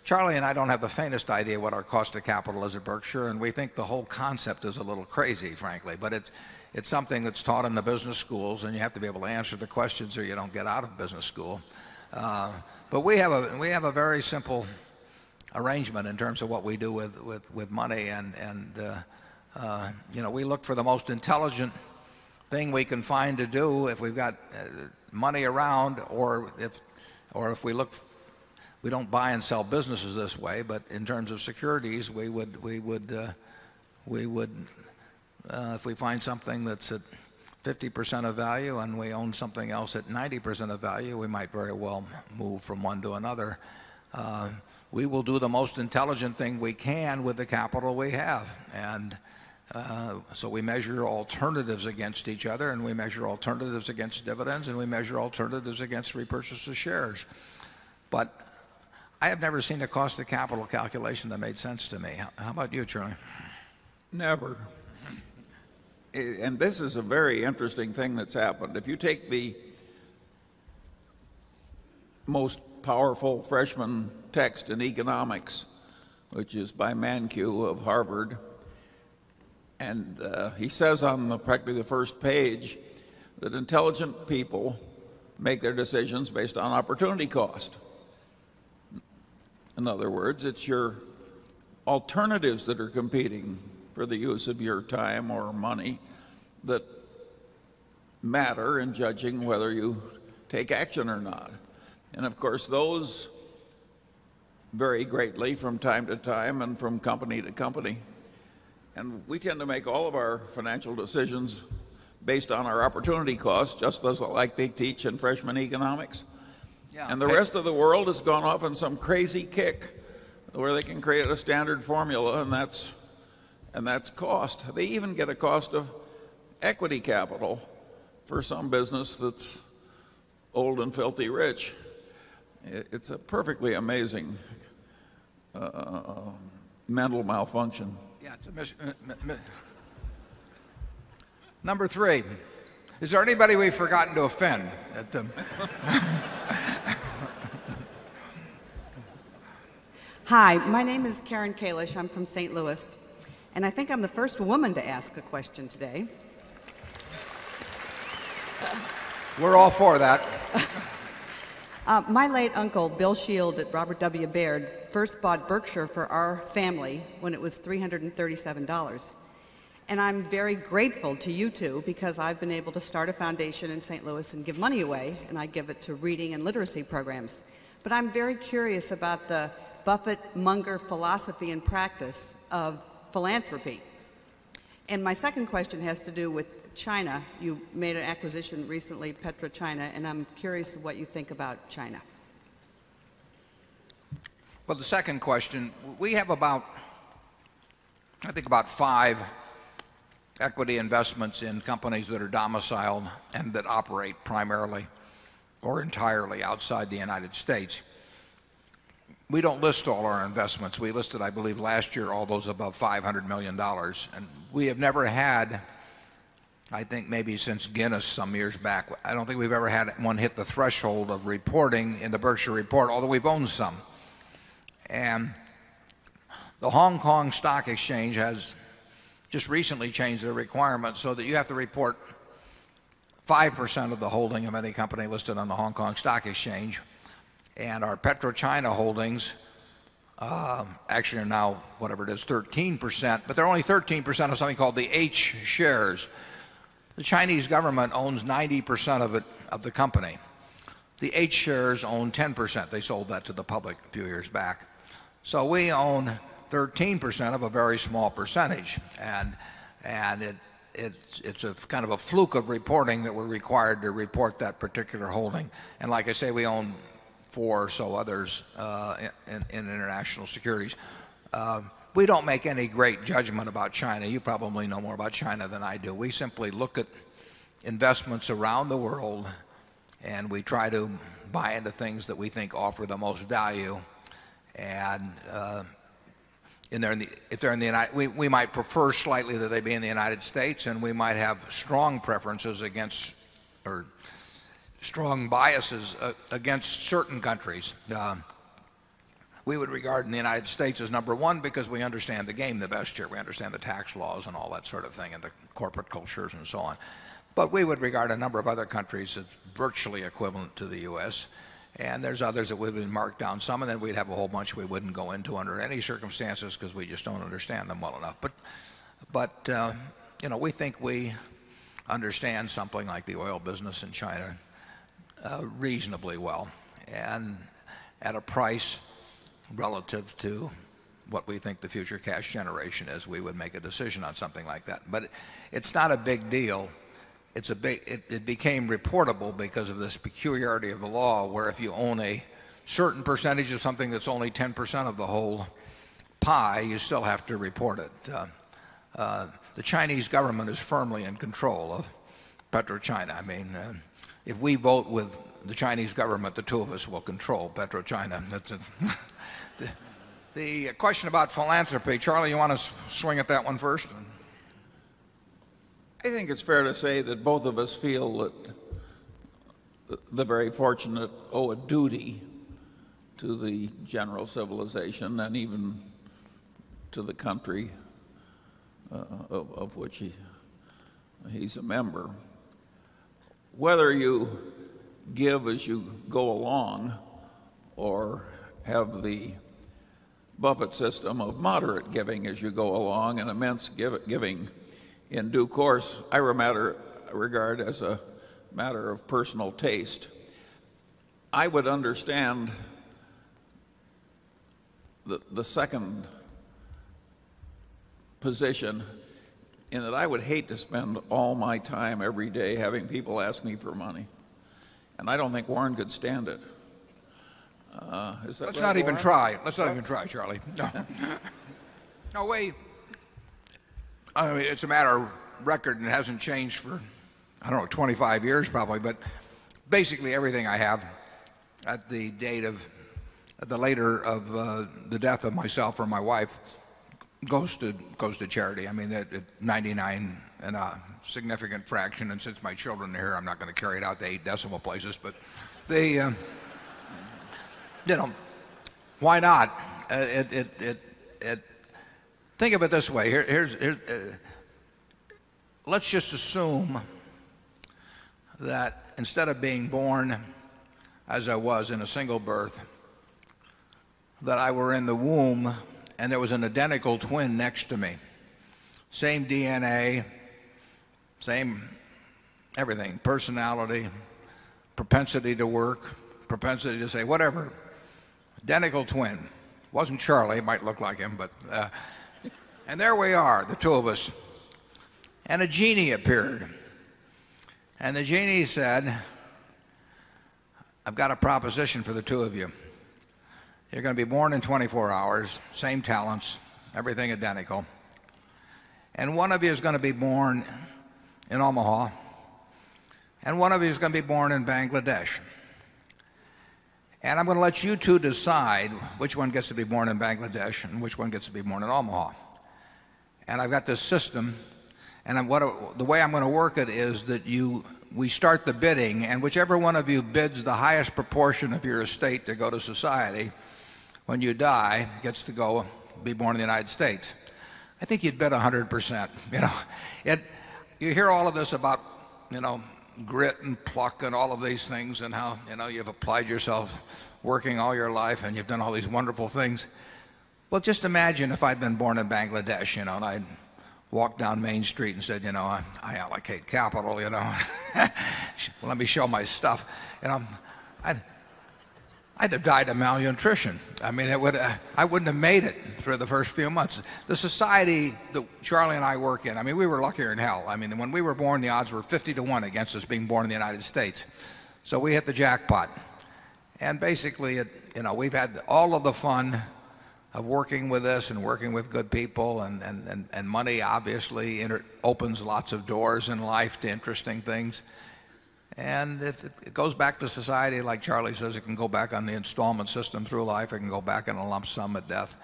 Charlie and I don't have the faintest idea what our cost of capital is at Berkshire, and we think the whole concept is a little crazy, frankly. But it's, it's something that's taught in the business schools, and you have to be able to answer the questions or you don't get out of business school. Uh, but we have, a, we have a very simple arrangement in terms of what we do with, with, with money. And, and uh, uh, you know, we look for the most intelligent thing we can find to do if we've got uh, money around or if, or if we look we don't buy and sell businesses this way, but in terms of securities, we would, we would, uh, we would uh, if we find something that's at 50% of value and we own something else at 90% of value, we might very well move from one to another. Uh, we will do the most intelligent thing we can with the capital we have. And uh, so we measure alternatives against each other, and we measure alternatives against dividends, and we measure alternatives against repurchase of shares. But I have never seen a cost of capital calculation that made sense to me. How about you, Charlie? Never. And this is a very interesting thing that's happened. If you take the most powerful freshman text in economics, which is by Mankiw of Harvard, and uh, he says on the, practically the first page that intelligent people make their decisions based on opportunity cost. In other words, it's your alternatives that are competing for the use of your time or money that matter in judging whether you take action or not. And of course, those vary greatly from time to time and from company to company. And we tend to make all of our financial decisions based on our opportunity cost, just as like they teach in freshman economics. Yeah. And the rest of the world has gone off on some crazy kick where they can create a standard formula, and that's, and that's cost. They even get a cost of equity capital for some business that's old and filthy rich. It's a perfectly amazing uh, mental malfunction. Yeah, it's a mis- Number three. Is there anybody we've forgotten to offend? At, um, Hi, my name is Karen Kalish. I'm from St. Louis. And I think I'm the first woman to ask a question today. We're all for that. uh, my late uncle, Bill Shield at Robert W. Baird, first bought Berkshire for our family when it was $337. And I'm very grateful to you two because I've been able to start a foundation in St. Louis and give money away, and I give it to reading and literacy programs. But I'm very curious about the Buffett Munger philosophy and practice of philanthropy. And my second question has to do with China. You made an acquisition recently, PetroChina, and I'm curious what you think about China. Well, the second question, we have about, I think about five equity investments in companies that are domiciled and that operate primarily or entirely outside the United States. We don't list all our investments. We listed, I believe, last year all those above $500 million. And we have never had, I think maybe since Guinness some years back, I don't think we've ever had one hit the threshold of reporting in the Berkshire Report, although we've owned some. And the Hong Kong Stock Exchange has just recently changed their requirements so that you have to report 5% of the holding of any company listed on the Hong Kong Stock Exchange and our PetroChina holdings uh, actually are now whatever it is 13%, but they're only 13% of something called the H shares. The Chinese government owns 90% of it of the company. The H shares own 10%. They sold that to the public a few years back. So we own 13% of a very small percentage and and it it's, it's a kind of a fluke of reporting that we're required to report that particular holding. And like I say, we own four or so others uh, in, in, international securities. Uh, we don't make any great judgment about China. You probably know more about China than I do. We simply look at investments around the world and we try to buy into things that we think offer the most value. And uh, in there in the, if they're in the United, we, we might prefer slightly that they be in the United States and we might have strong preferences against or strong biases uh, against certain countries. Uh, we would regard in the United States as number one because we understand the game the best here. We understand the tax laws and all that sort of thing and the corporate cultures and so on. But we would regard a number of other countries as virtually equivalent to the U.S. And there's others that have been marked down some, and then we'd have a whole bunch we wouldn't go into under any circumstances because we just don't understand them well enough. But, but uh, you know, we think we understand something like the oil business in China reasonably well and at a price relative to what we think the future cash generation is, we would make a decision on something like that. But it's not a big deal it's a big, it, it became reportable because of this peculiarity of the law where if you own a certain percentage of something that's only 10% of the whole pie, you still have to report it. Uh, uh, the Chinese government is firmly in control of PetroChina. I mean, uh, if we vote with the Chinese government, the two of us will control PetroChina. The, the question about philanthropy, Charlie, you want to swing at that one first? I think it's fair to say that both of us feel that the very fortunate owe a duty to the general civilization and even to the country uh, of, of, which he, he's a member. Whether you give as you go along or have the Buffett system of moderate giving as you go along and immense give, giving in due course, I regard as a matter of personal taste. I would understand the, the second position in that I would hate to spend all my time every day having people ask me for money. And I don't think Warren could stand it. Uh, Let's right, not even try. Let's not even try, Charlie. No. no, wait. I mean, it's a matter of record and it hasn't changed for, I don't know, 25 years probably, but basically everything I have at the date of at the later of uh, the death of myself or my wife goes to goes to charity. I mean, at, at 99 and a significant fraction. And since my children are here, I'm not going to carry it out to eight decimal places. But they, uh, you know, why not? Uh, it, it, it, it Think of it this way. Here, here's, here's uh, let's just assume that instead of being born as I was in a single birth, that I were in the womb and there was an identical twin next to me. Same DNA, same everything, personality, propensity to work, propensity to say whatever. Identical twin. Wasn't Charlie, might look like him, but uh, and there we are, the two of us. And a genie appeared. And the genie said, I've got a proposition for the two of you. You're going to be born in 24 hours, same talents, everything identical. And one of you is going to be born in Omaha, and one of you is going to be born in Bangladesh. And I'm going to let you two decide which one gets to be born in Bangladesh and which one gets to be born in Omaha and I've got this system and what, the way I'm going to work it is that you we start the bidding and whichever one of you bids the highest proportion of your estate to go to society when you die gets to go be born in the United States. I think you'd bet 100%. You know, it, you hear all of this about, you know, grit and pluck and all of these things and how, you know, you've applied yourself working all your life and you've done all these wonderful things. Well, just imagine if I'd been born in Bangladesh, you know, and I'd walked down Main Street and said, you know, I, I allocate capital, you know, let me show my stuff. You know, I'd, I'd have died of malnutrition. I mean, it would, uh, I wouldn't have made it through the first few months. The society that Charlie and I work in, I mean, we were luckier in hell. I mean, when we were born, the odds were 50 to 1 against us being born in the United States. So we hit the jackpot. And basically, it, you know, we've had all of the fun of working with us and working with good people and, and, and, and money obviously opens lots of doors in life to interesting things. And if it goes back to society, like Charlie says, it can go back on the installment system through life. It can go back in a lump sum at death.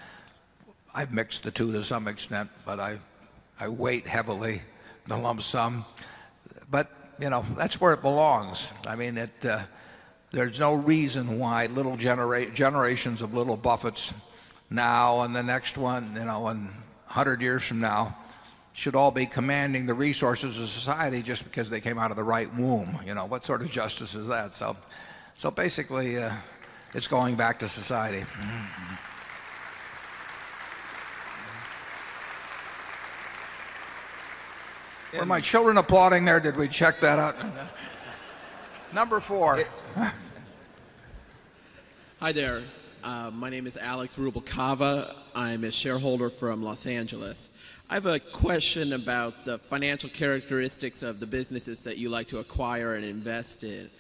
I've mixed the two to some extent, but I, I weight heavily the lump sum. But, you know, that's where it belongs. I mean, it, uh, there's no reason why little genera generations of little Buffetts now and the next one, you know, and 100 years from now should all be commanding the resources of society just because they came out of the right womb. You know, what sort of justice is that? So, so basically, uh, it's going back to society. Were my children applauding there? Did we check that out? Number four. Hi there. Uh, my name is Alex Rubalcava. I'm a shareholder from Los Angeles. I have a question about the financial characteristics of the businesses that you like to acquire and invest in.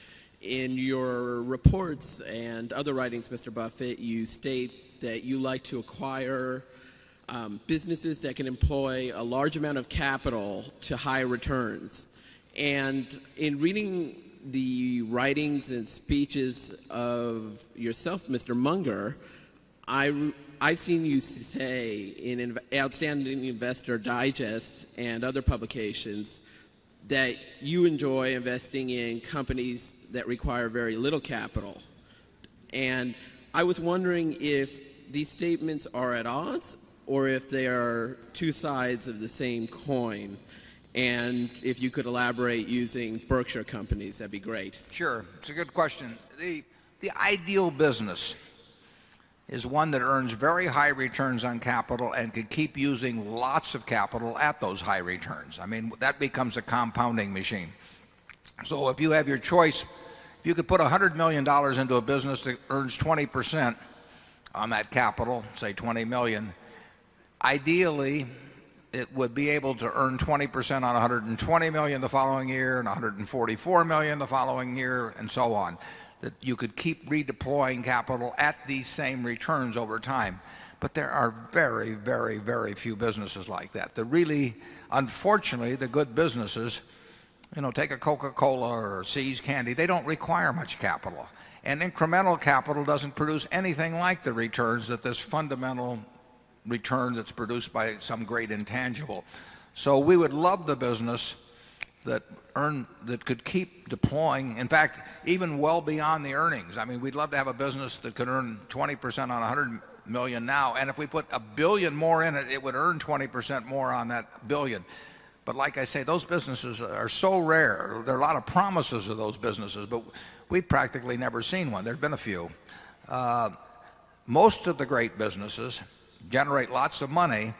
In your reports and other writings, Mr. Buffett, you state that you like to acquire um, businesses that can employ a large amount of capital to high returns. And in reading the writings and speeches of yourself, Mr. Munger, I, I've seen you say in Outstanding Investor Digest and other publications that you enjoy investing in companies that require very little capital. And I was wondering if these statements are at odds or if they are two sides of the same coin. And if you could elaborate using Berkshire companies, that'd be great. Sure. It's a good question. The, the ideal business is one that earns very high returns on capital and can keep using lots of capital at those high returns. I mean, that becomes a compounding machine. So if you have your choice, if you could put $100 million into a business that earns 20% on that capital, say 20 million, ideally it would be able to earn 20% on 120 million the following year and 144 million the following year and so on that you could keep redeploying capital at these same returns over time. But there are very very very few businesses like that. The really unfortunately the good businesses you know take a Coca-Cola or See's candy they don't require much capital. And incremental capital doesn't produce anything like the returns that this fundamental return that's produced by some great intangible. So we would love the business that earn that could keep deploying in fact even well beyond the earnings. I mean we'd love to have a business that could earn 20% on 100 million now and if we put a billion more in it it would earn 20% more on that billion. But like i say those businesses are so rare. There are a lot of promises of those businesses but we've practically never seen one. There's been a few. Uh, most of the great businesses generate lots of money,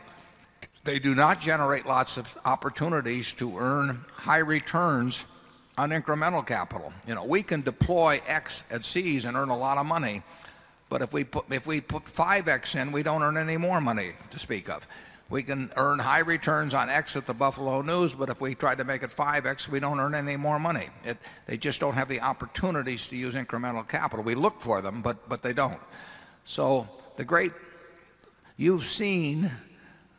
they do not generate lots of opportunities to earn high returns on incremental capital. You know, we can deploy X at See's and earn a lot of money, but if we put if we put 5x in, we don't earn any more money to speak of. We can earn high returns on X at the Buffalo News, but if we try to make it 5x, we don't earn any more money. It, they just don't have the opportunities to use incremental capital. We look for them, but, but they don't. So the great You've seen,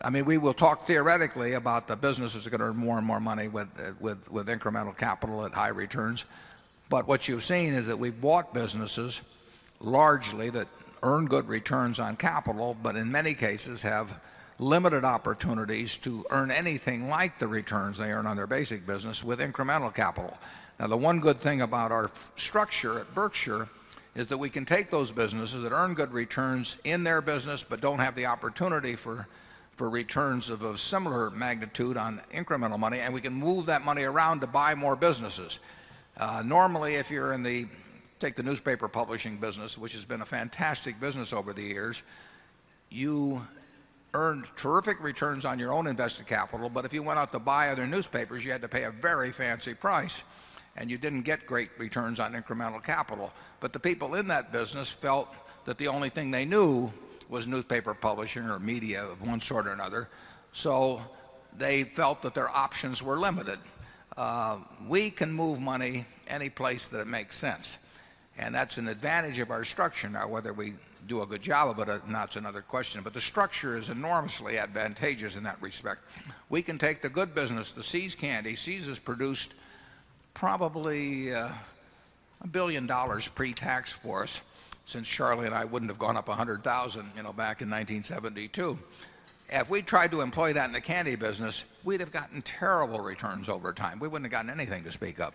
I mean, we will talk theoretically about the businesses that are going to earn more and more money with, with, with incremental capital at high returns. But what you've seen is that we've bought businesses largely that earn good returns on capital, but in many cases have limited opportunities to earn anything like the returns they earn on their basic business with incremental capital. Now, the one good thing about our structure at Berkshire is that we can take those businesses that earn good returns in their business but don't have the opportunity for for returns of a similar magnitude on incremental money and we can move that money around to buy more businesses. Uh, normally if you're in the take the newspaper publishing business which has been a fantastic business over the years, you earned terrific returns on your own invested capital, but if you went out to buy other newspapers, you had to pay a very fancy price and you didn't get great returns on incremental capital. But the people in that business felt that the only thing they knew was newspaper publishing or media of one sort or another. So they felt that their options were limited. Uh, we can move money any place that it makes sense. And that's an advantage of our structure. Now, whether we do a good job of it or not is another question. But the structure is enormously advantageous in that respect. We can take the good business, the See's candy. See's has produced probably uh, a billion dollars pre-tax for us. Since Charlie and I wouldn't have gone up 100,000 you know, back in 1972. If we tried to employ that in the candy business, we'd have gotten terrible returns over time. We wouldn't have gotten anything to speak of.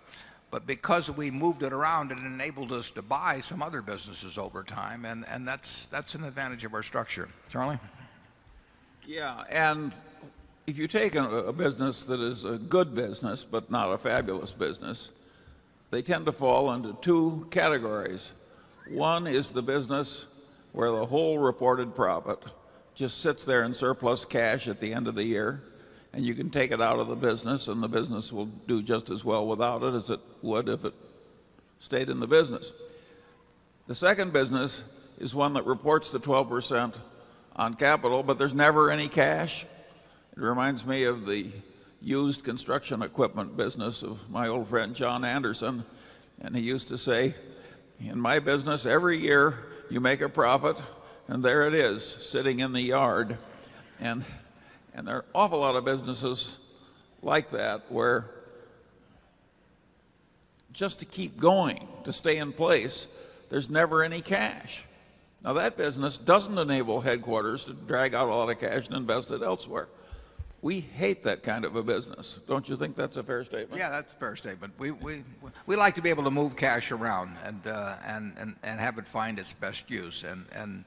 But because we moved it around, it enabled us to buy some other businesses over time, and, and that's, that's an advantage of our structure. Charlie? Yeah, and if you take a, a business that is a good business but not a fabulous business, they tend to fall into two categories. One is the business where the whole reported profit just sits there in surplus cash at the end of the year and you can take it out of the business and the business will do just as well without it as it would if it stayed in the business. The second business is one that reports the 12% on capital, but there's never any cash. It reminds me of the used construction equipment business of my old friend John Anderson. And he used to say, In my business, every year you make a profit, and there it is, sitting in the yard. And and there are an awful lot of businesses like that where just to keep going, to stay in place, there's never any cash. Now, that business doesn't enable headquarters to drag out a lot of cash and invest it elsewhere. We hate that kind of a business. Don't you think that's a fair statement? Yeah, that's a fair statement. We, we, we like to be able to move cash around and, uh, and, and, and have it find its best use. And, and,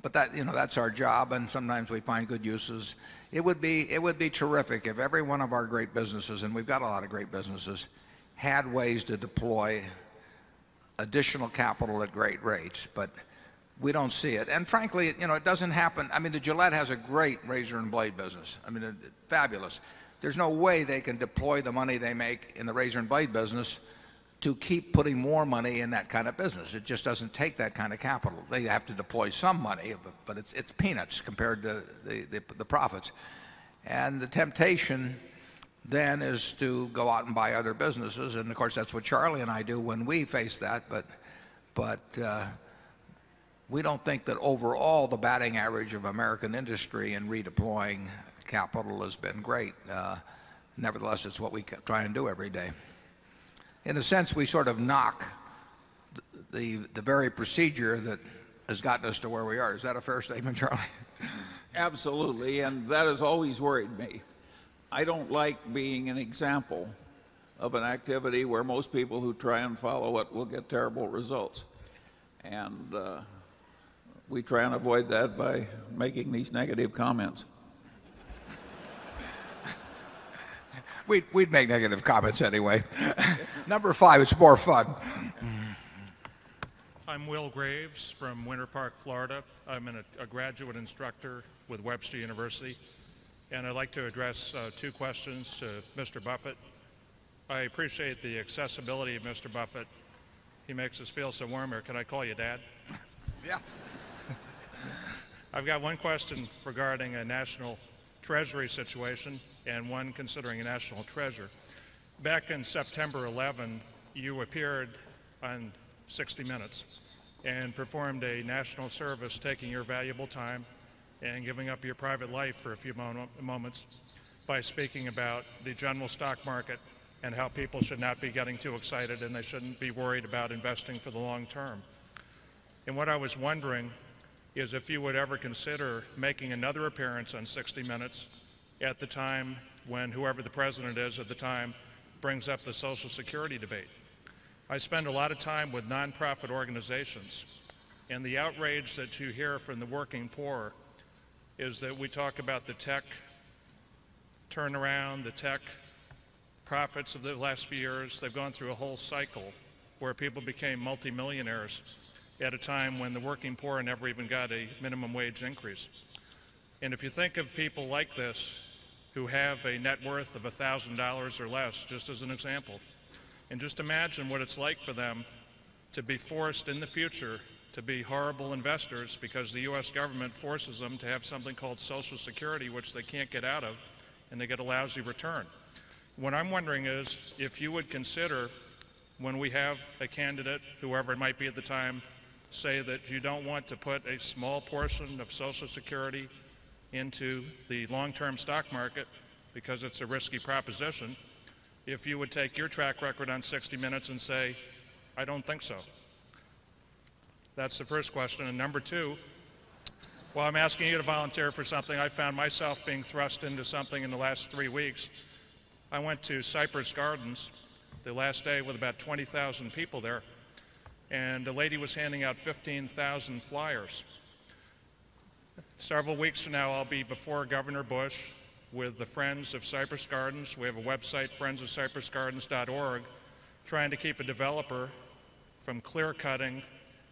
but that, you know, that's our job, and sometimes we find good uses. It would be it would be terrific if every one of our great businesses, and we've got a lot of great businesses, had ways to deploy additional capital at great rates. But we don't see it. And frankly, you know, it doesn't happen. I mean, the Gillette has a great razor and blade business. I mean, fabulous. There's no way they can deploy the money they make in the razor and blade business to keep putting more money in that kind of business. It just doesn't take that kind of capital. They have to deploy some money, but, it's, it's peanuts compared to the, the, the profits. And the temptation then is to go out and buy other businesses. And of course, that's what Charlie and I do when we face that. But, but uh, we don't think that overall the batting average of American industry in redeploying capital has been great. Uh, nevertheless, it's what we try and do every day in a sense, we sort of knock the, the very procedure that has gotten us to where we are. Is that a fair statement, Charlie? Absolutely, and that has always worried me. I don't like being an example of an activity where most people who try and follow it will get terrible results. And uh, we try and avoid that by making these negative comments. we'd, we'd make negative comments anyway. Number five, it's more fun. I'm Will Graves from Winter Park, Florida. I'm an, a graduate instructor with Webster University, and I'd like to address uh, two questions to Mr. Buffett. I appreciate the accessibility of Mr. Buffett. He makes us feel so warm here. Can I call you Dad? Yeah. I've got one question regarding a national treasury situation and one considering a national treasure. Back in September 11, you appeared on 60 Minutes and performed a national service taking your valuable time and giving up your private life for a few moments by speaking about the general stock market and how people should not be getting too excited and they shouldn't be worried about investing for the long term. And what I was wondering is if you would ever consider making another appearance on 60 Minutes at the time when whoever the president is at the time brings up the Social Security debate. I spend a lot of time with nonprofit organizations, and the outrage that you hear from the working poor is that we talk about the tech turnaround, the tech profits of the last few years. They've gone through a whole cycle where people became multimillionaires at a time when the working poor never even got a minimum wage increase. And if you think of people like this who have a net worth of $1,000 or less, just as an example, and just imagine what it's like for them to be forced in the future to be horrible investors because the U.S. government forces them to have something called Social Security, which they can't get out of, and they get a lousy return. What I'm wondering is if you would consider, when we have a candidate, whoever it might be at the time, say that you don't want to put a small portion of Social Security into the long term stock market because it's a risky proposition, if you would take your track record on 60 Minutes and say, I don't think so. That's the first question. And number two, while I'm asking you to volunteer for something, I found myself being thrust into something in the last three weeks. I went to Cypress Gardens the last day with about 20,000 people there, and a lady was handing out 15,000 flyers. Several weeks from now, I'll be before Governor Bush with the Friends of Cypress Gardens. We have a website, friendsofcypressgardens.org, trying to keep a developer from clear cutting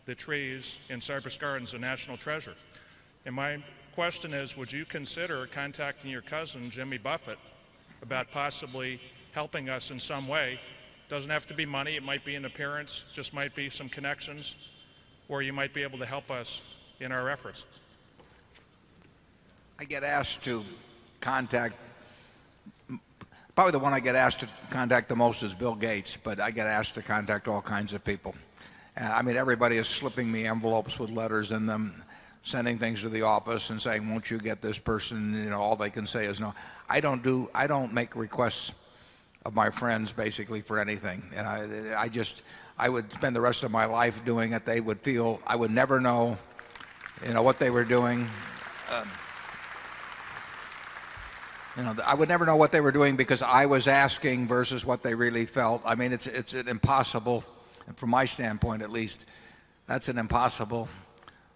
the trees in Cypress Gardens a national treasure. And my question is would you consider contacting your cousin, Jimmy Buffett, about possibly helping us in some way? Doesn't have to be money, it might be an appearance, just might be some connections, or you might be able to help us in our efforts. I get asked to contact probably the one I get asked to contact the most is Bill Gates, but I get asked to contact all kinds of people. Uh, I mean, everybody is slipping me envelopes with letters in them sending things to the office and saying, won't you get this person? You know, all they can say is no. I don't do, I don't make requests of my friends basically for anything. And I, I just, I would spend the rest of my life doing it. They would feel, I would never know, you know, what they were doing. Um, you know, I would never know what they were doing because I was asking versus what they really felt. I mean, it's, it's an impossible, from my standpoint at least, that's an impossible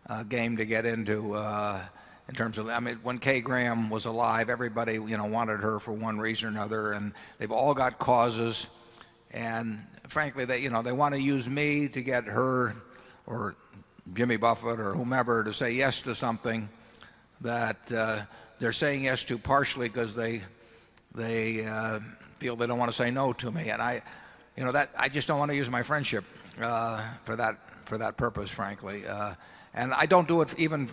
uh, game to get into uh, in terms of I mean when Kay Graham was alive everybody you know wanted her for one reason or another and they've all got causes. And frankly they you know they want to use me to get her or Jimmy Buffett or whomever to say yes to something that uh, they're saying yes to partially because they they uh, feel they don't want to say no to me. And I you know that I just don't want to use my friendship uh, for that for that purpose frankly. Uh, and I don't do it even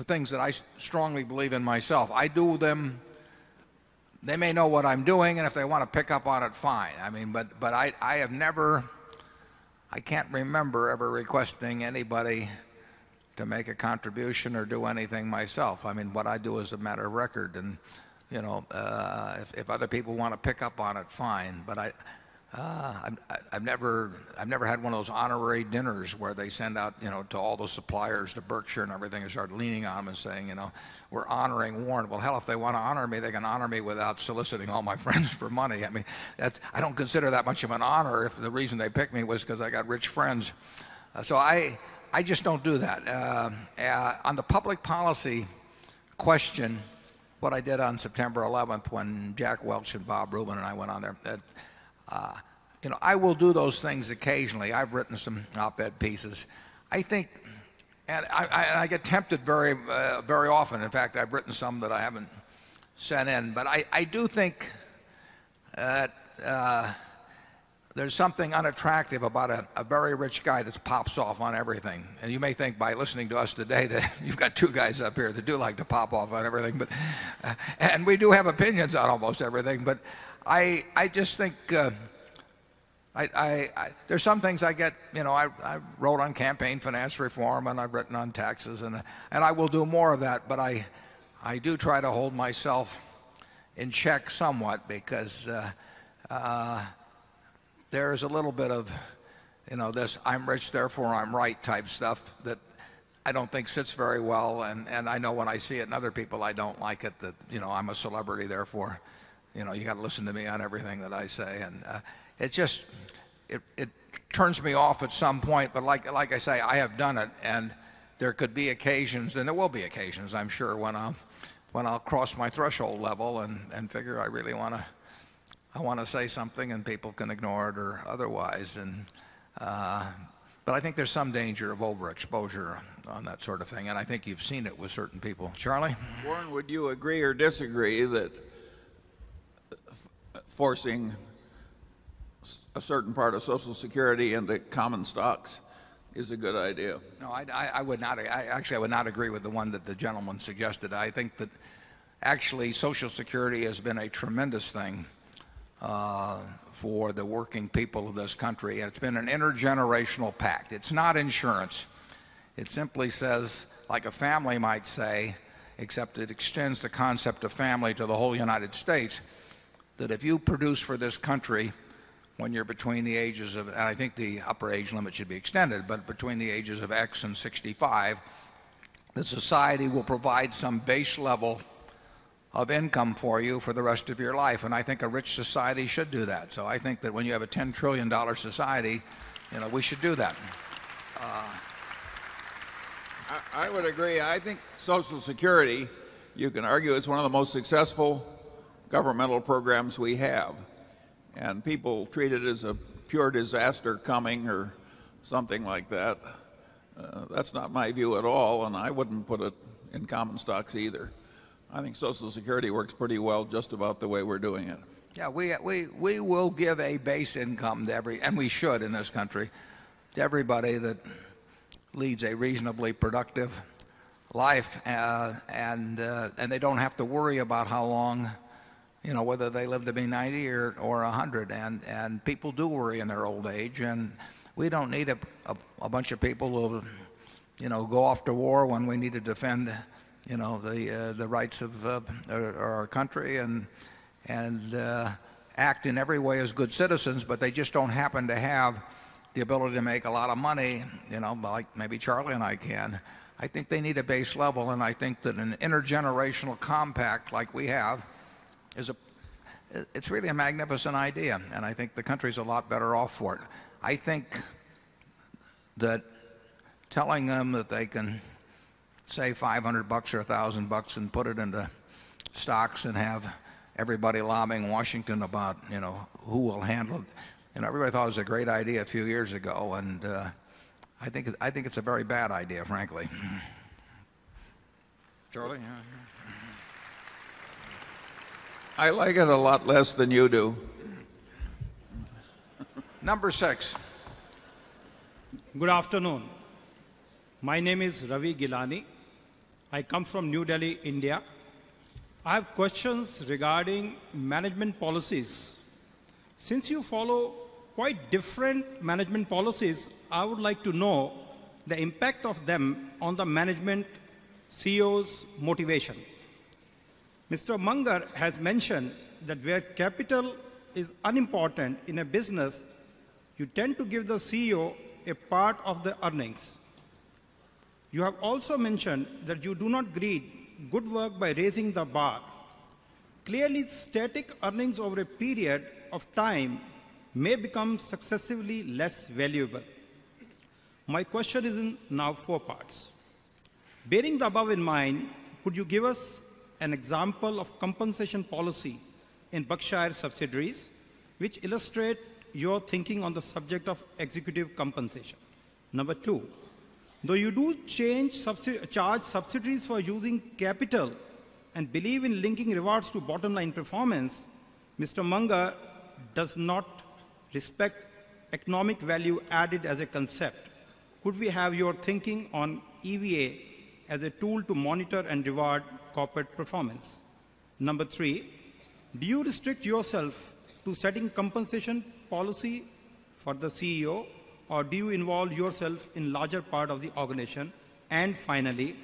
for things that I strongly believe in myself. I do them they may know what I'm doing and if they want to pick up on it fine. I mean but but I I have never I can't remember ever requesting anybody to make a contribution or do anything myself. I mean what I do is a matter of record and you know uh, if, if other people want to pick up on it fine but I I've, I've never I've never had one of those honorary dinners where they send out you know to all the suppliers to Berkshire and everything and start leaning on them and saying you know we're honoring Warren. Well, hell, if they want to honor me, they can honor me without soliciting all my friends for money. I mean, that's I don't consider that much of an honor if the reason they picked me was because I got rich friends. Uh, so I I just don't do that. Uh, uh, on the public policy question, what I did on September 11th when Jack Welch and Bob Rubin and I went on there. Uh, you know, I will do those things occasionally. I've written some op-ed pieces. I think, and I, I, I get tempted very, uh, very often. In fact, I've written some that I haven't sent in. But I, I do think that uh, there's something unattractive about a, a very rich guy that pops off on everything. And you may think by listening to us today that you've got two guys up here that do like to pop off on everything. But, uh, and we do have opinions on almost everything. But I, I just think uh, I, I, I, there's some things I get, you know, I, I wrote on campaign finance reform and I've written on taxes and, and I will do more of that, but I, I do try to hold myself in check somewhat because uh, uh, there's a little bit of, you know, this I'm rich, therefore I'm right type stuff that I don't think sits very well. And, and I know when I see it in other people, I don't like it that, you know, I'm a celebrity, therefore you know, you got to listen to me on everything that I say. And uh, it just, it, it turns me off at some point. But like, like I say, I have done it. And there could be occasions, and there will be occasions, I'm sure, when I'll, when I'll cross my threshold level and, and figure I really want to, I want to say something and people can ignore it or otherwise. And, uh, but I think there's some danger of overexposure on that sort of thing. And I think you've seen it with certain people. Charlie? Warren, would you agree or disagree that forcing a certain part of Social Security into common stocks is a good idea. No, I, I, would not. I, actually, I would not agree with the one that the gentleman suggested. I think that actually Social Security has been a tremendous thing uh, for the working people of this country. And it's been an intergenerational pact. It's not insurance. It simply says, like a family might say, except it extends the concept of family to the whole United States that if you produce for this country when you're between the ages of, and I think the upper age limit should be extended, but between the ages of X and 65, the society will provide some base level of income for you for the rest of your life. And I think a rich society should do that. So I think that when you have a $10,000,000,000,000 society, you know, we should do that. Uh, I would agree. I think Social Security, you can argue it's one of the most successful governmental programs we have. And people treat it as a pure disaster coming or something like that. Uh, that's not my view at all, and I wouldn't put it in common stocks either. I think Social Security works pretty well just about the way we're doing it. Yeah, we, we, we will give a base income to every, and we should in this country, to everybody that leads a reasonably productive life, uh, and, uh, and they don't have to worry about how long, you know, whether they live to be 90 or, or 100. And, and people do worry in their old age, and we don't need a, a, a bunch of people who, you know, go off to war when we need to defend, you know, the, uh, the rights of uh, our country and, and uh, act in every way as good citizens, but they just don't happen to have the ability to make a lot of money, you know, like maybe Charlie and I can. I think they need a base level, and I think that an intergenerational compact like we have is a it's really a magnificent idea, and I think the country's a lot better off for it. I think that telling them that they can say 500 bucks or 1000 bucks and put it into stocks and have everybody lobbying Washington about, you know, who will handle it. And everybody thought it was a great idea a few years ago, and uh, I think I think it's a very bad idea, frankly. Charlie? I like it a lot less than you do. Number 6. Good afternoon. My name is Ravi Gilani. I come from New Delhi, India. I have questions regarding management policies. Since you follow quite different management policies, I would like to know the impact of them on the management CEO's motivation. Mr. Munger has mentioned that where capital is unimportant in a business, you tend to give the CEO a part of the earnings. You have also mentioned that you do not greet good work by raising the bar. Clearly, static earnings over a period of time may become successively less valuable. My question is in now four parts. Bearing the above in mind, could you give us an example of compensation policy in Berkshire subsidiaries which illustrate your thinking on the subject of executive compensation? Number 2, though you do change subsidi charge subsidiaries for using capital and believe in linking rewards to bottom line performance, Mr. Munger does not respect economic value added as a concept. Could we have your thinking on EVA as a tool to monitor and reward corporate performance? Number 3, do you restrict yourself to setting compensation policy for the CEO or do you involve yourself in larger part of the organization? And finally,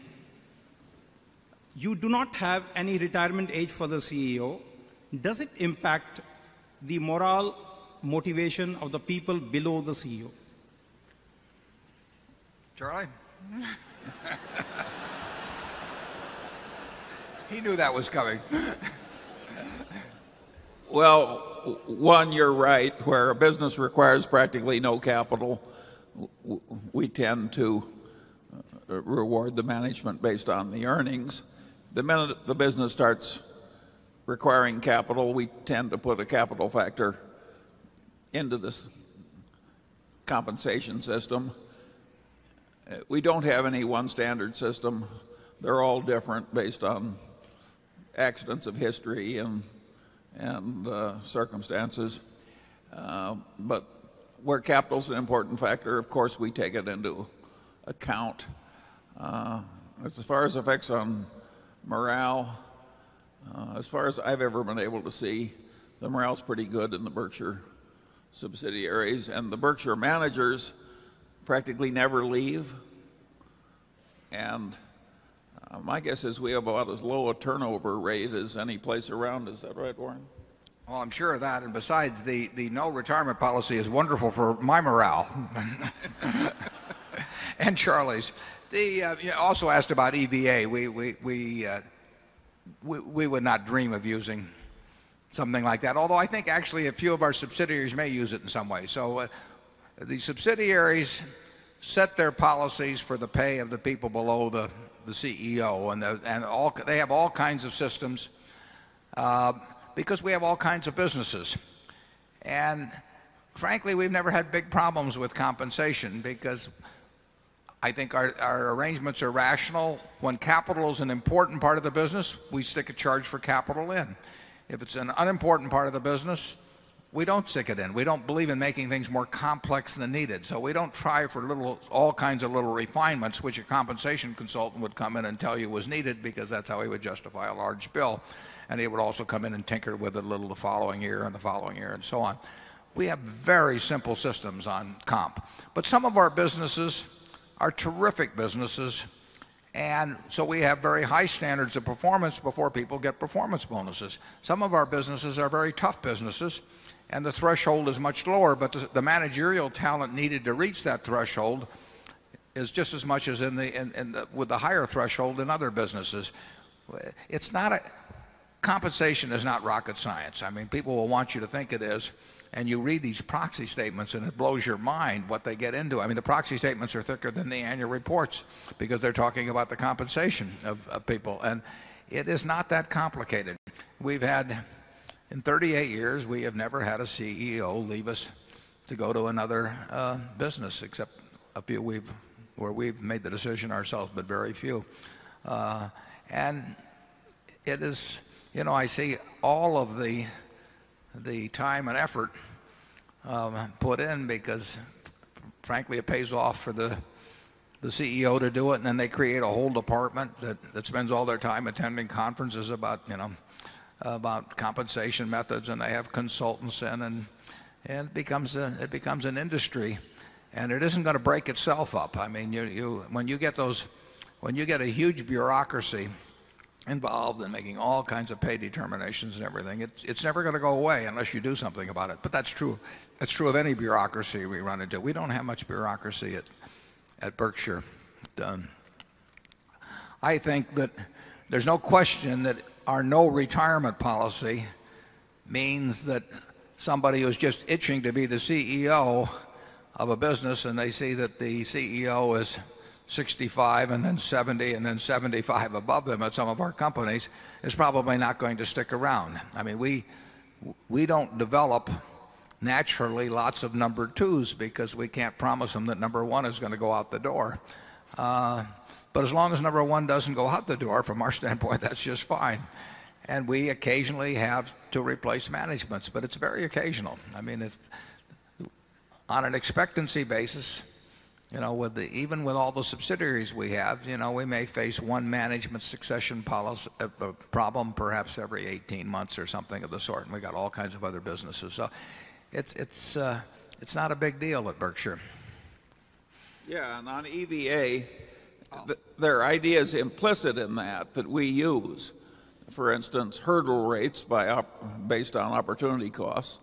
you do not have any retirement age for the CEO. Does it impact the moral motivation of the people below the CEO? Charlie? he knew that was coming. Well, one, you're right. Where a business requires practically no capital, we tend to uh, reward the management based on the earnings. The minute the business starts requiring capital, we tend to put a capital factor into this compensation system. Uh, we don't have any one standard system. They're all different based on accidents of history and and uh, circumstances. Uh, but where capital is an important factor, of course, we take it into account. Uh, as far as effects on morale, as far as I've ever been able to see, the morale's pretty good in the Berkshire subsidiaries. And the Berkshire managers practically never leave. And my guess is we have about as low a turnover rate as any place around. Is that right, Warren? Well, I'm sure of that. And besides, the, the no retirement policy is wonderful for my morale and Charlie's. The, uh, you also asked about EVA. We, we, we, uh, we, we would not dream of using something like that, although I think actually a few of our subsidiaries may use it in some way. So uh, the subsidiaries set their policies for the pay of the people below the, the CEO, and, the, and all, they have all kinds of systems uh, because we have all kinds of businesses. And frankly, we've never had big problems with compensation because I think our, our arrangements are rational. When capital is an important part of the business, we stick a charge for capital in. If it's an unimportant part of the business, we don't stick it in. We don't believe in making things more complex than needed. So we don't try for little, all kinds of little refinements, which a compensation consultant would come in and tell you was needed because that's how he would justify a large bill. And he would also come in and tinker with it a little the following year and the following year and so on. We have very simple systems on comp. But some of our businesses are terrific businesses. And so we have very high standards of performance before people get performance bonuses. Some of our businesses are very tough businesses and the threshold is much lower, but the, the managerial talent needed to reach that threshold is just as much as in the, in, in the, with the higher threshold in other businesses. It's not a, compensation is not rocket science. I mean, people will want you to think it is and you read these proxy statements and it blows your mind what they get into. I mean, the proxy statements are thicker than the annual reports because they're talking about the compensation of, of people. And it is not that complicated. We've had, in 38 years, we have never had a CEO leave us to go to another uh, business, except a few we've, where we've made the decision ourselves, but very few. Uh, and it is, you know, I see all of the, the time and effort um, put in because frankly it pays off for the the CEO to do it and then they create a whole department that, that spends all their time attending conferences about you know about compensation methods and they have consultants in and it becomes a, it becomes an industry and it isn't going to break itself up. I mean when you get those when you get a huge bureaucracy involved in making all kinds of pay determinations and everything. It, it's never going to go away unless you do something about it. But that's true. That's true of any bureaucracy we run into. We don't have much bureaucracy at, at Berkshire. I think that there's no question that our no retirement policy means that somebody who's just itching to be the CEO of a business and they see that the CEO is 65 and then 70 and then 75 above them at some of our companies is probably not going to stick around. I mean, we, we don't develop naturally lots of number twos because we can't promise them that number one is going to go out the door. Uh, but as long as number one doesn't go out the door, from our standpoint, that's just fine. And we occasionally have to replace managements, but it's very occasional. I mean, if on an expectancy basis, you know, with the, even with all the subsidiaries we have, you know, we may face one management succession policy uh, uh, problem perhaps every 18 months or something of the sort. And we got all kinds of other businesses. So it's, it's, uh, it's not a big deal at Berkshire. Yeah, and on EVA, there are ideas implicit in that that we use. For instance, hurdle rates op based on opportunity costs,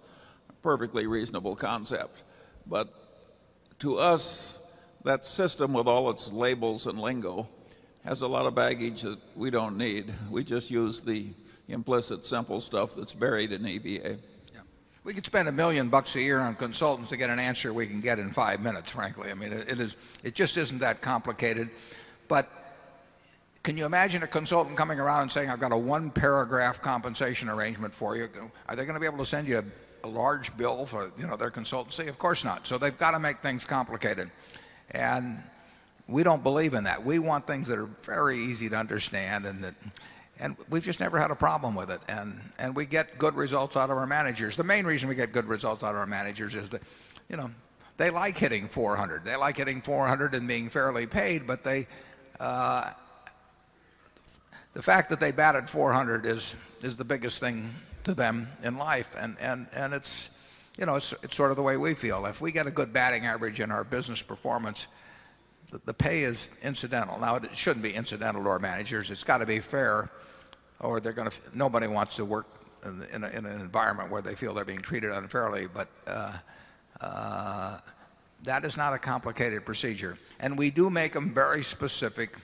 perfectly reasonable concept. But to us, that system with all its labels and lingo has a lot of baggage that we don't need. We just use the implicit simple stuff that's buried in EVA. We could spend a million bucks a year on consultants to get an answer we can get in five minutes, frankly. I mean, it, it, is, it just isn't that complicated. But can you imagine a consultant coming around and saying, I've got a one paragraph compensation arrangement for you? Are they going to be able to send you a, a large bill for you know, their consultancy? Of course not. So they've got to make things complicated. And we don't believe in that. We want things that are very easy to understand and that and we've just never had a problem with it. And, and we get good results out of our managers. The main reason we get good results out of our managers is that, you know, they like hitting 400. They like hitting 400 and being fairly paid, but they, uh, the fact that they batted 400 is, is the biggest thing to them in life. And, and, and it's, you know, it's, it's sort of the way we feel. If we get a good batting average in our business performance, the, the pay is incidental. Now, it shouldn't be incidental to our managers. It's got to be fair, or they're going to. Nobody wants to work in, in, a, in an environment where they feel they're being treated unfairly. But uh, uh, that is not a complicated procedure. And we do make them very specific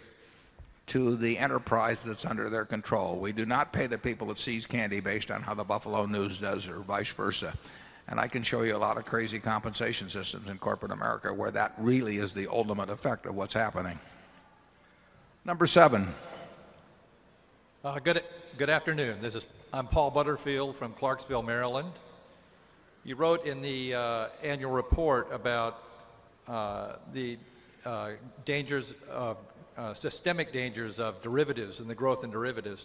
to the enterprise that's under their control. We do not pay the people that See's candy based on how the Buffalo News does or vice versa. And I can show you a lot of crazy compensation systems in corporate America where that really is the ultimate effect of what's happening. Number 7. Uh, good, good afternoon. This is, I'm Paul Butterfield from Clarksville, Maryland. You wrote in the uh, annual report about uh, the uh, dangers of uh, systemic dangers of derivatives and the growth in derivatives.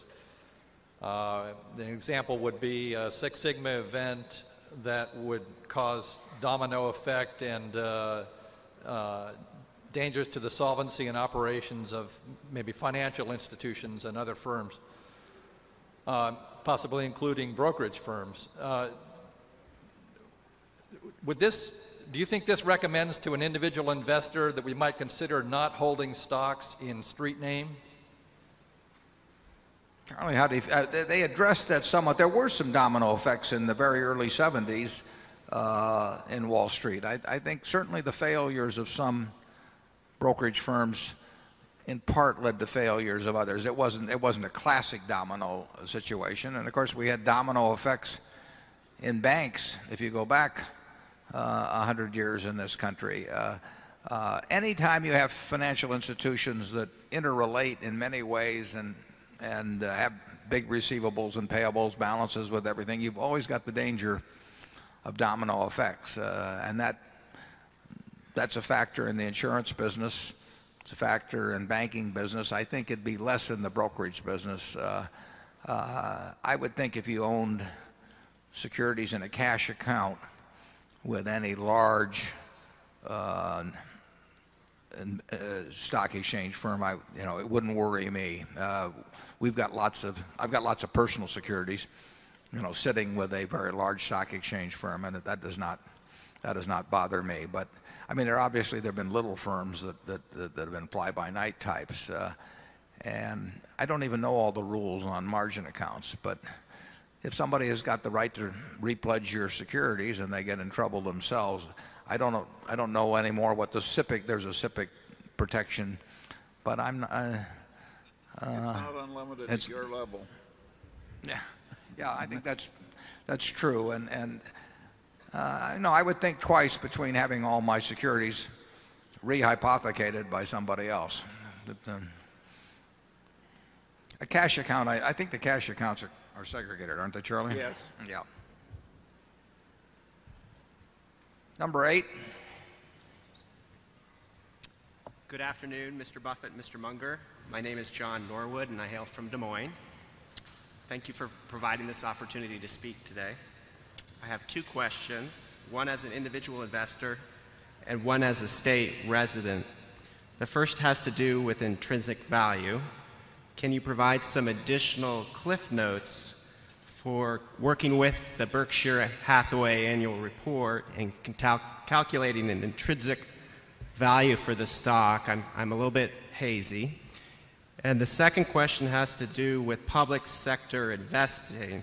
Uh, an example would be a Six Sigma event that would cause domino effect and dangers to the solvency and operations of maybe financial institutions and other firms, uh, possibly including brokerage firms. Uh, would this do you think this recommends to an individual investor that we might consider not holding stocks in street name? Charlie, how do you, uh, they addressed that somewhat. There were some domino effects in the very early 70s uh, in Wall Street. I, I think certainly the failures of some brokerage firms in part led to failures of others. It wasn't, it wasn't a classic domino situation. And of course, we had domino effects in banks. If you go back uh, a hundred years in this country. Uh, uh, anytime you have financial institutions that interrelate in many ways and, and uh, have big receivables and payables balances with everything, you've always got the danger of domino effects. Uh, and that, that's a factor in the insurance business. It's a factor in banking business. I think it'd be less in the brokerage business. Uh, I would think if you owned securities in a cash account, with any large uh, uh, stock exchange firm, I, you know, it wouldn't worry me. Uh, we've got lots of, I've got lots of personal securities, you know, sitting with a very large stock exchange firm, and that does not, that does not bother me. But I mean, there obviously there have been little firms that, that, that, that have been fly-by-night types, uh, and I don't even know all the rules on margin accounts, but if somebody has got the right to repledge your securities and they get in trouble themselves, I don't know, I don't know anymore what the SIPC, there's a SIPC protection, but I'm not, uh, it's not unlimited at your level. Yeah, yeah, I think that's, that's true. And, and uh, no, I would think twice between having all my securities rehypothecated by somebody else. But, um, a cash account, I, I think the cash accounts are are segregated, aren't they, Charlie? Yes. Yeah. Number eight. Good afternoon, Mr. Buffett, Mr. Munger. My name is John Norwood, and I hail from Des Moines. Thank you for providing this opportunity to speak today. I have two questions, one as an individual investor and one as a state resident. The first has to do with intrinsic value. Can you provide some additional cliff notes for working with the Berkshire Hathaway annual report and cal calculating an intrinsic value for the stock? I'm, I'm a little bit hazy. And the second question has to do with public sector investing.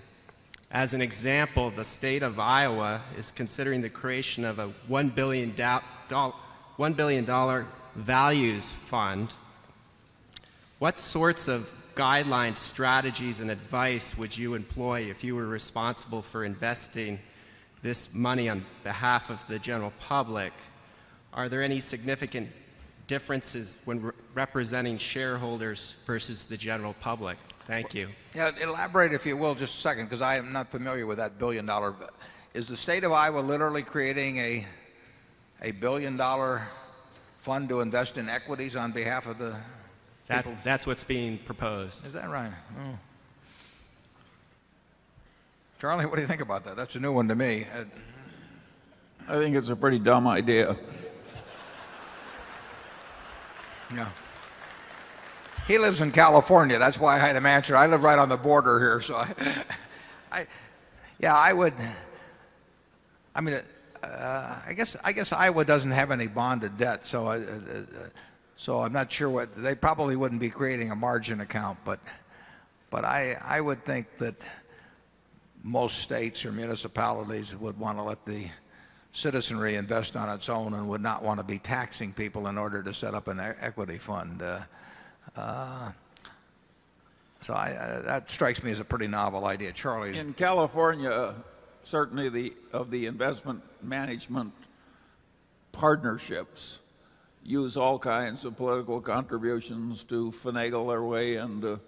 As an example, the state of Iowa is considering the creation of a $1 billion, $1 billion values fund what sorts of guidelines, strategies, and advice would you employ if you were responsible for investing this money on behalf of the general public? Are there any significant differences when re representing shareholders versus the general public? Thank you. Yeah, elaborate, if you will, just a second, because I am not familiar with that billion dollar. Is the state of Iowa literally creating a, a billion dollar fund to invest in equities on behalf of the that's, that's what's being proposed. Is that right? Oh. Charlie, what do you think about that? That's a new one to me. I think it's a pretty dumb idea. Yeah. He lives in California. That's why I had him answer. I live right on the border here, so I, I yeah, I would. I mean, uh, I guess I guess Iowa doesn't have any bonded debt, so uh, uh, so I'm not sure what they probably wouldn't be creating a margin account, but but I I would think that most states or municipalities would want to let the citizenry invest on its own and would not want to be taxing people in order to set up an equity fund. Uh, so I, uh, that strikes me as a pretty novel idea. Charlie? In California, uh, certainly the, of the investment management partnerships use all kinds of political contributions to finagle their way into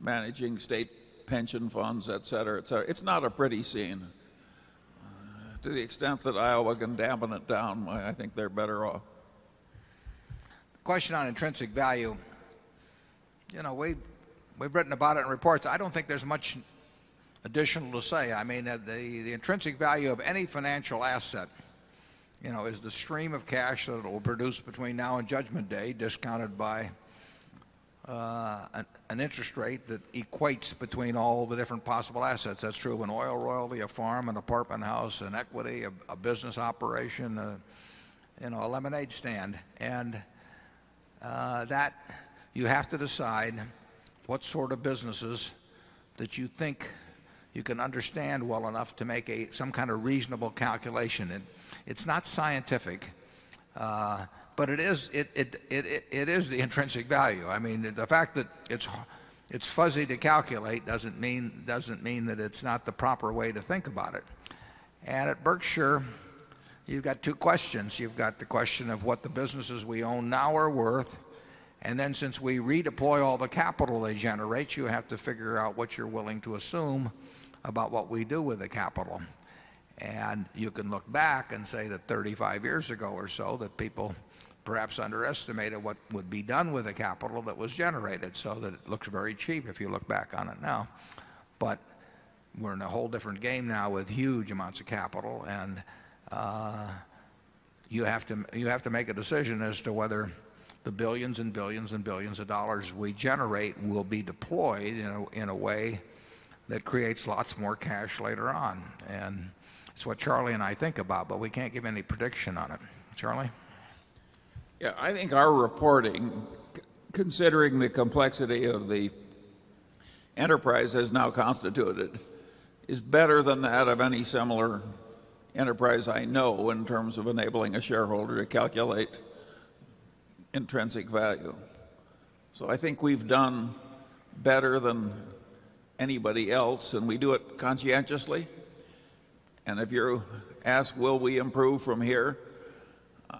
managing state pension funds, et cetera, et cetera. It's not a pretty scene. Uh, to the extent that Iowa can dampen it down, I think they're better off. Question on intrinsic value. You know, we, we've written about it in reports. I don't think there's much additional to say. I mean, uh, the, the intrinsic value of any financial asset you know, is the stream of cash that it will produce between now and Judgment Day discounted by uh, an, an, interest rate that equates between all the different possible assets. That's true of an oil royalty, a farm, an apartment house, an equity, a, a business operation, a, you know, a lemonade stand. And uh, that you have to decide what sort of businesses that you think you can understand well enough to make a, some kind of reasonable calculation. And it's not scientific, uh, but it is, it, it, it, it is the intrinsic value. I mean, the fact that it's, it's fuzzy to calculate doesn't mean, doesn't mean that it's not the proper way to think about it. And at Berkshire, you've got two questions. You've got the question of what the businesses we own now are worth. And then since we redeploy all the capital they generate, you have to figure out what you're willing to assume about what we do with the capital. And you can look back and say that 35 years ago or so that people perhaps underestimated what would be done with the capital that was generated so that it looks very cheap if you look back on it now. But we're in a whole different game now with huge amounts of capital and uh, you have to you have to make a decision as to whether the billions and billions and billions of dollars we generate will be deployed in a, in a way that creates lots more cash later on. And it's what Charlie and I think about, but we can't give any prediction on it. Charlie? Yeah, I think our reporting, considering the complexity of the enterprise as now constituted, is better than that of any similar enterprise I know in terms of enabling a shareholder to calculate intrinsic value. So I think we've done better than anybody else, and we do it conscientiously. And if you ask, will we improve from here?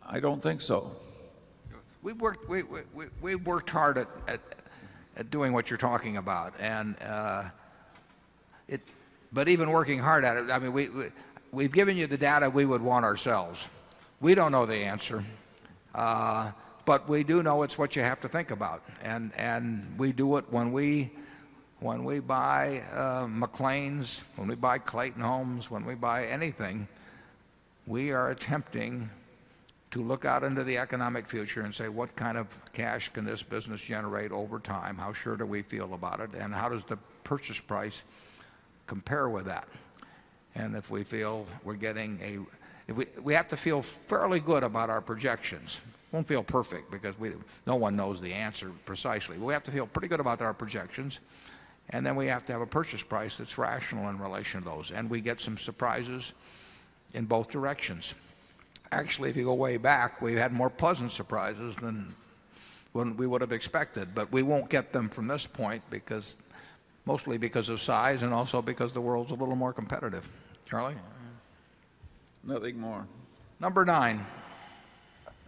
I don't think so. We've worked, we, we, we, worked hard at, at, at, doing what you're talking about. And uh, it, but even working hard at it, I mean, we, we, we've given you the data we would want ourselves. We don't know the answer. Uh, but we do know it's what you have to think about. And, and we do it when we when we buy uh, McLane's, when we buy Clayton Homes, when we buy anything, we are attempting to look out into the economic future and say what kind of cash can this business generate over time? How sure do we feel about it? And how does the purchase price compare with that? And if we feel we're getting a, we, we have to feel fairly good about our projections. Won't feel perfect because we, no one knows the answer precisely. We have to feel pretty good about our projections. And then we have to have a purchase price that's rational in relation to those. And we get some surprises in both directions. Actually, if you go way back, we've had more pleasant surprises than when we would have expected. But we won't get them from this point because mostly because of size and also because the world's a little more competitive. Charlie? Nothing more. Number nine.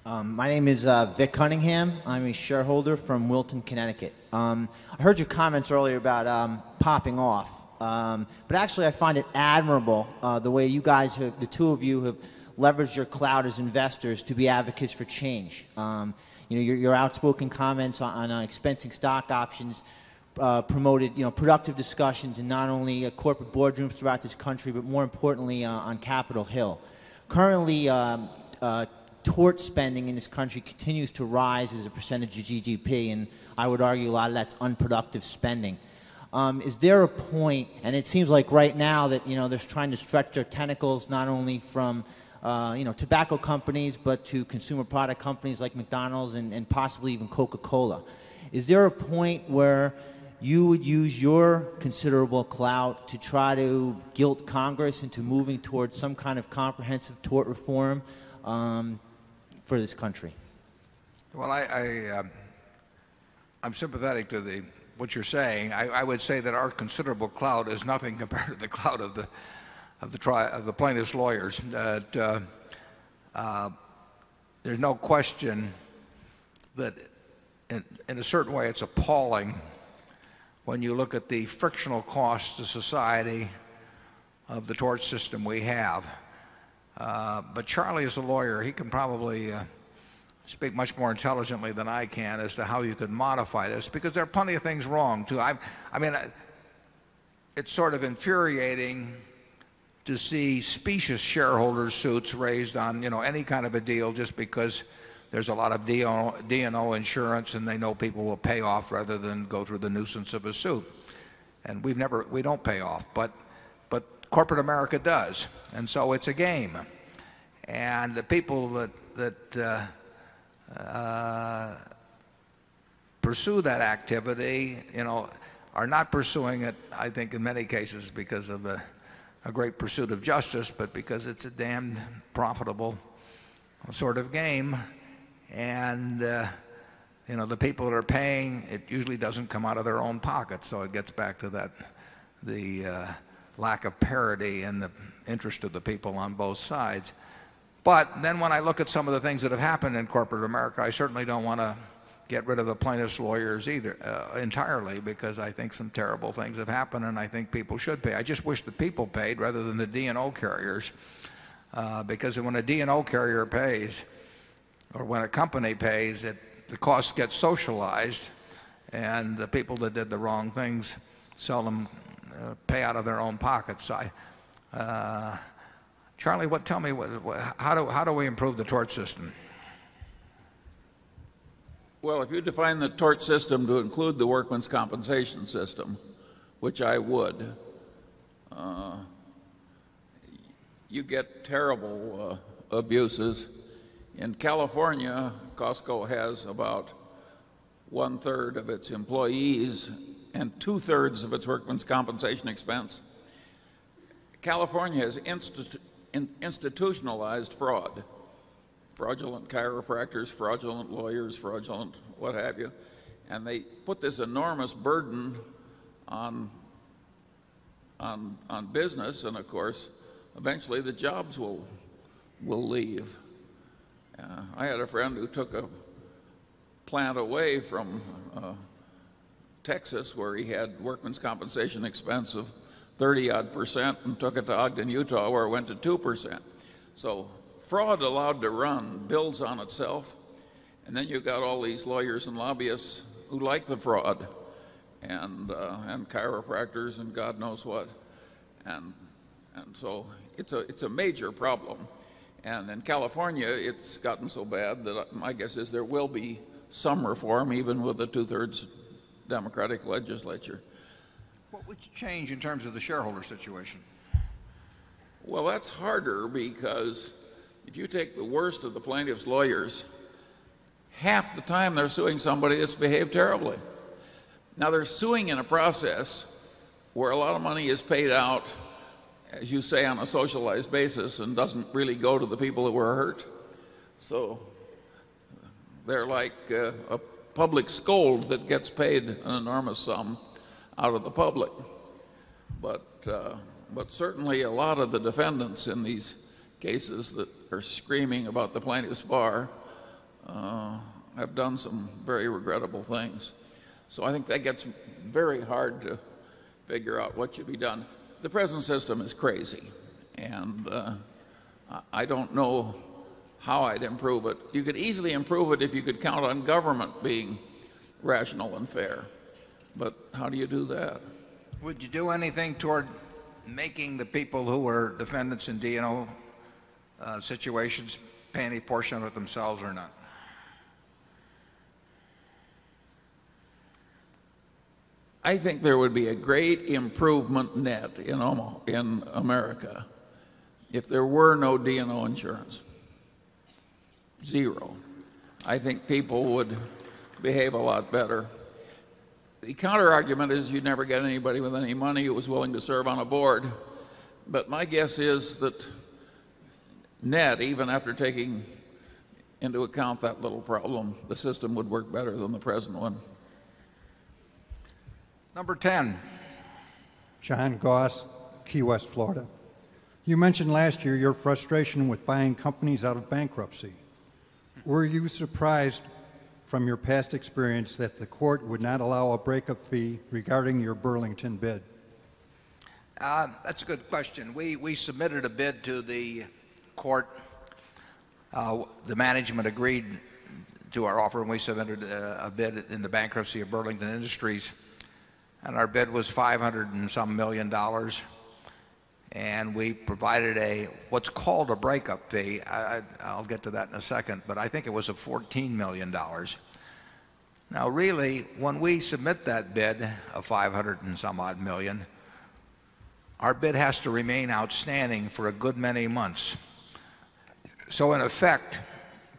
Um, my name is uh, Vic Cunningham. I'm a shareholder from Wilton, Connecticut. Um, I heard your comments earlier about um, popping off, um, but actually I find it admirable uh, the way you guys, have, the two of you, have leveraged your cloud as investors to be advocates for change. Um, you know, your, your, outspoken comments on, on uh, expensing stock options uh, promoted, you know, productive discussions in not only uh, corporate boardrooms throughout this country, but more importantly uh, on Capitol Hill. Currently, um, tort spending in this country continues to rise as a percentage of GDP, and I would argue a lot of that's unproductive spending. Um, is there a point, and it seems like right now that you know they're trying to stretch their tentacles not only from uh, you know tobacco companies but to consumer product companies like McDonald's and, and possibly even Coca-Cola. Is there a point where you would use your considerable clout to try to guilt Congress into moving towards some kind of comprehensive tort reform um, for this country? Well, I, I, um, I'm sympathetic to the, what you're saying. I, I would say that our considerable clout is nothing compared to the clout of the, of the, tri- of the plaintiff's lawyers. That, uh, uh, there's no question that in, in a certain way it's appalling when you look at the frictional cost to society of the tort system we have. Uh, but Charlie is a lawyer. He can probably uh, speak much more intelligently than I can as to how you could modify this because there are plenty of things wrong too. I, mean, I, it's sort of infuriating to see specious shareholder suits raised on you know any kind of a deal just because there's a lot of D&O insurance and they know people will pay off rather than go through the nuisance of a suit. And we've never, we don't pay off, but corporate America does. And so it's a game. And the people that, that uh, uh, pursue that activity, you know, are not pursuing it, I think, in many cases because of a, a great pursuit of justice, but because it's a damn profitable sort of game and uh, you know the people that are paying it usually doesn't come out of their own pockets so it gets back to that the uh, lack of parity in the interest of the people on both sides but then when I look at some of the things that have happened in corporate America I certainly don't want to get rid of the plaintiffs lawyers either uh, entirely because I think some terrible things have happened and I think people should pay. I just wish the people paid rather than the D&O carriers uh, because when a D&O carrier pays or when a company pays, it, the cost gets socialized, and the people that did the wrong things seldom uh, pay out of their own pockets. I, uh, Charlie, what, tell me, what, how, do, how do we improve the tort system? Well, if you define the tort system to include the workman's compensation system, which I would, uh, you get terrible uh, abuses in California, Costco has about one third of its employees and two thirds of its workman's compensation expense. California has institu in institutionalized fraud fraudulent chiropractors, fraudulent lawyers, fraudulent what have you. And they put this enormous burden on, on, on business, and of course, eventually the jobs will, will leave. Uh, I had a friend who took a plant away from uh, Texas where he had workman's compensation expense of 30 odd percent and took it to Ogden, Utah where it went to 2 percent. So fraud allowed to run builds on itself. And then you've got all these lawyers and lobbyists who like the fraud and, uh, and chiropractors and God knows what. And, and so it's a, it's a major problem. And in California, it's gotten so bad that my guess is there will be some reform, even with a two thirds Democratic legislature. What would change in terms of the shareholder situation? Well, that's harder because if you take the worst of the plaintiff's lawyers, half the time they're suing somebody that's behaved terribly. Now, they're suing in a process where a lot of money is paid out as you say, on a socialized basis and doesn't really go to the people that were hurt. So they're like uh, a public scold that gets paid an enormous sum out of the public. But, uh, but certainly a lot of the defendants in these cases that are screaming about the plaintiff's bar uh, have done some very regrettable things. So I think that gets very hard to figure out what should be done the present system is crazy, and uh, I don't know how I'd improve it. You could easily improve it if you could count on government being rational and fair. But how do you do that? Would you do anything toward making the people who were defendants in D&O uh, situations pay any portion of it themselves or not? I think there would be a great improvement net in, Omaha, in America if there were no D&O insurance. Zero. I think people would behave a lot better. the counter argument is you'd never get anybody with any money who was willing to serve on a board. But my guess is that net, even after taking into account that little problem, the system would work better than the present one. Number 10. John Goss, Key West, Florida. You mentioned last year your frustration with buying companies out of bankruptcy. Were you surprised from your past experience that the court would not allow a breakup fee regarding your Burlington bid? Uh, that's a good question. We, we submitted a bid to the court. Uh, the management agreed to our offer and we submitted a, a bid in the bankruptcy of Burlington Industries. And our bid was 500 and some million dollars. And we provided a what's called a breakup fee. I, I'll get to that in a second, but I think it was a $14 million. Now, really, when we submit that bid of 500 and some odd million, our bid has to remain outstanding for a good many months. So, in effect,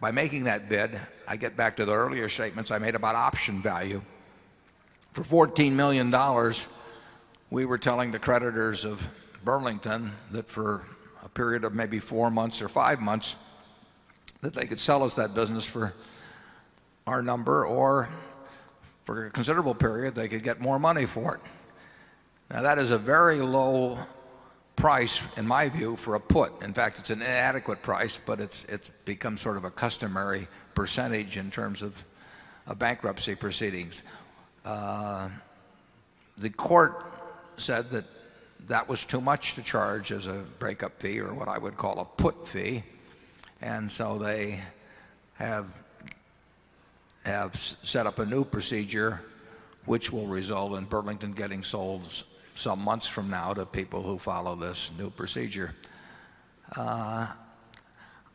by making that bid, I get back to the earlier statements I made about option value. For $14 million, we were telling the creditors of Burlington that for a period of maybe 4 months or 5 months that they could sell us that business for our number or for a considerable period they could get more money for it. Now that is a very low price in my view for a put. In fact, it's an inadequate price, but it's it's become sort of a customary percentage in terms of, of bankruptcy proceedings. Uh, the court said that that was too much to charge as a breakup fee or what I would call a put fee. And so they have, have set up a new procedure which will result in Burlington getting sold some months from now to people who follow this new procedure. Uh,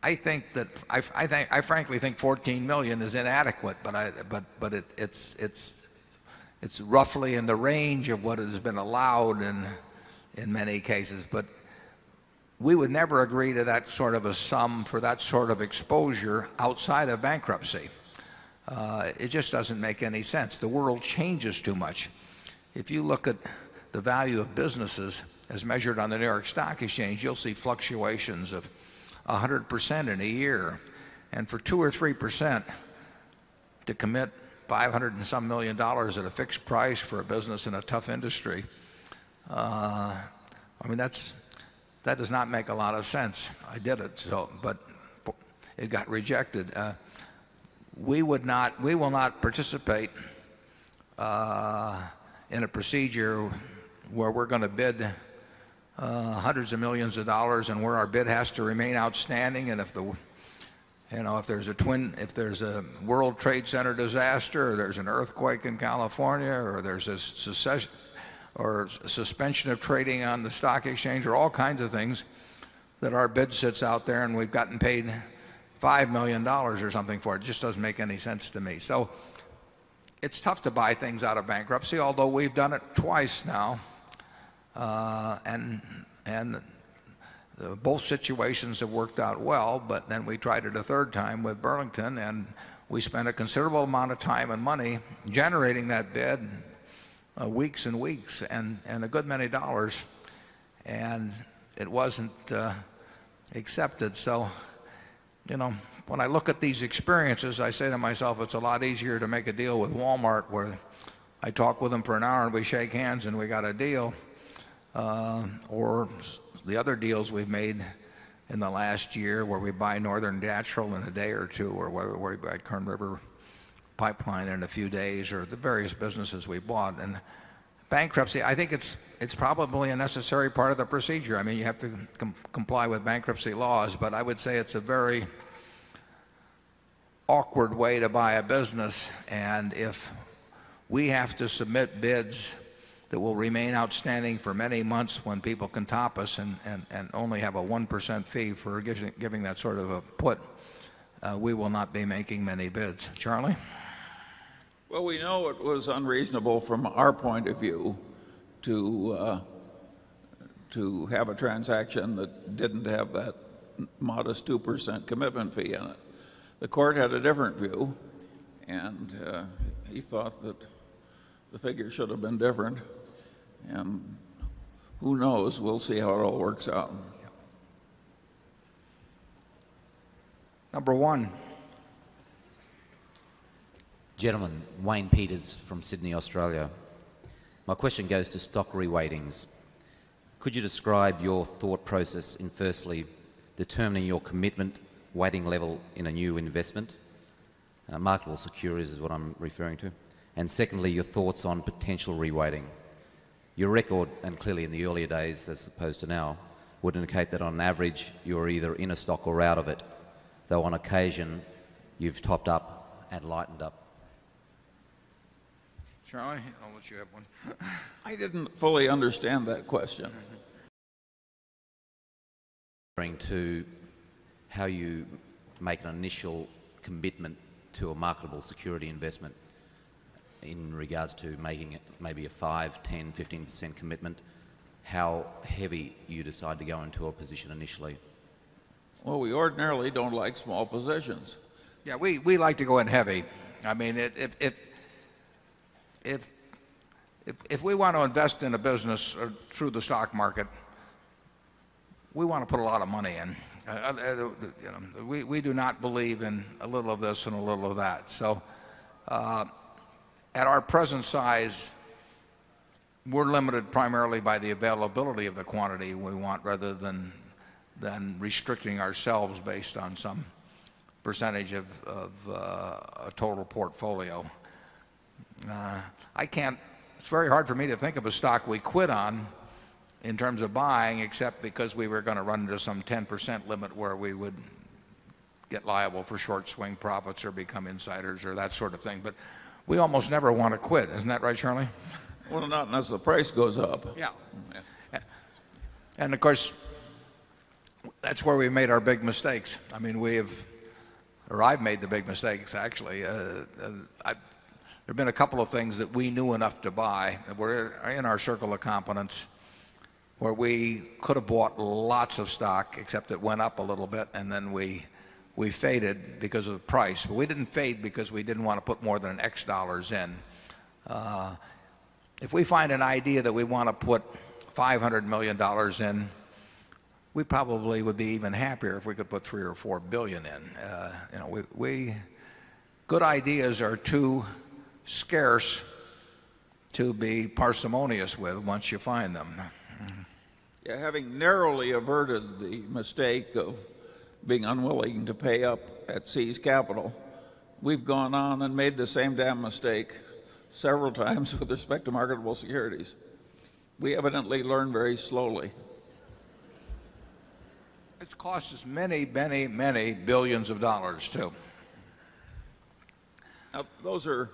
I think that I, I, think, I frankly think 14 million is inadequate, but, I, but, but it, it's, it's, it's roughly in the range of what has been allowed in, in many cases. But we would never agree to that sort of a sum for that sort of exposure outside of bankruptcy. Uh, it just doesn't make any sense. The world changes too much. If you look at the value of businesses as measured on the New York Stock Exchange, you'll see fluctuations of 100% in a year. And for 2 or 3% to commit 500 and some million dollars at a fixed price for a business in a tough industry, uh, I mean, that's, that does not make a lot of sense. I did it, so, but it got rejected. Uh, we would not, we will not participate uh, in a procedure where we're going to bid uh, hundreds of millions of dollars and where our bid has to remain outstanding and if the you know if there's a twin if there's a world trade center disaster or there's an earthquake in california or there's a secession or suspension of trading on the stock exchange or all kinds of things that our bid sits out there and we've gotten paid $5 million or something for it. It just doesn't make any sense to me. So it's tough to buy things out of bankruptcy, although we've done it twice now. Uh, and and the, both situations have worked out well, but then we tried it a third time with Burlington, and we spent a considerable amount of time and money generating that bid weeks and weeks and, and a good many dollars, and it wasn't uh, accepted. So, you know, when I look at these experiences, I say to myself, it's a lot easier to make a deal with Walmart where I talk with them for an hour and we shake hands and we got a deal, uh, or the other deals we've made in the last year where we buy Northern Natural in a day or two, or whether we buy Kern River pipeline in a few days or the various businesses we bought. And bankruptcy, I think it's, it's probably a necessary part of the procedure. I mean, you have to com comply with bankruptcy laws, but I would say it's a very awkward way to buy a business. And if we have to submit bids that will remain outstanding for many months when people can top us and, and, and only have a 1% fee for giving, giving that sort of a put, uh, we will not be making many bids. Charlie? Well, we know it was unreasonable from our point of view to, uh, to have a transaction that didn't have that modest 2% commitment fee in it. The court had a different view, and uh, he thought that the figure should have been different. And who knows? We'll see how it all works out. Number one. Gentlemen, Wayne Peters from Sydney, Australia. My question goes to stock reweightings. Could you describe your thought process in firstly determining your commitment weighting level in a new investment? Uh, marketable securities is what I'm referring to. And secondly, your thoughts on potential reweighting. Your record, and clearly in the earlier days as opposed to now, would indicate that on average you're either in a stock or out of it, though on occasion you've topped up and lightened up. Charlie, I'll let you have one. I didn't fully understand that question. Referring to how you make an initial commitment to a marketable security investment in regards to making it maybe a 5, 10, 15% commitment, how heavy you decide to go into a position initially? Well, we ordinarily don't like small positions. Yeah, we, we like to go in heavy. I mean, it, if, if, if, if, if we want to invest in a business or through the stock market, we want to put a lot of money in. Uh, uh, you know, we, we do not believe in a little of this and a little of that. So, uh, at our present size, we're limited primarily by the availability of the quantity we want rather than, than restricting ourselves based on some percentage of, of uh, a total portfolio. Uh, I can't, it's very hard for me to think of a stock we quit on in terms of buying except because we were going to run into some 10% limit where we would get liable for short swing profits or become insiders or that sort of thing. But we almost never want to quit. Isn't that right, Charlie? Well, not unless the price goes up. Yeah. And of course, that's where we made our big mistakes. I mean, we have, or I've made the big mistakes actually. Uh, uh, I, there have been a couple of things that we knew enough to buy that were in our circle of competence where we could have bought lots of stock except it went up a little bit and then we we faded because of the price. But we didn't fade because we didn't want to put more than an X dollars in. Uh, if we find an idea that we want to put $500 million in, we probably would be even happier if we could put three or four billion in. Uh, you know, we, we good ideas are too scarce to be parsimonious with once you find them. Yeah, having narrowly averted the mistake of being unwilling to pay up at See's Capital, we've gone on and made the same damn mistake several times with respect to marketable securities. We evidently learn very slowly. It's cost us many, many, many billions of dollars, too. Now, those are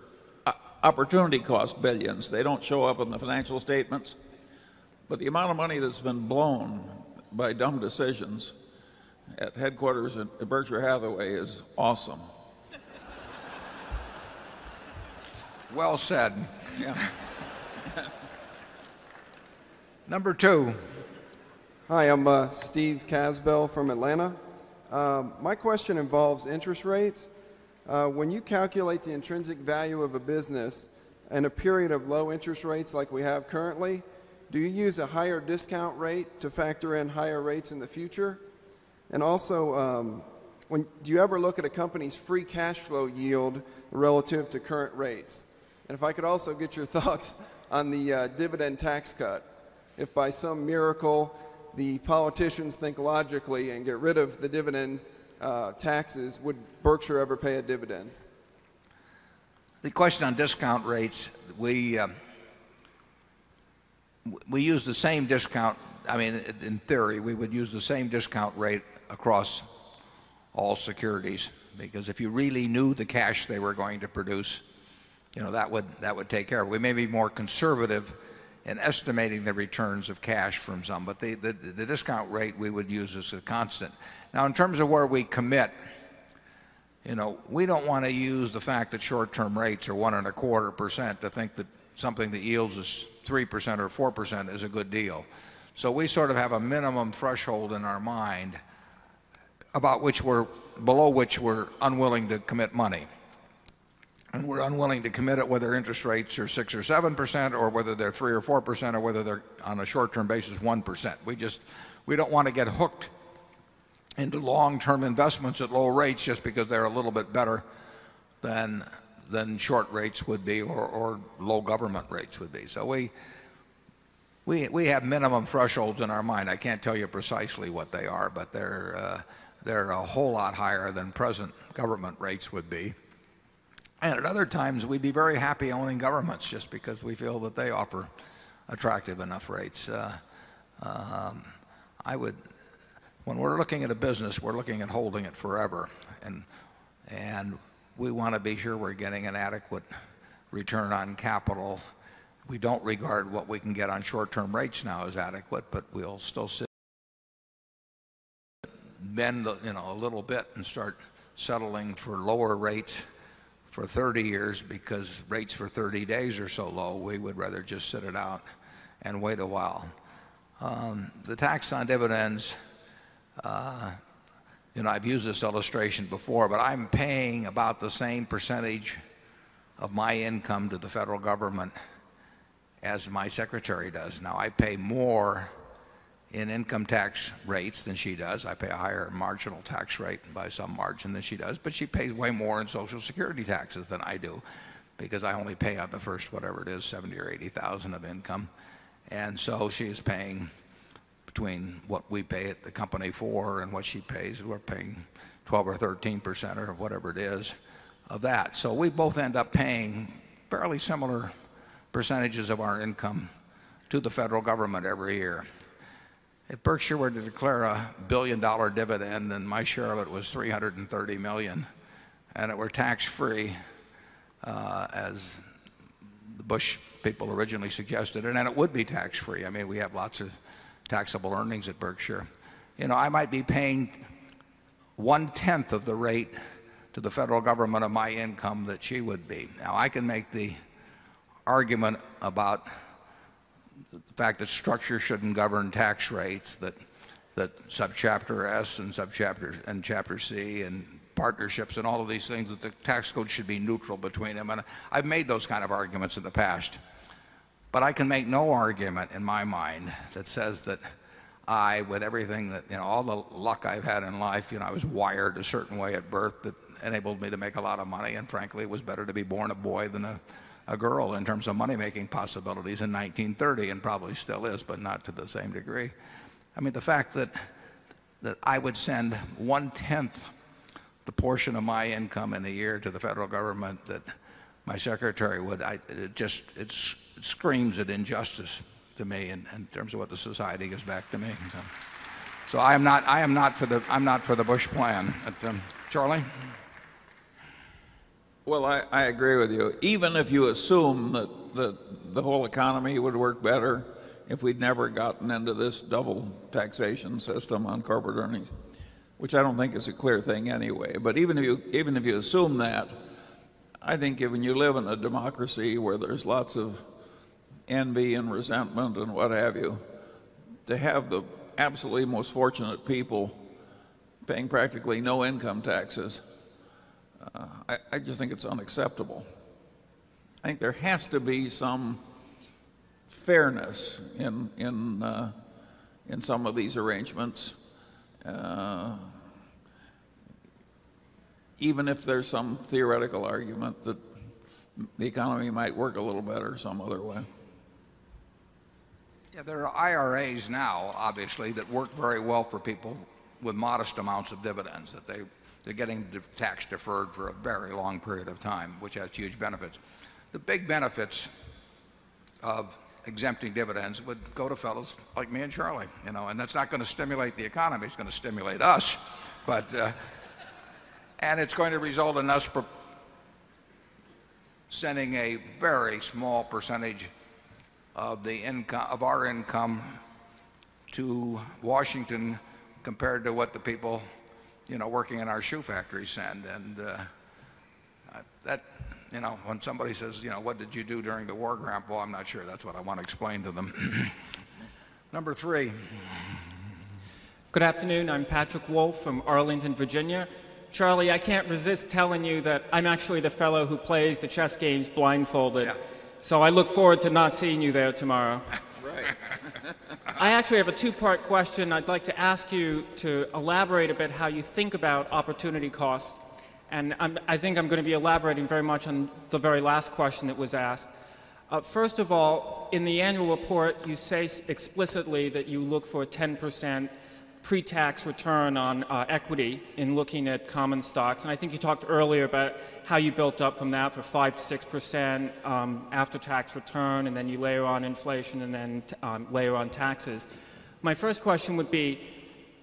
opportunity cost billions. They don't show up in the financial statements. But the amount of money that's been blown by dumb decisions at headquarters at Berkshire Hathaway is awesome. Well said. Yeah. Number two. Hi, I'm uh, Steve Casbell from Atlanta. Um, my question involves interest rates. Uh, when you calculate the intrinsic value of a business in a period of low interest rates like we have currently, do you use a higher discount rate to factor in higher rates in the future? And also, um, when, do you ever look at a company's free cash flow yield relative to current rates? And if I could also get your thoughts on the uh, dividend tax cut. If by some miracle the politicians think logically and get rid of the dividend uh, taxes, would Berkshire ever pay a dividend? The question on discount rates, we, uh, we use the same discount. I mean, in theory, we would use the same discount rate across all securities because if you really knew the cash they were going to produce, you know, that would, that would take care of it. We may be more conservative in estimating the returns of cash from some, but the, the, the discount rate we would use as a constant. Now, in terms of where we commit, you know, we don't want to use the fact that short-term rates are one and a quarter percent to think that something that yields us 3% or 4% is a good deal. So we sort of have a minimum threshold in our mind about which we're below which we're unwilling to commit money. and we're unwilling to commit it whether interest rates are 6 or 7% or whether they're 3 or 4% or whether they're on a short term basis 1%. We just we don't want to get hooked into long term investments at low rates just because they're a little bit better than than short rates would be or, or low government rates would be. So we, we, we have minimum thresholds in our mind. I can't tell you precisely what they are, but they're, uh, they're a whole lot higher than present government rates would be. And at other times, we'd be very happy owning governments just because we feel that they offer attractive enough rates. Uh, um, I would, when we're looking at a business, we're looking at holding it forever. And, we want to be sure we're getting an adequate return on capital. We don't regard what we can get on short term rates now as adequate, but we'll still sit bend you know, a little bit and start settling for lower rates for 30 years because rates for 30 days are so low, we would rather just sit it out and wait a while. Um, the tax on dividends, Uh, you know, I've used this illustration before, but I'm paying about the same percentage of my income to the federal government as my secretary does. Now, I pay more in income tax rates than she does. I pay a higher marginal tax rate by some margin than she does, but she pays way more in social security taxes than I do because I only pay out the first whatever it is 70 or 80,000 of income. And so she is paying between what we pay at the company for and what she pays. We're paying 12 or 13 percent or whatever it is of that. So we both end up paying fairly similar percentages of our income to the federal government every year. If Berkshire were to declare a $1,000,000,000 dividend and my share of it was 330,000,000 and it were tax free, uh, as the Bush people originally suggested, and then it would be tax free. I mean, we have lots of taxable earnings at Berkshire. You know, I might be paying one tenth of the rate to the federal government of my income that she would be. Now, I can make the argument about the fact that structure shouldn't govern tax rates, that, that subchapter S and subchapter and chapter C and partnerships and all of these things, that the tax code should be neutral between them. And I've made those kind of arguments in the past. But I can make no argument in my mind that says that I, with everything that, you know, all the luck I've had in life, you know, I was wired a certain way at birth that enabled me to make a lot of money. And frankly, it was better to be born a boy than a, a girl in terms of money making possibilities in 1930 and probably still is, but not to the same degree. I mean, the fact that, that I would send one tenth the portion of my income in a year to the federal government that my secretary would, I, it just, it's, screams at injustice to me in, in terms of what the society gives back to me. So, so I am not, I am not for the, I'm not for the Bush plan. But, um, Charlie? Well, I, I agree with you. Even if you assume that, that the whole economy would work better if we'd never gotten into this double taxation system on corporate earnings, which I don't think is a clear thing anyway. But even if you, even if you assume that, I think when you live in a democracy where there's lots of envy and resentment and what have you, to have the absolutely most fortunate people paying practically no income taxes uh, I, I just think it's unacceptable. I think there has to be some fairness in, in, uh, in some of these arrangements, uh, even if there's some theoretical argument that the economy might work a little better some other way. Yeah, there are IRAs now, obviously, that work very well for people with modest amounts of dividends, that they they're getting tax deferred for a very long period of time, which has huge benefits. The big benefits of exempting dividends would go to fellows like me and Charlie, you know, and that's not going to stimulate the economy. It's going to stimulate us. But, uh, and it's going to result in us sending a very small percentage of the income of our income to Washington compared to what the people you know, working in our shoe factory send. And uh, that, you know, when somebody says, you know, what did you do during the war, Grandpa? I'm not sure. That's what I want to explain to them. Number three. Good afternoon. I'm Patrick Wolff from Arlington, Virginia, Charlie, I can't resist telling you that I'm actually the fellow who plays the chess games blindfolded. So I look forward to not seeing you there tomorrow. Right. I actually have a two part question. I'd like to ask you to elaborate a bit how you think about opportunity cost. And I'm, I think I'm going to be elaborating very much on the very last question that was asked. Uh, first of all, in the annual report, you say explicitly that you look for a 10% pre tax return on uh, equity in looking at common stocks. And I think you talked earlier about how you built up from that for 5 to 6% um, after tax return, and then you layer on inflation and then t- um, layer on taxes. My first question would be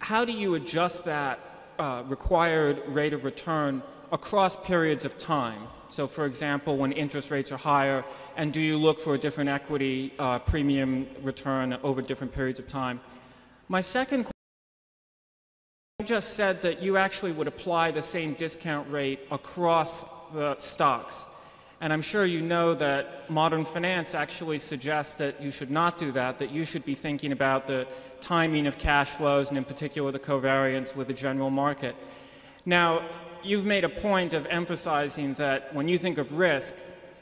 how do you adjust that uh, required rate of return across periods of time? So, for example, when interest rates are higher, and do you look for a different equity uh, premium return over different periods of time? My second you just said that you actually would apply the same discount rate across the stocks. And I'm sure you know that modern finance actually suggests that you should not do that, that you should be thinking about the timing of cash flows and, in particular, the covariance with the general market. Now, you've made a point of emphasizing that when you think of risk,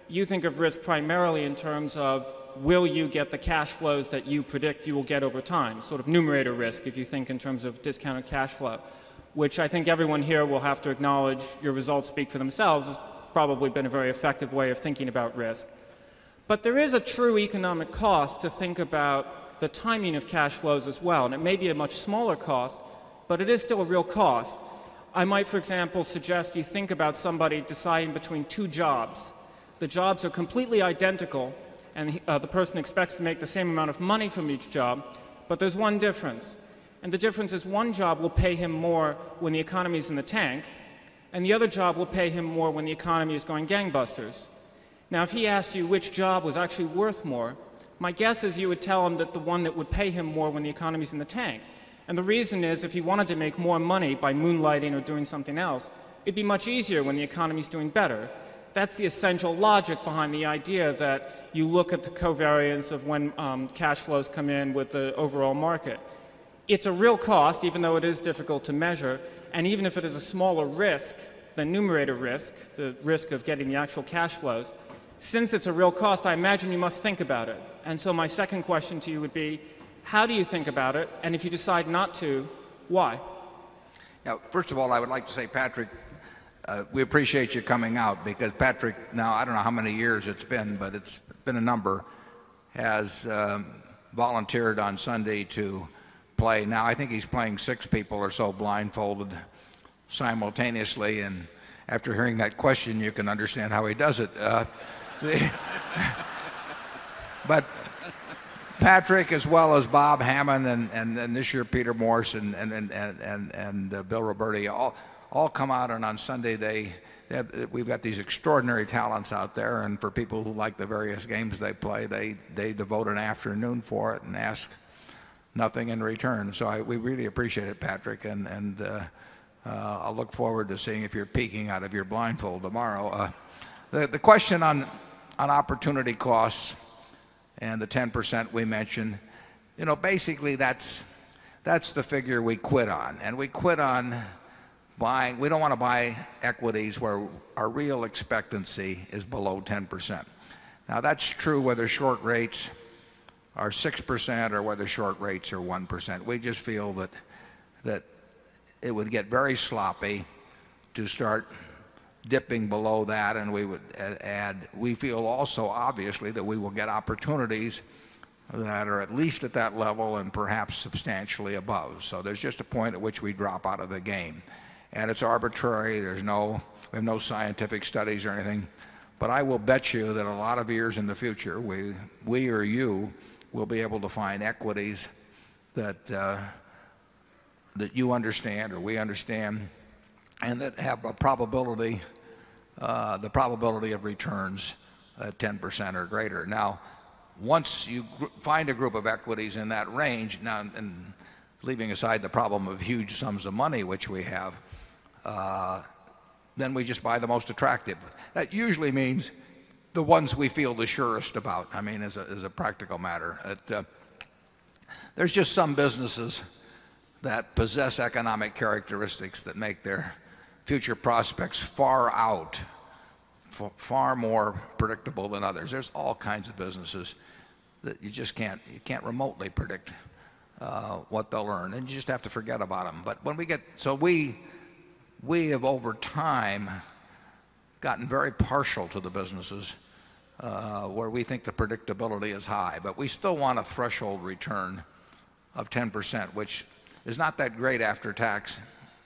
you think of risk primarily in terms of will you get the cash flows that you predict you will get over time, sort of numerator risk if you think in terms of discounted cash flow, which I think everyone here will have to acknowledge your results speak for themselves has probably been a very effective way of thinking about risk. But there is a true economic cost to think about the timing of cash flows as well, and it may be a much smaller cost, but it is still a real cost. I might, for example, suggest you think about somebody deciding between two jobs. The jobs are completely identical, and uh, the person expects to make the same amount of money from each job, but there's one difference. And the difference is one job will pay him more when the economy is in the tank, and the other job will pay him more when the economy is going gangbusters. Now, if he asked you which job was actually worth more, my guess is you would tell him that the one that would pay him more when the economy is in the tank. And the reason is if he wanted to make more money by moonlighting or doing something else, it'd be much easier when the economy is doing better. That's the essential logic behind the idea that you look at the covariance of when um, cash flows come in with the overall market. It's a real cost, even though it is difficult to measure, and even if it is a smaller risk than numerator risk, the risk of getting the actual cash flows, since it's a real cost, I imagine you must think about it. And so my second question to you would be, how do you think about it? And if you decide not to, why? Now, first of all, I would like to say, Patrick, we appreciate you coming out because Patrick, now I don't know how many years it's been, but it's been a number, has um, volunteered on Sunday to play. Now I think he's playing six people or so blindfolded simultaneously. And after hearing that question, you can understand how he does it. Uh, the, but Patrick, as well as Bob Hamman and, and, and this year Peter Morse and, and, and, and, and, and uh, Bill Robertie, all, all come out and on Sunday they, they have, we've got these extraordinary talents out there and for people who like the various games they play, they, they devote an afternoon for it and ask nothing in return. So I, we really appreciate it, Patrick, and, and uh, uh, I'll look forward to seeing if you're peeking out of your blindfold tomorrow. Uh, the, the question on, on opportunity costs and the 10% we mentioned, you know, basically that's, that's the figure we quit on. And we quit on buying, we don't want to buy equities where our real expectancy is below 10%. Now that's true whether short rates are 6% or whether short rates are 1%. We just feel that, that it would get very sloppy to start dipping below that and we would add we feel also obviously that we will get opportunities that are at least at that level and perhaps substantially above. So there's just a point at which we drop out of the game. And it's arbitrary. There's no we have no scientific studies or anything. But I will bet you that a lot of years in the future we we or you will be able to find equities that uh, that you understand or we understand and that have a probability, uh, the probability of returns at 10% or greater. Now, once you find a group of equities in that range, now, and leaving aside the problem of huge sums of money which we have, then we just buy the most attractive. That usually means the ones we feel the surest about. I mean, as a, as a practical matter. It, uh, there's just some businesses that possess economic characteristics that make their future prospects far out, far more predictable than others. There's all kinds of businesses that you just can't, you can't remotely predict what they'll earn and you just have to forget about them. But when we get so we have over time gotten very partial to the businesses uh, where we think the predictability is high. But we still want a threshold return of 10%, which is not that great after tax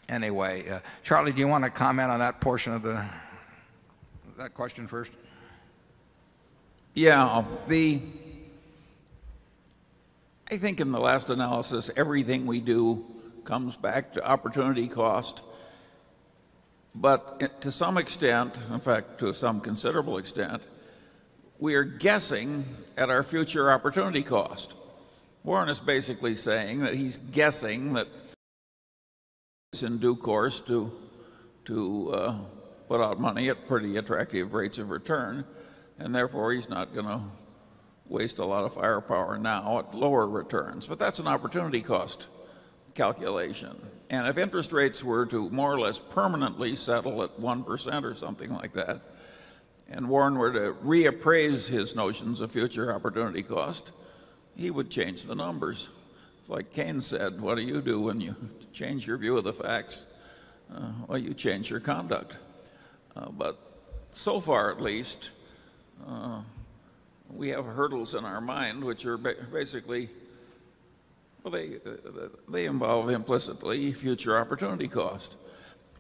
anyway. Uh, Charlie, do you want to comment on that portion of the that question first? Yeah. Um, the I think in the last analysis, everything we do comes back to opportunity cost. But to some extent, in fact, to some considerable extent, we are guessing at our future opportunity cost. Warren is basically saying that he's guessing that it's in due course to uh, put out money at pretty attractive rates of return and therefore he's not going to waste a lot of firepower now at lower returns. But that's an opportunity cost calculation. And if interest rates were to more or less permanently settle at 1% or something like that, and Warren were to reappraise his notions of future opportunity cost, he would change the numbers. It's Like Keynes said, what do you do when you change your view of the facts? Uh, well, you change your conduct. Uh, but so far at least, uh, we have hurdles in our mind which are basically well, uh, uh, they involve implicitly future opportunity cost.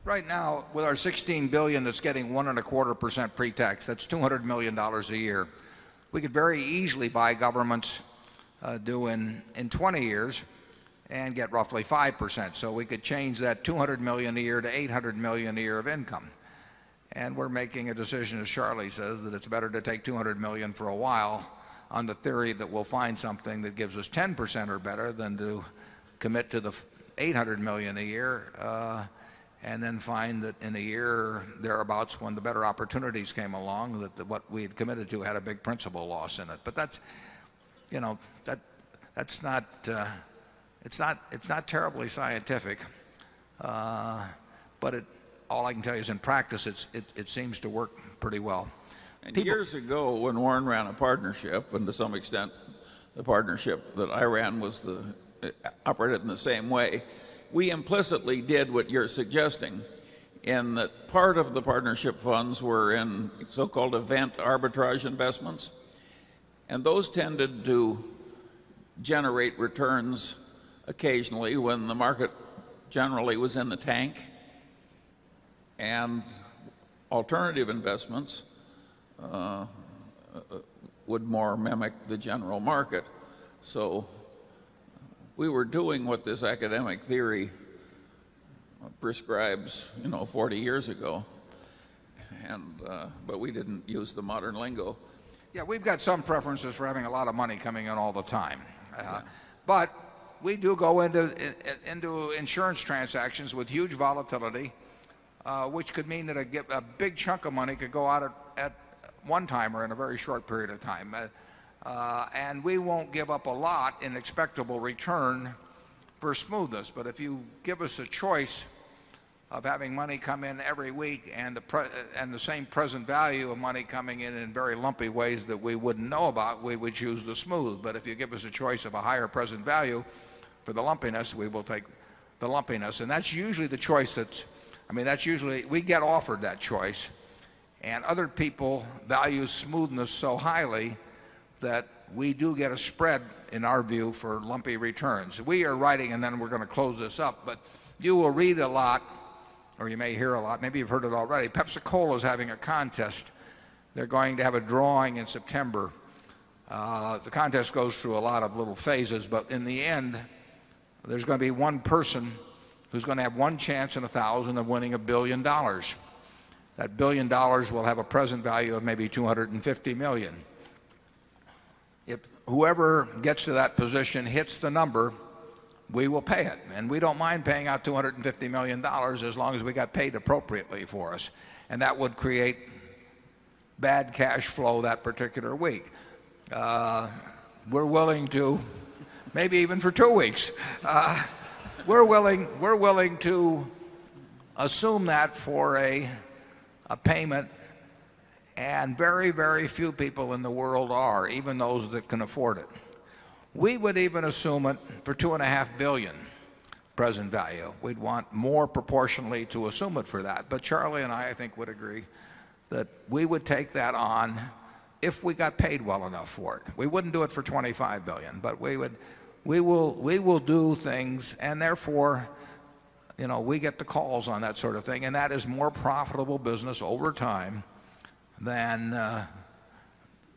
Right now, with our 16,000,000,000 that's getting 1.25% pretax, that's $200,000,000 a year. We could very easily buy governments uh, due in 20 years and get roughly 5%. So we could change that 200,000,000 a year to 800,000,000 a year of income. And we're making a decision, as Charlie says, that it's better to take 200,000,000 for a while on the theory that we'll find something that gives us 10% or better than to commit to the 800,000,000 a year uh, and then find that in a year thereabouts when the better opportunities came along that what we had committed to had a big principal loss in it. But that's, you know, that, that's not uh, it's not it's not terribly scientific. Uh, but all I can tell you is in practice, it, it seems to work pretty well. And years ago, when Warren ran a partnership, and to some extent the partnership that I ran was the uh, operated in the same way, we implicitly did what you're suggesting in that part of the partnership funds were in so called event arbitrage investments. And those tended to generate returns occasionally when the market generally was in the tank. And alternative investments Uh, uh, would more mimic the general market. So we were doing what this academic theory prescribes you know, 40 years ago. And uh, but we didn't use the modern lingo. Yeah. We've got some preferences for having a lot of money coming in all the time. But we do go into into insurance transactions with huge volatility, which could mean that a big chunk of money could go out at one time or in a very short period of time. Uh, uh, and we won't give up a lot in expectable return for smoothness. But if you give us a choice of having money come in every week uh, and the same present value of money coming in in very lumpy ways that we wouldn't know about, we would choose the smooth. But if you give us a choice of a higher present value for the lumpiness, we will take the lumpiness. And that's usually the choice that's I mean, that's usually we get offered that choice. And other people value smoothness so highly that we do get a spread in our view for lumpy returns. We are writing and then we're going to close this up. But you will read a lot or you may hear a lot. Maybe you've heard it already. Pepsi Cola is having a contest. They're going to have a drawing in September. Uh, the contest goes through a lot of little phases. But in the end, there's going to be one person who's going to have one chance in a 1,000 of winning a $1,000,000,000 That $1,000,000,000 will have a present value of maybe 250,000,000 If whoever gets to that position hits the number, we will pay it. And we don't mind paying out $250,000,000 as long as we got paid appropriately for us. And that would create bad cash flow that particular week. Uh, we're willing to maybe even for 2 weeks. Uh, we're willing. We're willing to assume that for a, a payment and very, very few people in the world are, even those that can afford it. We would even assume it for 2.5 billion present value. We'd want more proportionally to assume it for that. But Charlie and I, I think, would agree that we would take that on if we got paid well enough for it. We wouldn't do it for 25 billion, but we would we will we will do things and therefore you know, we get the calls on that sort of thing and that is more profitable business over time than uh,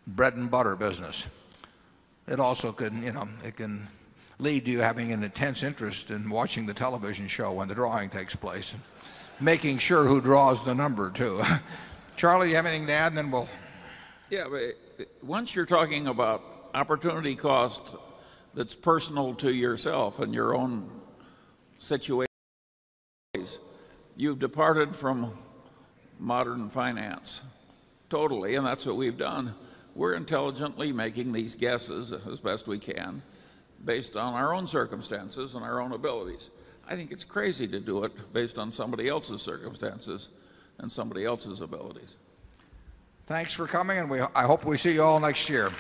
bread and butter business. It also can, you know, it can lead to you having an intense interest in watching the television show when the drawing takes place, making sure who draws the number too. Charlie, you have anything to add and then we'll Yeah, but once you're talking about opportunity cost that's personal to yourself and your own situation, you've departed from modern finance totally, and that's what we've done. We're intelligently making these guesses as best we can based on our own circumstances and our own abilities. I think it's crazy to do it based on somebody else's circumstances and somebody else's abilities. Thanks for coming and we, I hope we see you all next year.